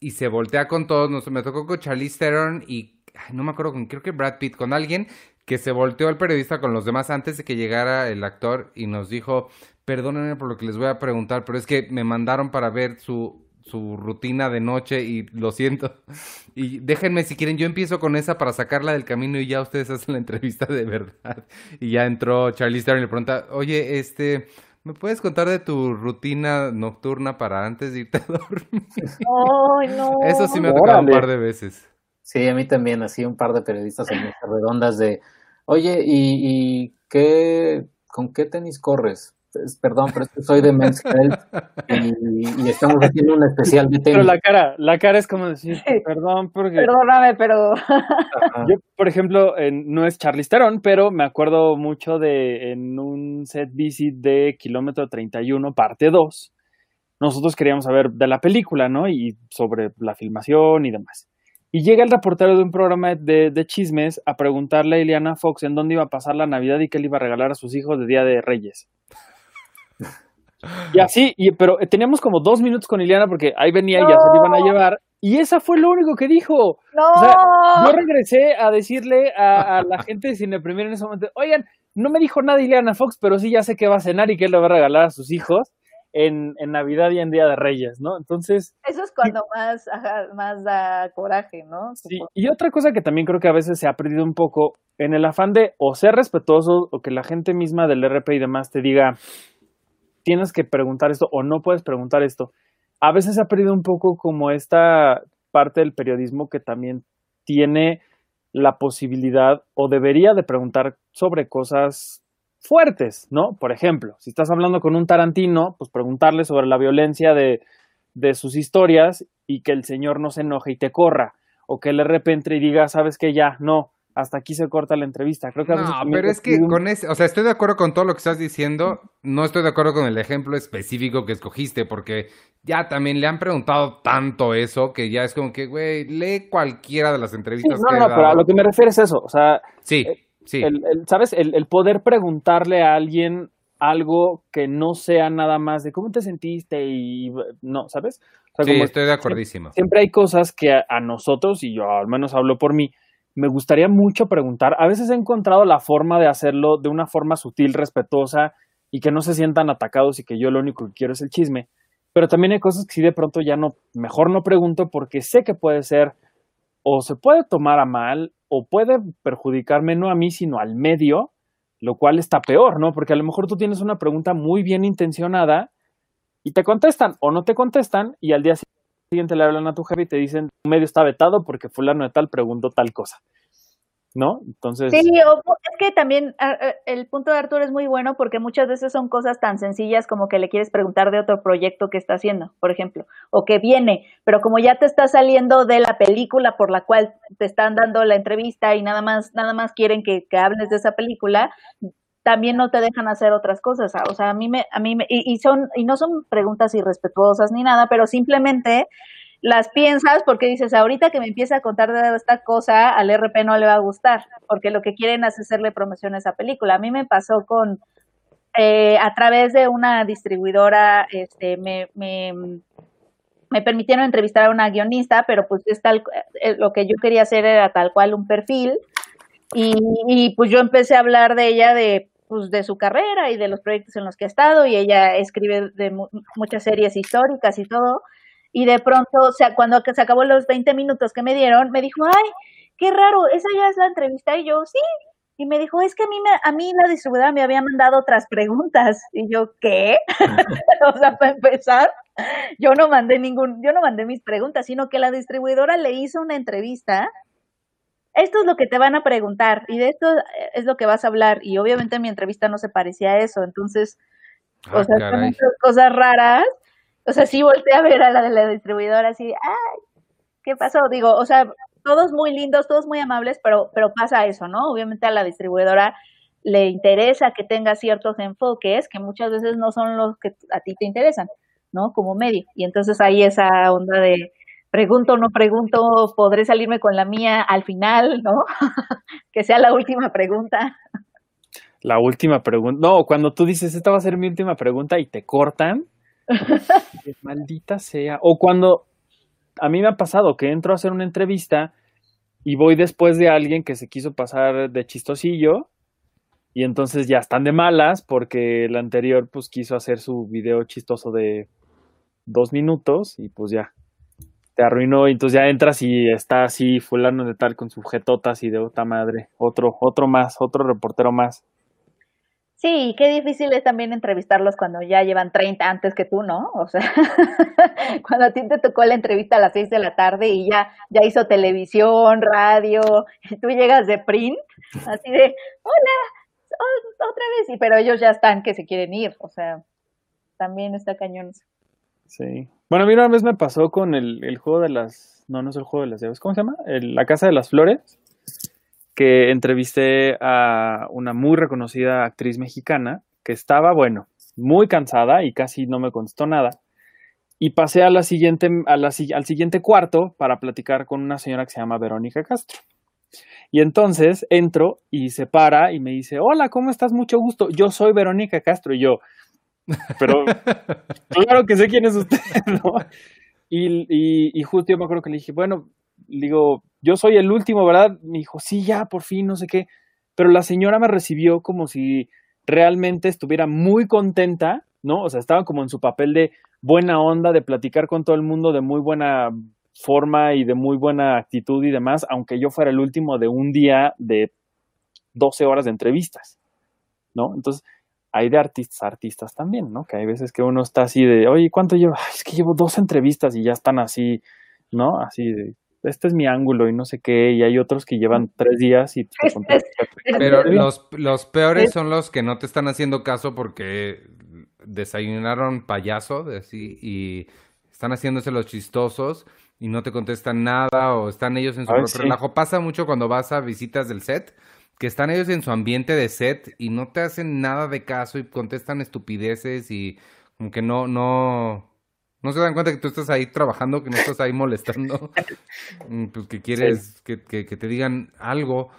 y se voltea con todos. Me tocó con Charlize Theron y no me acuerdo con, creo que Brad Pitt, con alguien que se volteó al periodista con los demás antes de que llegara el actor y nos dijo, perdónenme por lo que les voy a preguntar, pero es que me mandaron para ver su, su rutina de noche y lo siento. Y déjenme si quieren, yo empiezo con esa para sacarla del camino y ya ustedes hacen la entrevista de verdad. Y ya entró Charlie Stern y le pregunta, oye, este, ¿me puedes contar de tu rutina nocturna para antes de irte a dormir? no. Eso sí me ha tocado un par de veces. Sí, a mí también, así un par de periodistas en mesas redondas de, oye, ¿y, y qué, con qué tenis corres? Perdón, pero es que soy de Men's Health y, estamos haciendo un especial de tenis. Pero la cara, la cara es como decir, perdón, porque... Perdóname, pero... Yo, por ejemplo, no es Charlize Theron, pero me acuerdo mucho de en un set visit de Kilómetro 31, parte 2, nosotros queríamos saber de la película, ¿no? Y sobre la filmación y demás. Y llega el reportero de un programa de, chismes a preguntarle a Ileana Fox en dónde iba a pasar la Navidad y qué le iba a regalar a sus hijos de Día de Reyes. Y así, pero teníamos como dos minutos con Ileana porque ahí venía y ya se le iban a llevar. Y esa fue lo único que dijo. No. yo regresé a decirle a, la gente de Cine Premier en ese momento, oigan, no me dijo nada Ileana Fox, pero sí ya sé que va a cenar y que le va a regalar a sus hijos en, en, Navidad y en Día de Reyes, ¿no? Entonces... Eso es cuando más, más da coraje, ¿no? Sí, y otra cosa que también creo que a veces se ha perdido un poco en el afán de o ser respetuoso o que la gente misma del RP y demás te diga, tienes que preguntar esto o no puedes preguntar esto. A veces se ha perdido un poco como esta parte del periodismo que también tiene la posibilidad o debería de preguntar sobre cosas fuertes, ¿no? Por ejemplo, si estás hablando con un Tarantino, pues preguntarle sobre la violencia de, de sus historias y que el señor no se enoje y te corra, o que le repente y diga, sabes que ya, no, hasta aquí se corta la entrevista. Creo que No, pero es que un- con ese, o sea, estoy de acuerdo con todo lo que estás diciendo, no estoy de acuerdo con el ejemplo específico que escogiste, porque ya también le han preguntado tanto eso que ya es como que, güey, lee cualquiera de las Sí, entrevistas no, que he no, pero a lo que me refiero es eso, o sea, Sí, sí. el, el- ¿sabes? El, el poder preguntarle a alguien algo que no sea nada más de cómo te sentiste y no, ¿sabes? O sea, Sí, como estoy de acordísimo. siempre hay cosas que a, a nosotros, y yo al menos hablo por mí, me gustaría mucho preguntar. A veces he encontrado la forma de hacerlo de una forma sutil, respetuosa y que no se sientan atacados y que yo lo único que quiero es el chisme. Pero también hay cosas que sí de pronto ya no, mejor no pregunto porque sé que puede ser o se puede tomar a mal o puede perjudicarme no a mí sino al medio, lo cual está peor, ¿no? Porque a lo mejor tú tienes una pregunta muy bien intencionada y te contestan o no te contestan y al día siguiente le hablan a tu jefe y te dicen medio está vetado porque fulano de tal preguntó tal cosa. ¿No? Entonces, Sí, es que también el punto de Arturo es muy bueno porque muchas veces son cosas tan sencillas como que le quieres preguntar de otro proyecto que está haciendo, por ejemplo, o que viene, pero como ya te está saliendo de la película por la cual te están dando la entrevista y nada más, nada más quieren que, que hables de esa película, también no te dejan hacer otras cosas. O sea, a mí me, a mí me, y, y son, y no son preguntas irrespetuosas ni nada, pero simplemente las piensas porque dices, ahorita que me empieza a contar de esta cosa, al RP no le va a gustar, porque lo que quieren es hacerle promoción a esa película. A mí me pasó con, eh, a través de una distribuidora, este, me, me, permitieron entrevistar a una guionista, pero pues es tal, eh, lo que yo quería hacer era tal cual un perfil, y, y pues yo empecé a hablar de ella de pues de su carrera y de los proyectos en los que ha estado y ella escribe de mu- muchas series históricas y todo y de pronto, o sea, cuando se acabó los 20 minutos que me dieron, me dijo, ay, qué raro, esa ya es la entrevista, y yo, sí, y me dijo, es que a mí, me, a mí la distribuidora me había mandado otras preguntas, y yo, ¿qué? o sea, para empezar, yo no mandé ningún, yo no mandé mis preguntas, sino que la distribuidora le hizo una entrevista, esto es lo que te van a preguntar, y de esto es lo que vas a hablar, y obviamente mi entrevista no se parecía a eso, entonces, Ah, o sea, son cosas raras. O sea, sí volteé a ver a la de la distribuidora así, ay, ¿qué pasó? Digo, o sea, todos muy lindos, todos muy amables, pero, pero pasa eso, ¿no? Obviamente a la distribuidora le interesa que tenga ciertos enfoques que muchas veces no son los que a ti te interesan, ¿no? Como medio. Y entonces hay esa onda de pregunto no pregunto, podré salirme con la mía al final, ¿no? que sea la última pregunta. la última pregunta. No, cuando tú dices, esta va a ser mi última pregunta y te cortan. Maldita sea. O cuando a mí me ha pasado que entro a hacer una entrevista y voy después de alguien que se quiso pasar de chistosillo y entonces ya están de malas porque el anterior pues quiso hacer su video chistoso de dos minutos y pues ya te arruinó y entonces ya entras y está así fulano de tal con su jetota así de otra madre, otro, otro más, otro reportero más. Sí, qué difícil es también entrevistarlos cuando ya llevan 30 antes que tú, ¿no? O sea, cuando a ti te tocó la entrevista a las 6 de la tarde y ya, ya hizo televisión, radio, y tú llegas de print, así de, hola, otra vez, y pero ellos ya están que se quieren ir, o sea, también está cañón. Sí. Bueno, a mí una vez me pasó con el, el juego de las. No, no es el juego de las llaves. ¿Cómo se llama? El- la Casa de las Flores. Que entrevisté a una muy reconocida actriz mexicana que estaba, bueno, muy cansada y casi no me contestó nada. Y pasé a la siguiente, a la si- al siguiente cuarto para platicar con una señora que se llama Verónica Castro. Y entonces entro y se para y me dice, hola, ¿cómo estás? Mucho gusto. Yo soy Verónica Castro. Y yo, pero claro que sé quién es usted, ¿no? Y, y, y justo yo me acuerdo que le dije, bueno, digo, yo soy el último, ¿verdad? Me dijo, sí, ya, por fin, no sé qué. Pero la señora me recibió como si realmente estuviera muy contenta, ¿no? O sea, estaba como en su papel de buena onda, de platicar con todo el mundo de muy buena forma y de muy buena actitud y demás, aunque yo fuera el último de un día de 12 horas de entrevistas, ¿no? Entonces, hay de artistas artistas también, ¿no? Que hay veces que uno está así de, oye, ¿cuánto llevo? Es que llevo dos entrevistas y ya están así, ¿no? Así de, este es mi ángulo y no sé qué, y hay otros que llevan tres días y te Pero los, los peores son los que no te están haciendo caso porque desayunaron payaso de así, y están haciéndose los chistosos y no te contestan nada o están ellos en su Ay, propio sí. relajo. Pasa mucho cuando vas a visitas del set, que están ellos en su ambiente de set y no te hacen nada de caso y contestan estupideces y como que no, no, no se dan cuenta que tú estás ahí trabajando, que no estás ahí molestando, Mm, pues que quieres que, que- que te digan algo.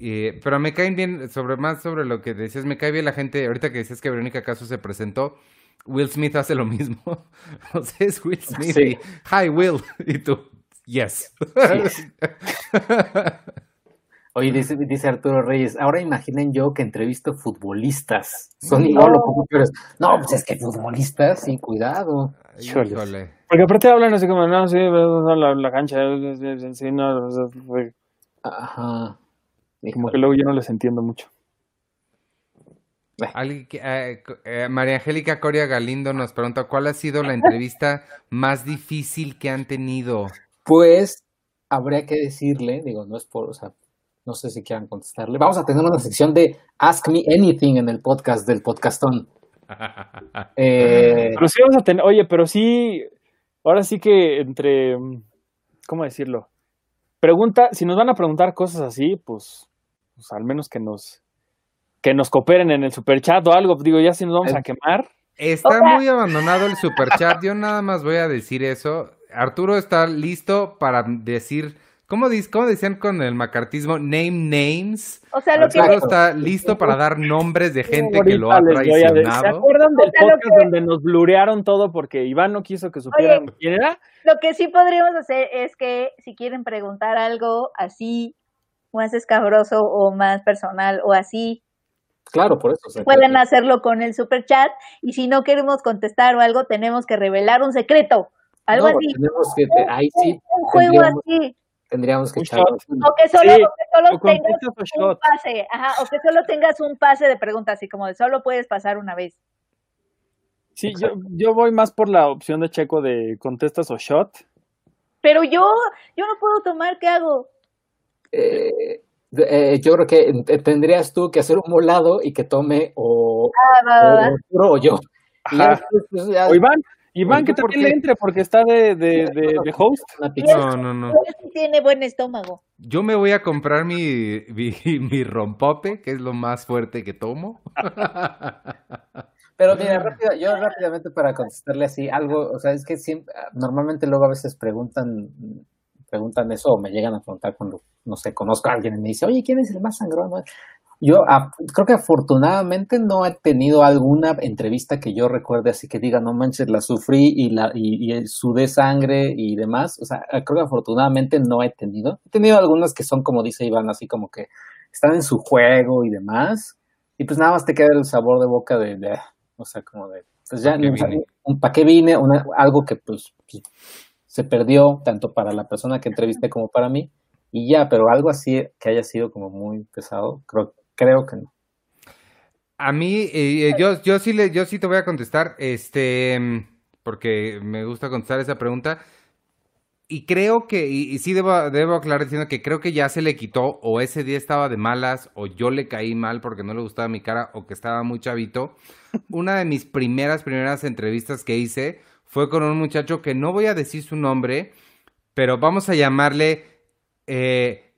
Eh, pero me caen bien, sobre más sobre lo que decías, me cae bien la gente, ahorita que decías que Verónica Caso se presentó, Will Smith hace lo mismo. o sea, es Will Smith. Sí. y, Hi, Will. Y tú, yes. Oye, dice, dice Arturo Reyes, ahora imaginen yo que entrevisto futbolistas. Son igual o poco peores. No, pues es que futbolistas, sí, cuidado. Híjole. Porque aparte hablan así como, no, sí, la, la cancha, sí, no, Ajá. como que luego yo no les entiendo mucho. Alguien que- eh, eh, María Angélica Coria Galindo nos pregunta, ¿cuál ha sido la entrevista más difícil que han tenido? Pues habría que decirle, digo, no es por, o sea, no sé si quieran contestarle. Vamos a tener una sección de Ask Me Anything en el podcast del podcastón. Eh, Pero sí vamos a tener, oye, pero sí, ahora sí que entre, ¿cómo decirlo? Pregunta, si nos van a preguntar cosas así, pues, pues al menos que nos, que nos cooperen en el superchat o algo, digo, ya si nos vamos a quemar. Está muy abandonado el superchat. Yo nada más voy a decir eso. Arturo está listo para decir, ¿cómo, dis- cómo decían con el macartismo? Name names. O sea, lo que, Arturo está listo para dar nombres de gente que lo ha de- ¿Se traicionado. acuerdan del O sea, podcast que- donde nos blurearon todo porque Iván no quiso que supieran quién era? lo que sí podríamos hacer es que si quieren preguntar algo así, más escabroso o más personal o así, claro, por eso. o sea, pueden hacerlo con el super chat y si no queremos contestar o algo, tenemos que revelar un secreto, algo no, así, tenemos que, ahí sí un juego así, tendríamos que Un echar. shot. o que solo, Sí, o que solo o tengas un shot. pase, ajá, o que solo tengas un pase de preguntas, así como de solo puedes pasar una vez. Sí, yo, yo voy más por la opción de Checo de contestas o shot. Pero yo, yo no puedo tomar, ¿qué hago? Eh, eh, yo creo que tendrías tú que hacer un molado y que tome o, Ah, va, va, va. o yo. Y ya Ajá. pues, ya O Iván, Iván que ¿tú por también le qué? entre porque está de, de, de, de host. No, no, no. Tiene buen estómago. Yo me voy a comprar mi, mi, mi rompope, que es lo más fuerte que tomo. Pero mira, rápido, yo rápidamente para contestarle así algo, o sea, es que siempre, normalmente luego a veces preguntan, preguntan eso o me llegan a preguntar cuando, no sé, conozco a alguien y me dice, oye, ¿quién es el más sangrón? Yo ah, creo que afortunadamente no he tenido alguna entrevista que yo recuerde así que diga, no manches, la sufrí y, la, y, y sudé sangre y demás. O sea, creo que afortunadamente no he tenido. He tenido algunas que son, como dice Iván, así como que están en su juego y demás. Y pues nada más te queda el sabor de boca de, de o sea, como de, pues ya, ¿Pa' qué o sea, vine? un pa' qué vine, una- algo que pues, pues, se perdió tanto para la persona que entrevisté como para mí. Y ya, pero algo así que haya sido como muy pesado, creo, creo que no. A mí, eh, eh, yo, yo sí le, yo sí te voy a contestar, este, porque me gusta contestar esa pregunta. Y creo que, y, y sí debo, debo aclarar diciendo que creo que ya se le quitó, o ese día estaba de malas, o yo le caí mal porque no le gustaba mi cara, o que estaba muy chavito. Una de mis primeras, primeras entrevistas que hice fue con un muchacho que no voy a decir su nombre, pero vamos a llamarle eh,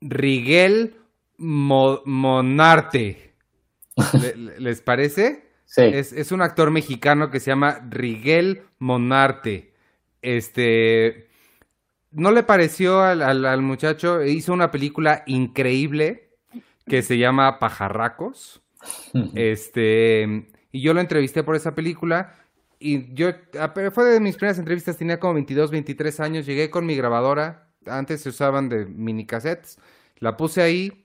Rigel Mo- Monarte. ¿Le- le- ¿Les parece? Sí. Es, es un actor mexicano que se llama Rigel Monarte. Este. No le pareció al, al- al muchacho. Hizo una película increíble que se llama Pajarracos. Este. Y yo lo entrevisté por esa película. Y yo. Fue de mis primeras entrevistas. Tenía como 22, 23 años. Llegué con mi grabadora. Antes se usaban de mini cassettes. La puse ahí.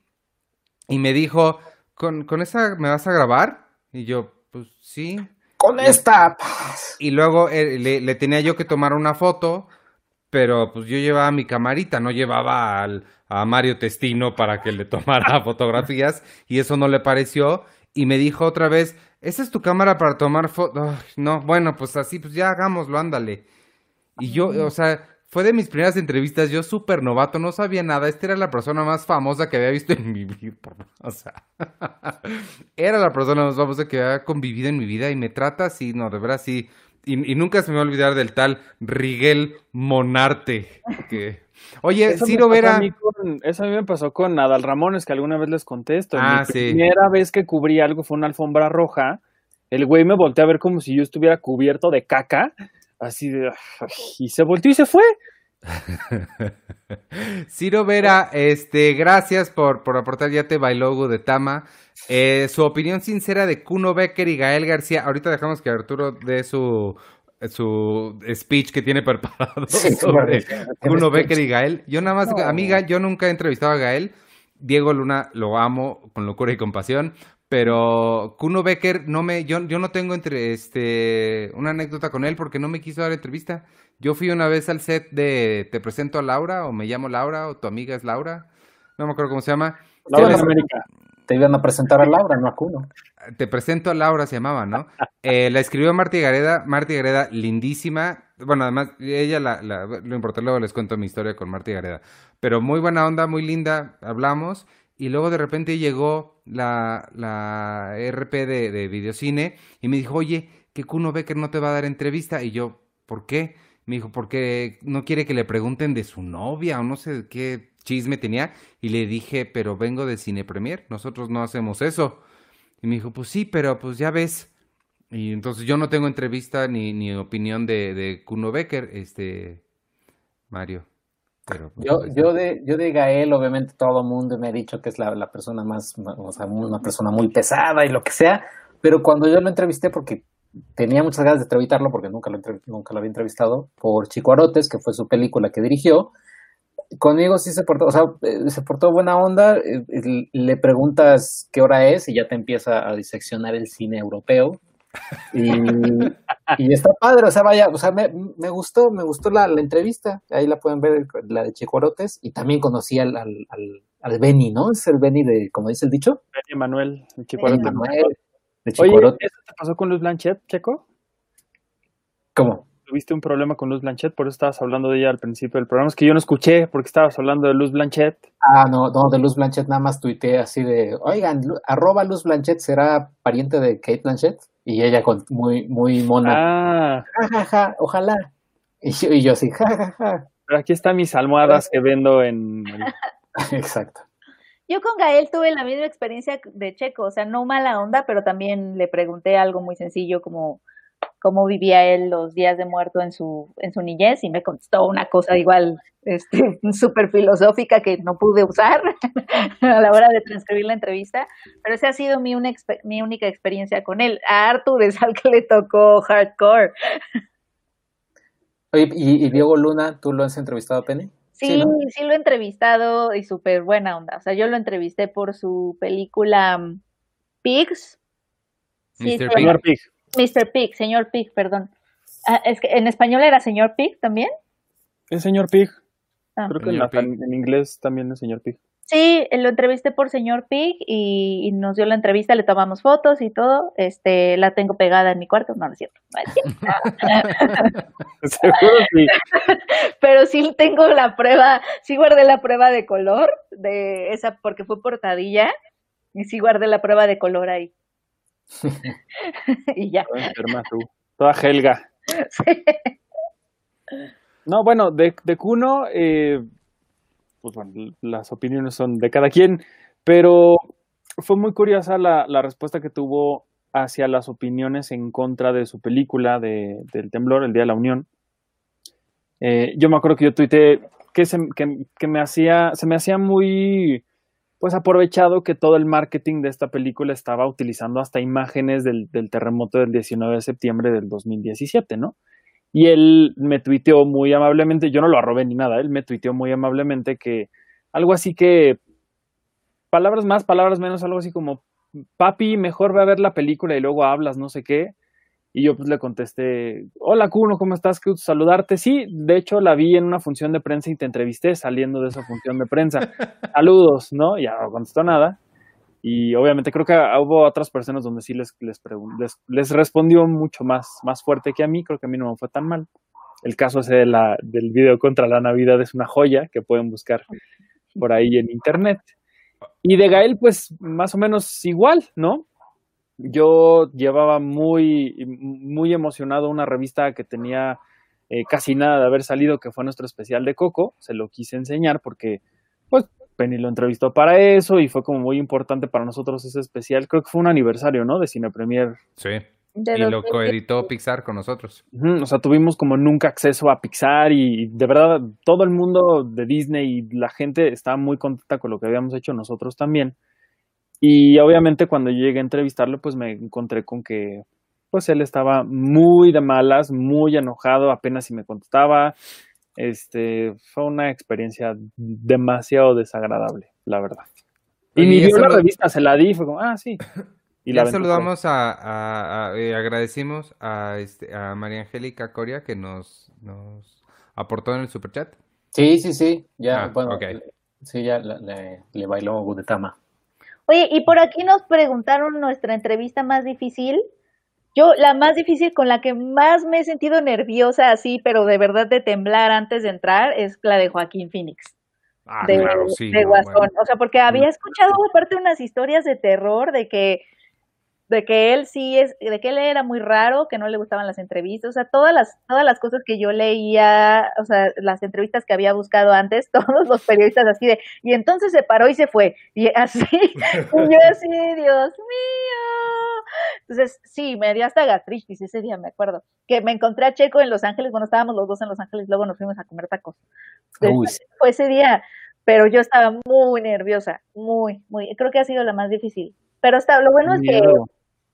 Y me dijo. ¿Con, con esa me vas a grabar? Y yo, pues sí. Con esta paz. Y luego eh, le, le tenía yo que tomar una foto, pero pues yo llevaba mi camarita, no llevaba al, a Mario Testino para que le tomara fotografías y eso no le pareció. Y me dijo otra vez, ¿esa es tu cámara para tomar fotos? no, bueno, pues así, pues ya hagámoslo, ándale. Y yo, o sea, fue de mis primeras entrevistas, yo súper novato, no sabía nada, esta era la persona más famosa que había visto en mi vida, o sea, era la persona más famosa que había convivido en mi vida y me trata así, no, de verdad sí, y, y nunca se me va a olvidar del tal Rigel Monarte, que... Oye, Eso Ciro a Vera, mí con- eso a mí me pasó con Nadal Ramones, que alguna vez les contesto. Ah, Mi sí. primera vez que cubrí algo fue una alfombra roja. El güey me volteó a ver como si yo estuviera cubierto de caca. Así de. Y se volteó y se fue. Ciro Vera, este, gracias por, por aportar ya te bailogo de Tama. Eh, su opinión sincera de Kuno Becker y Gael García. Ahorita dejamos que Arturo dé su, su speech que tiene preparado Sí, sobre Kuno. Becker y Gael. Yo nada más, No. amiga, yo nunca he entrevistado a Gael. Diego Luna lo amo con locura y compasión. Pero Kuno Becker no me, yo, yo no tengo entre este una anécdota con él porque no me quiso dar entrevista. Yo fui una vez al set de Te presento a Laura, o me llamo Laura, o tu amiga es Laura. No me acuerdo cómo se llama. Laura en. América. Te iban a presentar a Laura, no a Cuno. Te presento a Laura, se llamaba, ¿no? Eh, la escribió Marta Gareda, Marta Gareda, lindísima. Bueno, además, ella, la, la- lo importante, luego les cuento mi historia con Marta Gareda. Pero muy buena onda, muy linda, hablamos. Y luego de repente llegó la, la RP de, de videocine y me dijo, oye, que Kuno Becker no te va a dar entrevista. Y yo, ¿por qué? Me dijo, porque no quiere que le pregunten de su novia o no sé qué chisme tenía. Y le dije, pero vengo de Cine Premier, nosotros no hacemos eso. Y me dijo, pues sí, pero pues ya ves. Y entonces yo no tengo entrevista ni, ni opinión de, de Kuno Becker, este, Mario. Pero, pues, Yo, ahí yo, de, yo de Gael, obviamente todo el mundo me ha dicho que es la, la persona más, o sea, una persona muy pesada y lo que sea, pero cuando yo lo entrevisté, porque tenía muchas ganas de entrevistarlo, porque nunca lo, nunca lo había entrevistado, por Chico Arotes, que fue su película que dirigió, conmigo sí se portó, o sea, eh, se portó buena onda, eh, le preguntas qué hora es y ya te empieza a diseccionar el cine europeo. Y, y está padre, o sea, vaya, o sea, me, me gustó, me gustó la, la entrevista, ahí la pueden ver, la de Chico Arotes, y también conocí al, al, al, al Benny, ¿no? Es el Benny de, como dice el dicho, Benny Manuel, el. Manuel, de Chico Oye, Arotes. ¿eso te pasó con Luz Blanchet, Checo? ¿Cómo? ¿Tuviste un problema con Luz Blanchet? Por eso estabas hablando de ella al principio del programa. Es que yo no escuché porque estabas hablando de Luz Blanchet. Ah, no, no, de Luz Blanchet nada más tuiteé así de, oigan, Lu- arroba Luz Blanchet será pariente de Kate Blanchet, y ella con muy, muy mona, Ah, ja, ja, ja, ojalá. Y yo, y yo así, ja, ja, ja. pero aquí están mis almohadas que vendo en... Exacto. Yo con Gael tuve la misma experiencia de Checo, o sea, no mala onda, pero también le pregunté algo muy sencillo como cómo vivía él los días de muerto en su en su niñez y me contestó una cosa igual este súper filosófica que no pude usar a la hora de transcribir la entrevista, pero esa ha sido mi, una mi única experiencia con él. A Arthur es al que le tocó hardcore. Oye, y, y Diego Luna, ¿tú lo has entrevistado, Penny? Sí, ¿no? sí lo he entrevistado y súper buena onda. O sea, yo lo entrevisté por su película mm, Pigs. Sí, Mr. Pig. Mr. Pig, señor Pig, perdón. Ah, es que en español era señor Pig también. ¿Es señor Pig? Ah. Creo que en, la- inglés también es señor Pig. Sí, lo entrevisté por señor Pig y, y nos dio la entrevista, le tomamos fotos y todo. Este, la tengo pegada en mi cuarto, no, no es cierto. no es cierto. Seguro sí. Pero sí tengo la prueba, sí guardé la prueba de color de esa porque fue portadilla y sí guardé la prueba de color ahí. y ya. Toda enferma tú. Toda Helga. No, bueno, de, de Kuno, eh, pues bueno, las opiniones son de cada quien, pero fue muy curiosa la, la respuesta que tuvo hacia las opiniones en contra de su película de, del temblor, el Día de la Unión. Eh, yo me acuerdo que yo tuiteé que, se, que, que me hacía, se me hacía muy pues aprovechado que todo el marketing de esta película estaba utilizando hasta imágenes del, terremoto del 19 de septiembre del 2017, ¿no? Y él me tuiteó muy amablemente, yo no lo arrobé ni nada, él me tuiteó muy amablemente que algo así que, palabras más, palabras menos, algo así como, papi, mejor ve a ver la película y luego hablas, no sé qué. Y yo pues le contesté, hola Kuno, ¿cómo estás? Qué gusto saludarte. Sí, de hecho la vi en una función de prensa y te entrevisté saliendo de esa función de prensa. Saludos, ¿no? Ya no contestó nada. Y obviamente creo que hubo otras personas donde sí les, les, les respondió mucho más, más fuerte que a mí. Creo que a mí no me fue tan mal. el caso ese de la, del video contra la Navidad es una joya que pueden buscar por ahí en internet. Y de Gael, pues más o menos igual, ¿no? Yo llevaba muy, muy emocionado una revista que tenía eh, casi nada de haber salido, que fue nuestro especial de Coco. Se lo quise enseñar porque, pues, Penny lo entrevistó para eso y fue como muy importante para nosotros ese especial. Creo que fue un aniversario, ¿no? De Cine Premier. Sí. y lo coeditó Pixar con nosotros. o sea, tuvimos como nunca acceso a Pixar y de verdad todo el mundo de Disney y la gente estaba muy contenta con lo que habíamos hecho nosotros también. Y obviamente cuando llegué a entrevistarlo, pues me encontré con que pues él estaba muy de malas, muy enojado, apenas si me contestaba. Este, fue una experiencia demasiado desagradable, la verdad. Y ni vio la revista, se la di, fue como, ah, sí. Y ya saludamos a, eh, agradecimos a, este, a María Angélica Coria que nos, nos aportó en el superchat. Sí, sí, sí, ya, ah, bueno, sí, ya le, le bailó Gudetama. Oye, y por aquí nos preguntaron nuestra entrevista más difícil. Yo, la más difícil con la que más me he sentido nerviosa así, pero de verdad de temblar antes de entrar, es la de Joaquín Phoenix. Ah, de, claro, sí. De Guasón. O sea, porque había escuchado aparte unas historias de terror de que de que él sí es, de que él era muy raro, que no le gustaban las entrevistas, o sea, todas las, todas las cosas que yo leía, o sea, las entrevistas que había buscado antes, todos los periodistas así de, y entonces se paró y se fue, y así, y yo así, Dios mío. Entonces, sí, me dio hasta gastritis ese día, me acuerdo, que me encontré a Checo en Los Ángeles, bueno, estábamos los dos en Los Ángeles, luego nos fuimos a comer tacos. Fue ese día, pero yo estaba muy nerviosa, muy, muy, creo que ha sido la más difícil. Pero está, lo bueno es que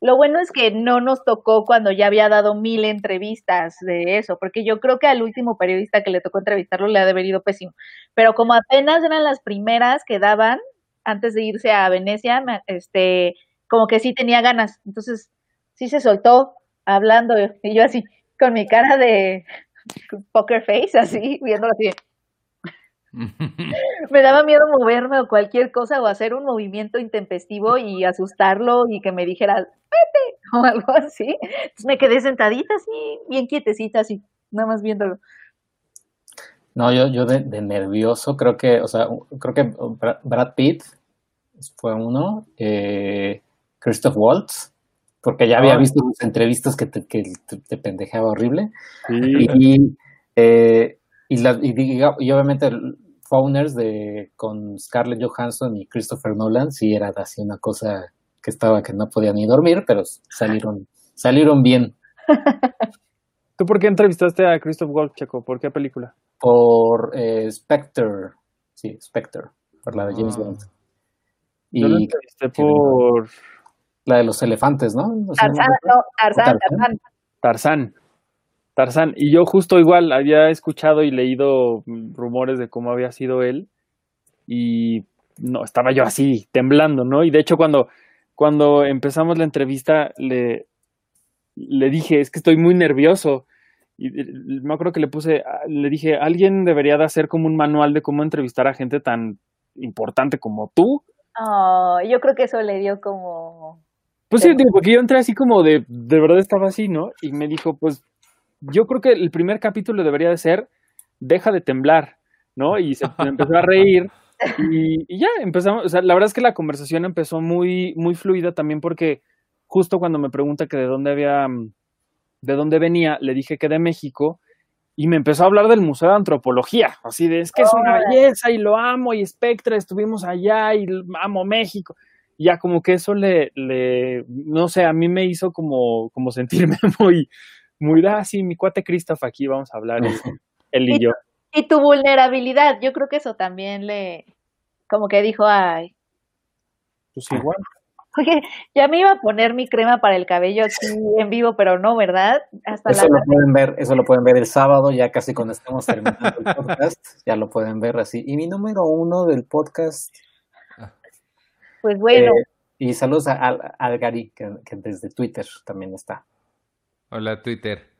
lo bueno es que no nos tocó cuando ya había dado mil entrevistas de eso, porque yo creo que al último periodista que le tocó entrevistarlo le ha de haber pésimo. Pero como apenas eran las primeras que daban antes de irse a Venecia, este, como que sí tenía ganas. Entonces, sí se soltó hablando y yo así, con mi cara de poker face, así, viéndolo así. Me daba miedo moverme o cualquier cosa o hacer un movimiento intempestivo y asustarlo y que me dijera, vete o algo así. Entonces me quedé sentadita así, bien quietecita así, nada más viéndolo. No, yo, yo de, nervioso creo que, o sea, creo que Brad Pitt fue uno, eh, Christoph Waltz, porque ya había visto sus entrevistas que te, que te, pendejaba horrible. Y, eh, y, la, y, obviamente Fauners de con Scarlett Johansson y Christopher Nolan sí era así una cosa que estaba que no podía ni dormir, pero salieron salieron bien. ¿Tú por qué entrevistaste a Christopher Wolf, Checo? ¿Por qué película? Por eh, Spectre, sí, Spectre, por la de James ah. Bond. Y Yo lo entrevisté por la de los elefantes, ¿no? Tarzán, no, Tarzán, Tarzán. Tarzán. Tarzán. Y yo justo igual había escuchado y leído rumores de cómo había sido él y no, estaba yo así, temblando, ¿no? Y de hecho cuando, cuando empezamos la entrevista le, le dije, es que estoy muy nervioso. Y me acuerdo que le puse, le dije, alguien debería de hacer como un manual de cómo entrevistar a gente tan importante como tú. Oh, yo creo que eso le dio como... Pues sí, digo, porque yo entré así como de, de verdad estaba así, ¿no? Y me dijo, pues yo creo que el primer capítulo debería de ser Deja de temblar, ¿no? Y se empezó a reír y, ya empezamos, o sea, la verdad es que la conversación empezó muy, muy fluida también porque justo cuando me pregunta que de dónde había, de dónde venía, le dije que de México y me empezó a hablar del Museo de Antropología, así de, es que es una belleza y lo amo y Spectra, estuvimos allá y amo México. Y ya como que eso le, le, no sé, a mí me hizo como, como sentirme muy, muy, así, mi cuate Christoph aquí vamos a hablar, él y, yo. Y tu vulnerabilidad, yo creo que eso también le, como que dijo, ay. Pues igual. Oye, ya me iba a poner mi crema para el cabello aquí en vivo, pero no, ¿verdad? Hasta eso lo pueden ver, eso lo pueden ver el sábado, ya casi cuando estemos terminando el podcast, ya lo pueden ver así. Y mi número uno del podcast. Pues bueno. Eh, y saludos a, Al Gary, que, desde Twitter también está. Hola, Twitter.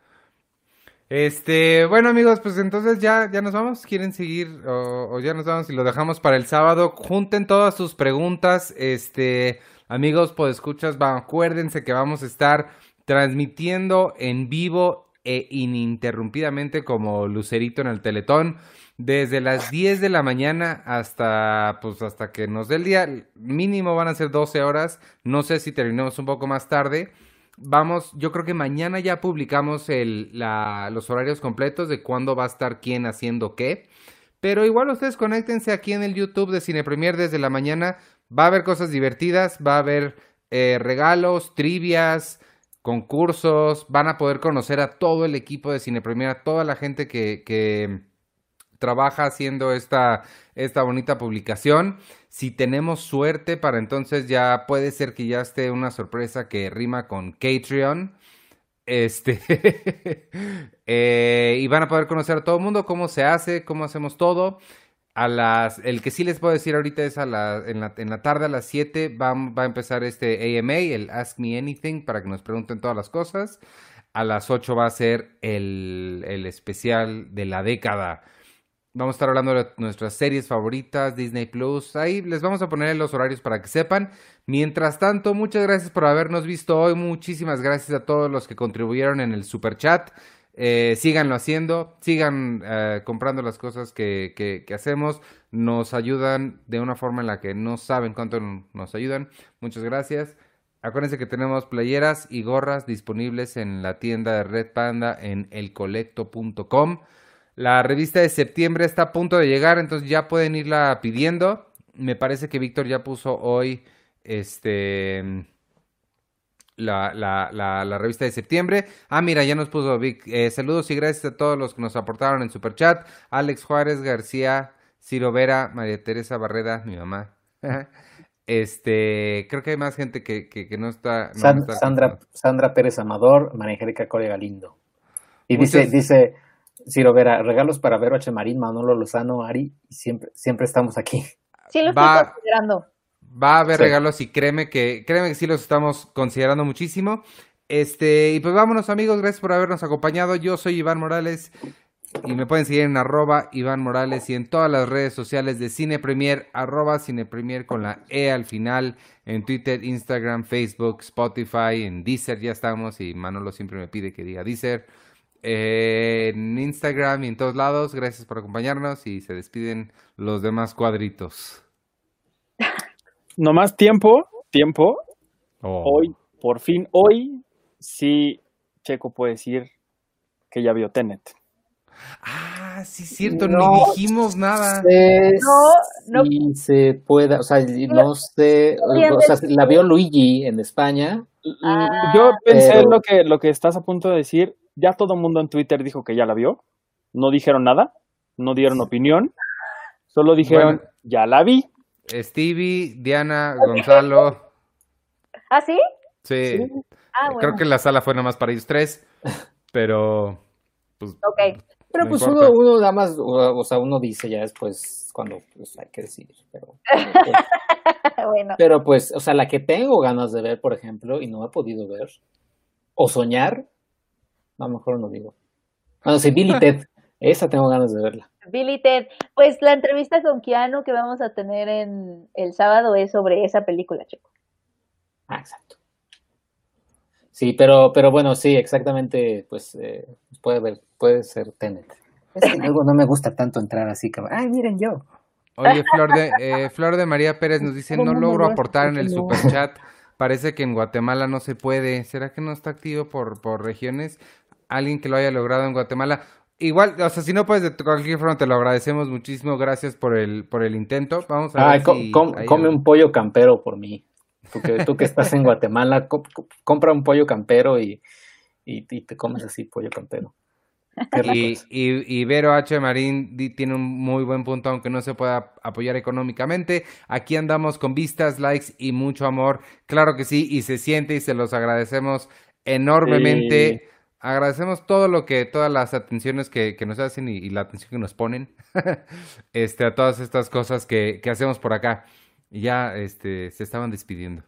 Este, bueno amigos, pues entonces ya, ya nos vamos. ¿Quieren seguir o, ya nos vamos y lo dejamos para el sábado? Junten todas sus preguntas. Este, amigos, pues escuchas, acuérdense que vamos a estar transmitiendo en vivo e ininterrumpidamente como Lucerito en el Teletón desde las 10 de la mañana hasta pues hasta que nos dé el día mínimo van a ser 12 horas no sé si terminamos un poco más tarde vamos yo creo que mañana ya publicamos el, los horarios completos de cuándo va a estar quién haciendo qué. Pero igual ustedes conéctense aquí en el YouTube de Cine Premier desde la mañana. Va a haber cosas divertidas va a haber eh, regalos trivias concursos, van a poder conocer a todo el equipo de Cine Premier, a toda la gente que trabaja haciendo esta, esta bonita publicación. Si tenemos suerte, para entonces ya puede ser que ya esté una sorpresa que rima con Patreon. Este eh, y van a poder conocer a todo el mundo cómo se hace, cómo hacemos todo a las, el que sí les puedo decir ahorita es a la, en, la, en la tarde a las 7 va, va, a empezar este AMA, el Ask Me Anything, para que nos pregunten todas las cosas. A las 8 va a ser el, el especial de la década. Vamos a estar hablando de nuestras series favoritas, Disney Plus. Ahí les vamos a poner los horarios para que sepan. Mientras tanto, muchas gracias por habernos visto hoy. Muchísimas gracias a todos los que contribuyeron en el super chat. Eh, síganlo haciendo, sigan eh, comprando las cosas que, que, que, hacemos, nos ayudan de una forma en la que no saben cuánto nos ayudan. Muchas gracias. Acuérdense que tenemos playeras y gorras disponibles en la tienda de Red Panda en elcolecto.com. La revista de septiembre está a punto de llegar, entonces ya pueden irla pidiendo. Me parece que Víctor ya puso hoy este la, la, la, la, revista de septiembre. Ah, mira, ya nos puso Vic. Eh, saludos y gracias a todos los que nos aportaron en Superchat. Alex Juárez, García, Ciro Vera, María Teresa Barreda, mi mamá. este, creo que hay más gente que, que, que no está. No San, está Sandra, Sandra Pérez Amador, María Angélica Core Galindo. Y dice, dice Ciro Vera, regalos para Vero H. Marín, Manolo Lozano, Ari, siempre, siempre estamos aquí. Sí, lo estoy Va... considerando. Va a haber sí. regalos y créeme que, créeme que sí los estamos considerando muchísimo. Este, y pues vámonos amigos, gracias por habernos acompañado. Yo soy Iván Morales y me pueden seguir en arroba Iván Morales y en todas las redes sociales de Cine Premier, arroba Cine Premier con la E al final, en Twitter, Instagram, Facebook, Spotify, en Deezer ya estamos y Manolo siempre me pide que diga Deezer. Eh, en Instagram y en todos lados, gracias por acompañarnos y se despiden los demás cuadritos. No más tiempo, tiempo. Oh. Hoy, por fin, hoy sí Checo puede decir que ya vio Tenet. Ah, sí, es cierto, no ni dijimos nada. Sé no, no. Si se pueda, o sea, no sé, o sea, la vio Luigi en España. Ah, Yo pensé pero... lo que lo que estás a punto de decir. Ya todo el mundo en Twitter dijo que ya la vio. No dijeron nada, no dieron opinión, solo dijeron bueno. ya la vi. Stevie, Diana, Gonzalo. ¿Ah, sí? Sí. sí. Ah, bueno. Creo que la sala fue nada más para ellos tres, pero pues. Ok. Pero no pues uno, uno, nada más, o, o, sea, uno dice ya después cuando pues hay que decir, pero. bueno. Pero pues, o sea, la que tengo ganas de ver, por ejemplo, y no he podido ver, o soñar, a lo mejor no digo. Bueno, sí, Billy Ted, esa tengo ganas de verla. Billy Ted. Pues la entrevista con Keanu que vamos a tener en el sábado es sobre esa película, Checo. Ah, exacto. Sí, pero, pero bueno, sí, exactamente, pues eh, puede ver, puede ser Tenet. Es que luego no me gusta tanto entrar así que, ay, miren yo. Oye, Flor de, eh, Flor de María Pérez nos dice, no logro aportar en el super chat. Parece que en Guatemala no se puede. ¿Será que no está activo por, por regiones? Alguien que lo haya logrado en Guatemala. Igual, o sea, si no puedes de cualquier forma, te lo agradecemos muchísimo. Gracias por el, por el intento. Vamos a ver. Ah, si com, come un pollo campero por mí. Tú que, tú que estás en Guatemala, co compra un pollo campero y, y, y, te comes así pollo campero. Y, y, y, Vero H. Marín tiene un muy buen punto, aunque no se pueda apoyar económicamente. Aquí andamos con vistas, likes y mucho amor. Claro que sí, y se siente y se los agradecemos enormemente. Agradecemos todo lo que, todas las atenciones que, que nos hacen y, la atención que nos ponen, este, a todas estas cosas que, que, hacemos por acá. Y ya, este, se estaban despidiendo.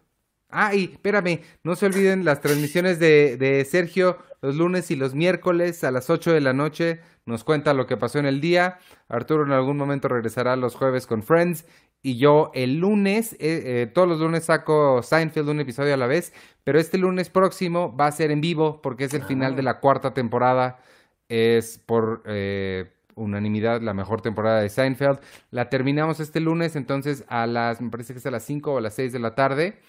Ah, y espérame, no se olviden las transmisiones de, de Sergio los lunes y los miércoles a las 8 de la noche. Nos cuenta lo que pasó en el día. Arturo en algún momento regresará los jueves con Friends. Y yo el lunes, eh, eh, todos los lunes saco Seinfeld un episodio a la vez. Pero este lunes próximo va a ser en vivo porque es el final de la cuarta temporada. Es por eh, unanimidad la mejor temporada de Seinfeld. La terminamos este lunes, entonces a las, me parece que es a las 5 o a las 6 de la tarde.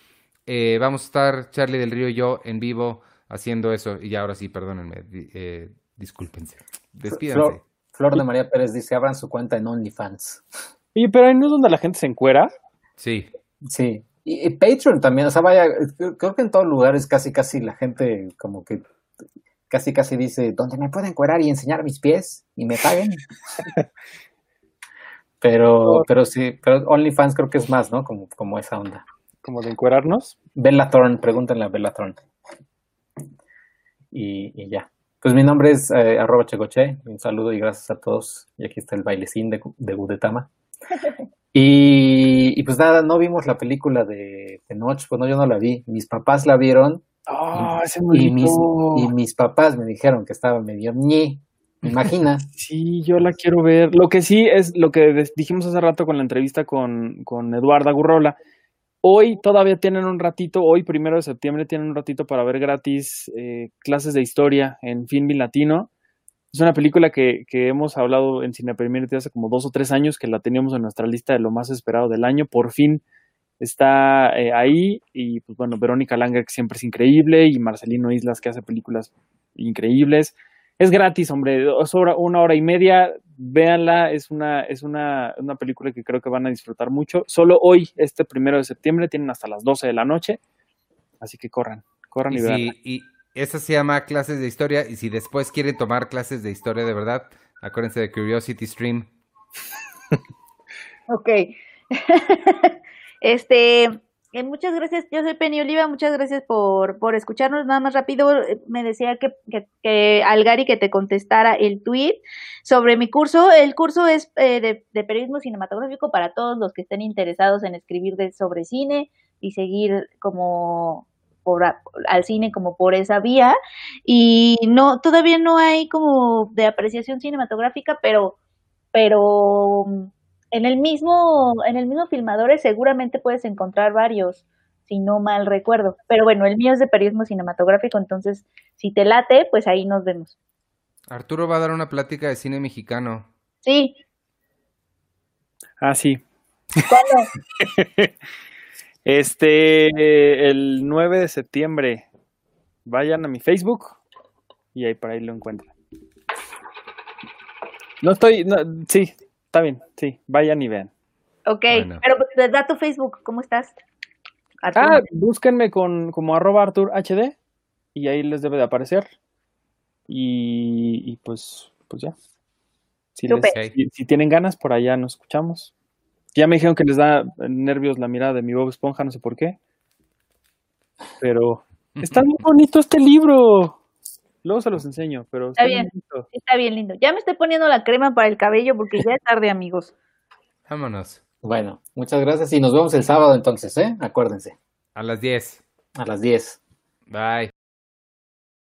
Eh, vamos a estar Charlie del Río y yo en vivo haciendo eso. Y ahora sí, perdónenme, eh, discúlpense. Despídanse. Flor, Flor de María Pérez dice, abran su cuenta en OnlyFans. Oye, pero ahí no es donde la gente se encuera. Sí. Sí. Y, y Patreon también, o sea, vaya, creo que en todos lugares casi casi la gente como que casi casi dice, donde me pueden cuerar y enseñar mis pies y me paguen. Pero, pero sí, pero OnlyFans creo que es más, ¿no? Como, como esa onda. Como de encuerarnos. Bella Thorne, pregúntenle a Bella Thorne. Y, y ya. Pues mi nombre es eh, arroba chegoche. Un saludo y gracias a todos. Y aquí está el bailecín de, de Gudetama. Y, y pues nada, no vimos la película de, de Noche. Bueno, yo no la vi. Mis papás la vieron. Ah, Y mis, monito. y mis papás me dijeron que estaba medio ñe. ¿Me imaginas? Sí, yo la quiero ver. Lo que sí es lo que dijimos hace rato con la entrevista con, con Eduarda Gurrola. Hoy todavía tienen un ratito, hoy primero de septiembre tienen un ratito para ver gratis eh, clases de historia en Filmin Latino. Es una película que, que hemos hablado en Cine Premier desde hace como dos o tres años, que la teníamos en nuestra lista de lo más esperado del año. Por fin está eh, ahí. Y pues bueno, Verónica Langer, que siempre es increíble, y Marcelino Islas, que hace películas increíbles. Es gratis, hombre, es hora- una hora y media, véanla, es una, es una, una película que creo que van a disfrutar mucho. Solo hoy, este primero de septiembre, tienen hasta las 12 de la noche, así que corran, corran y, Y, veanla. si, y esa se llama clases de historia. Y si después quieren tomar clases de historia de verdad, acuérdense de Curiosity Stream. Ok. este, eh, muchas gracias. Yo soy Penny Oliva. Muchas gracias por, por escucharnos. Nada más rápido, eh, me decía que, que, que Algari que te contestara el tweet sobre mi curso. El curso es eh, de, periodismo cinematográfico para todos los que estén interesados en escribir sobre cine y seguir como por a- al cine como por esa vía y no todavía no hay como de apreciación cinematográfica pero pero mm, en el mismo en el mismo filmadores seguramente puedes encontrar varios si no mal recuerdo pero bueno el mío es de periodismo cinematográfico entonces si te late pues ahí nos vemos Arturo va a dar una plática de cine mexicano. sí Ah, sí. ¿cuándo? Este, el 9 de septiembre, vayan a mi Facebook y ahí por ahí lo encuentran. No estoy, no, sí, está bien, sí, vayan y vean. ok Bueno. pero pues, da tu Facebook cómo estás Arturo. Ah, búsquenme con como arroba Artur HD y ahí les debe de aparecer. Y, y pues, pues ya. Si, les- Súper. si, si tienen ganas, por allá nos escuchamos. Ya me dijeron que les da nervios la mirada de mi Bob Esponja, no sé por qué. Pero está muy bonito este libro. Luego se los enseño, pero Está bien. bonito. está bien lindo ya me estoy poniendo la crema para el cabello porque ya es tarde amigos Vámonos. Bueno, muchas gracias y nos vemos el sábado entonces, ¿eh? Acuérdense, A las 10. a las 10. Bye.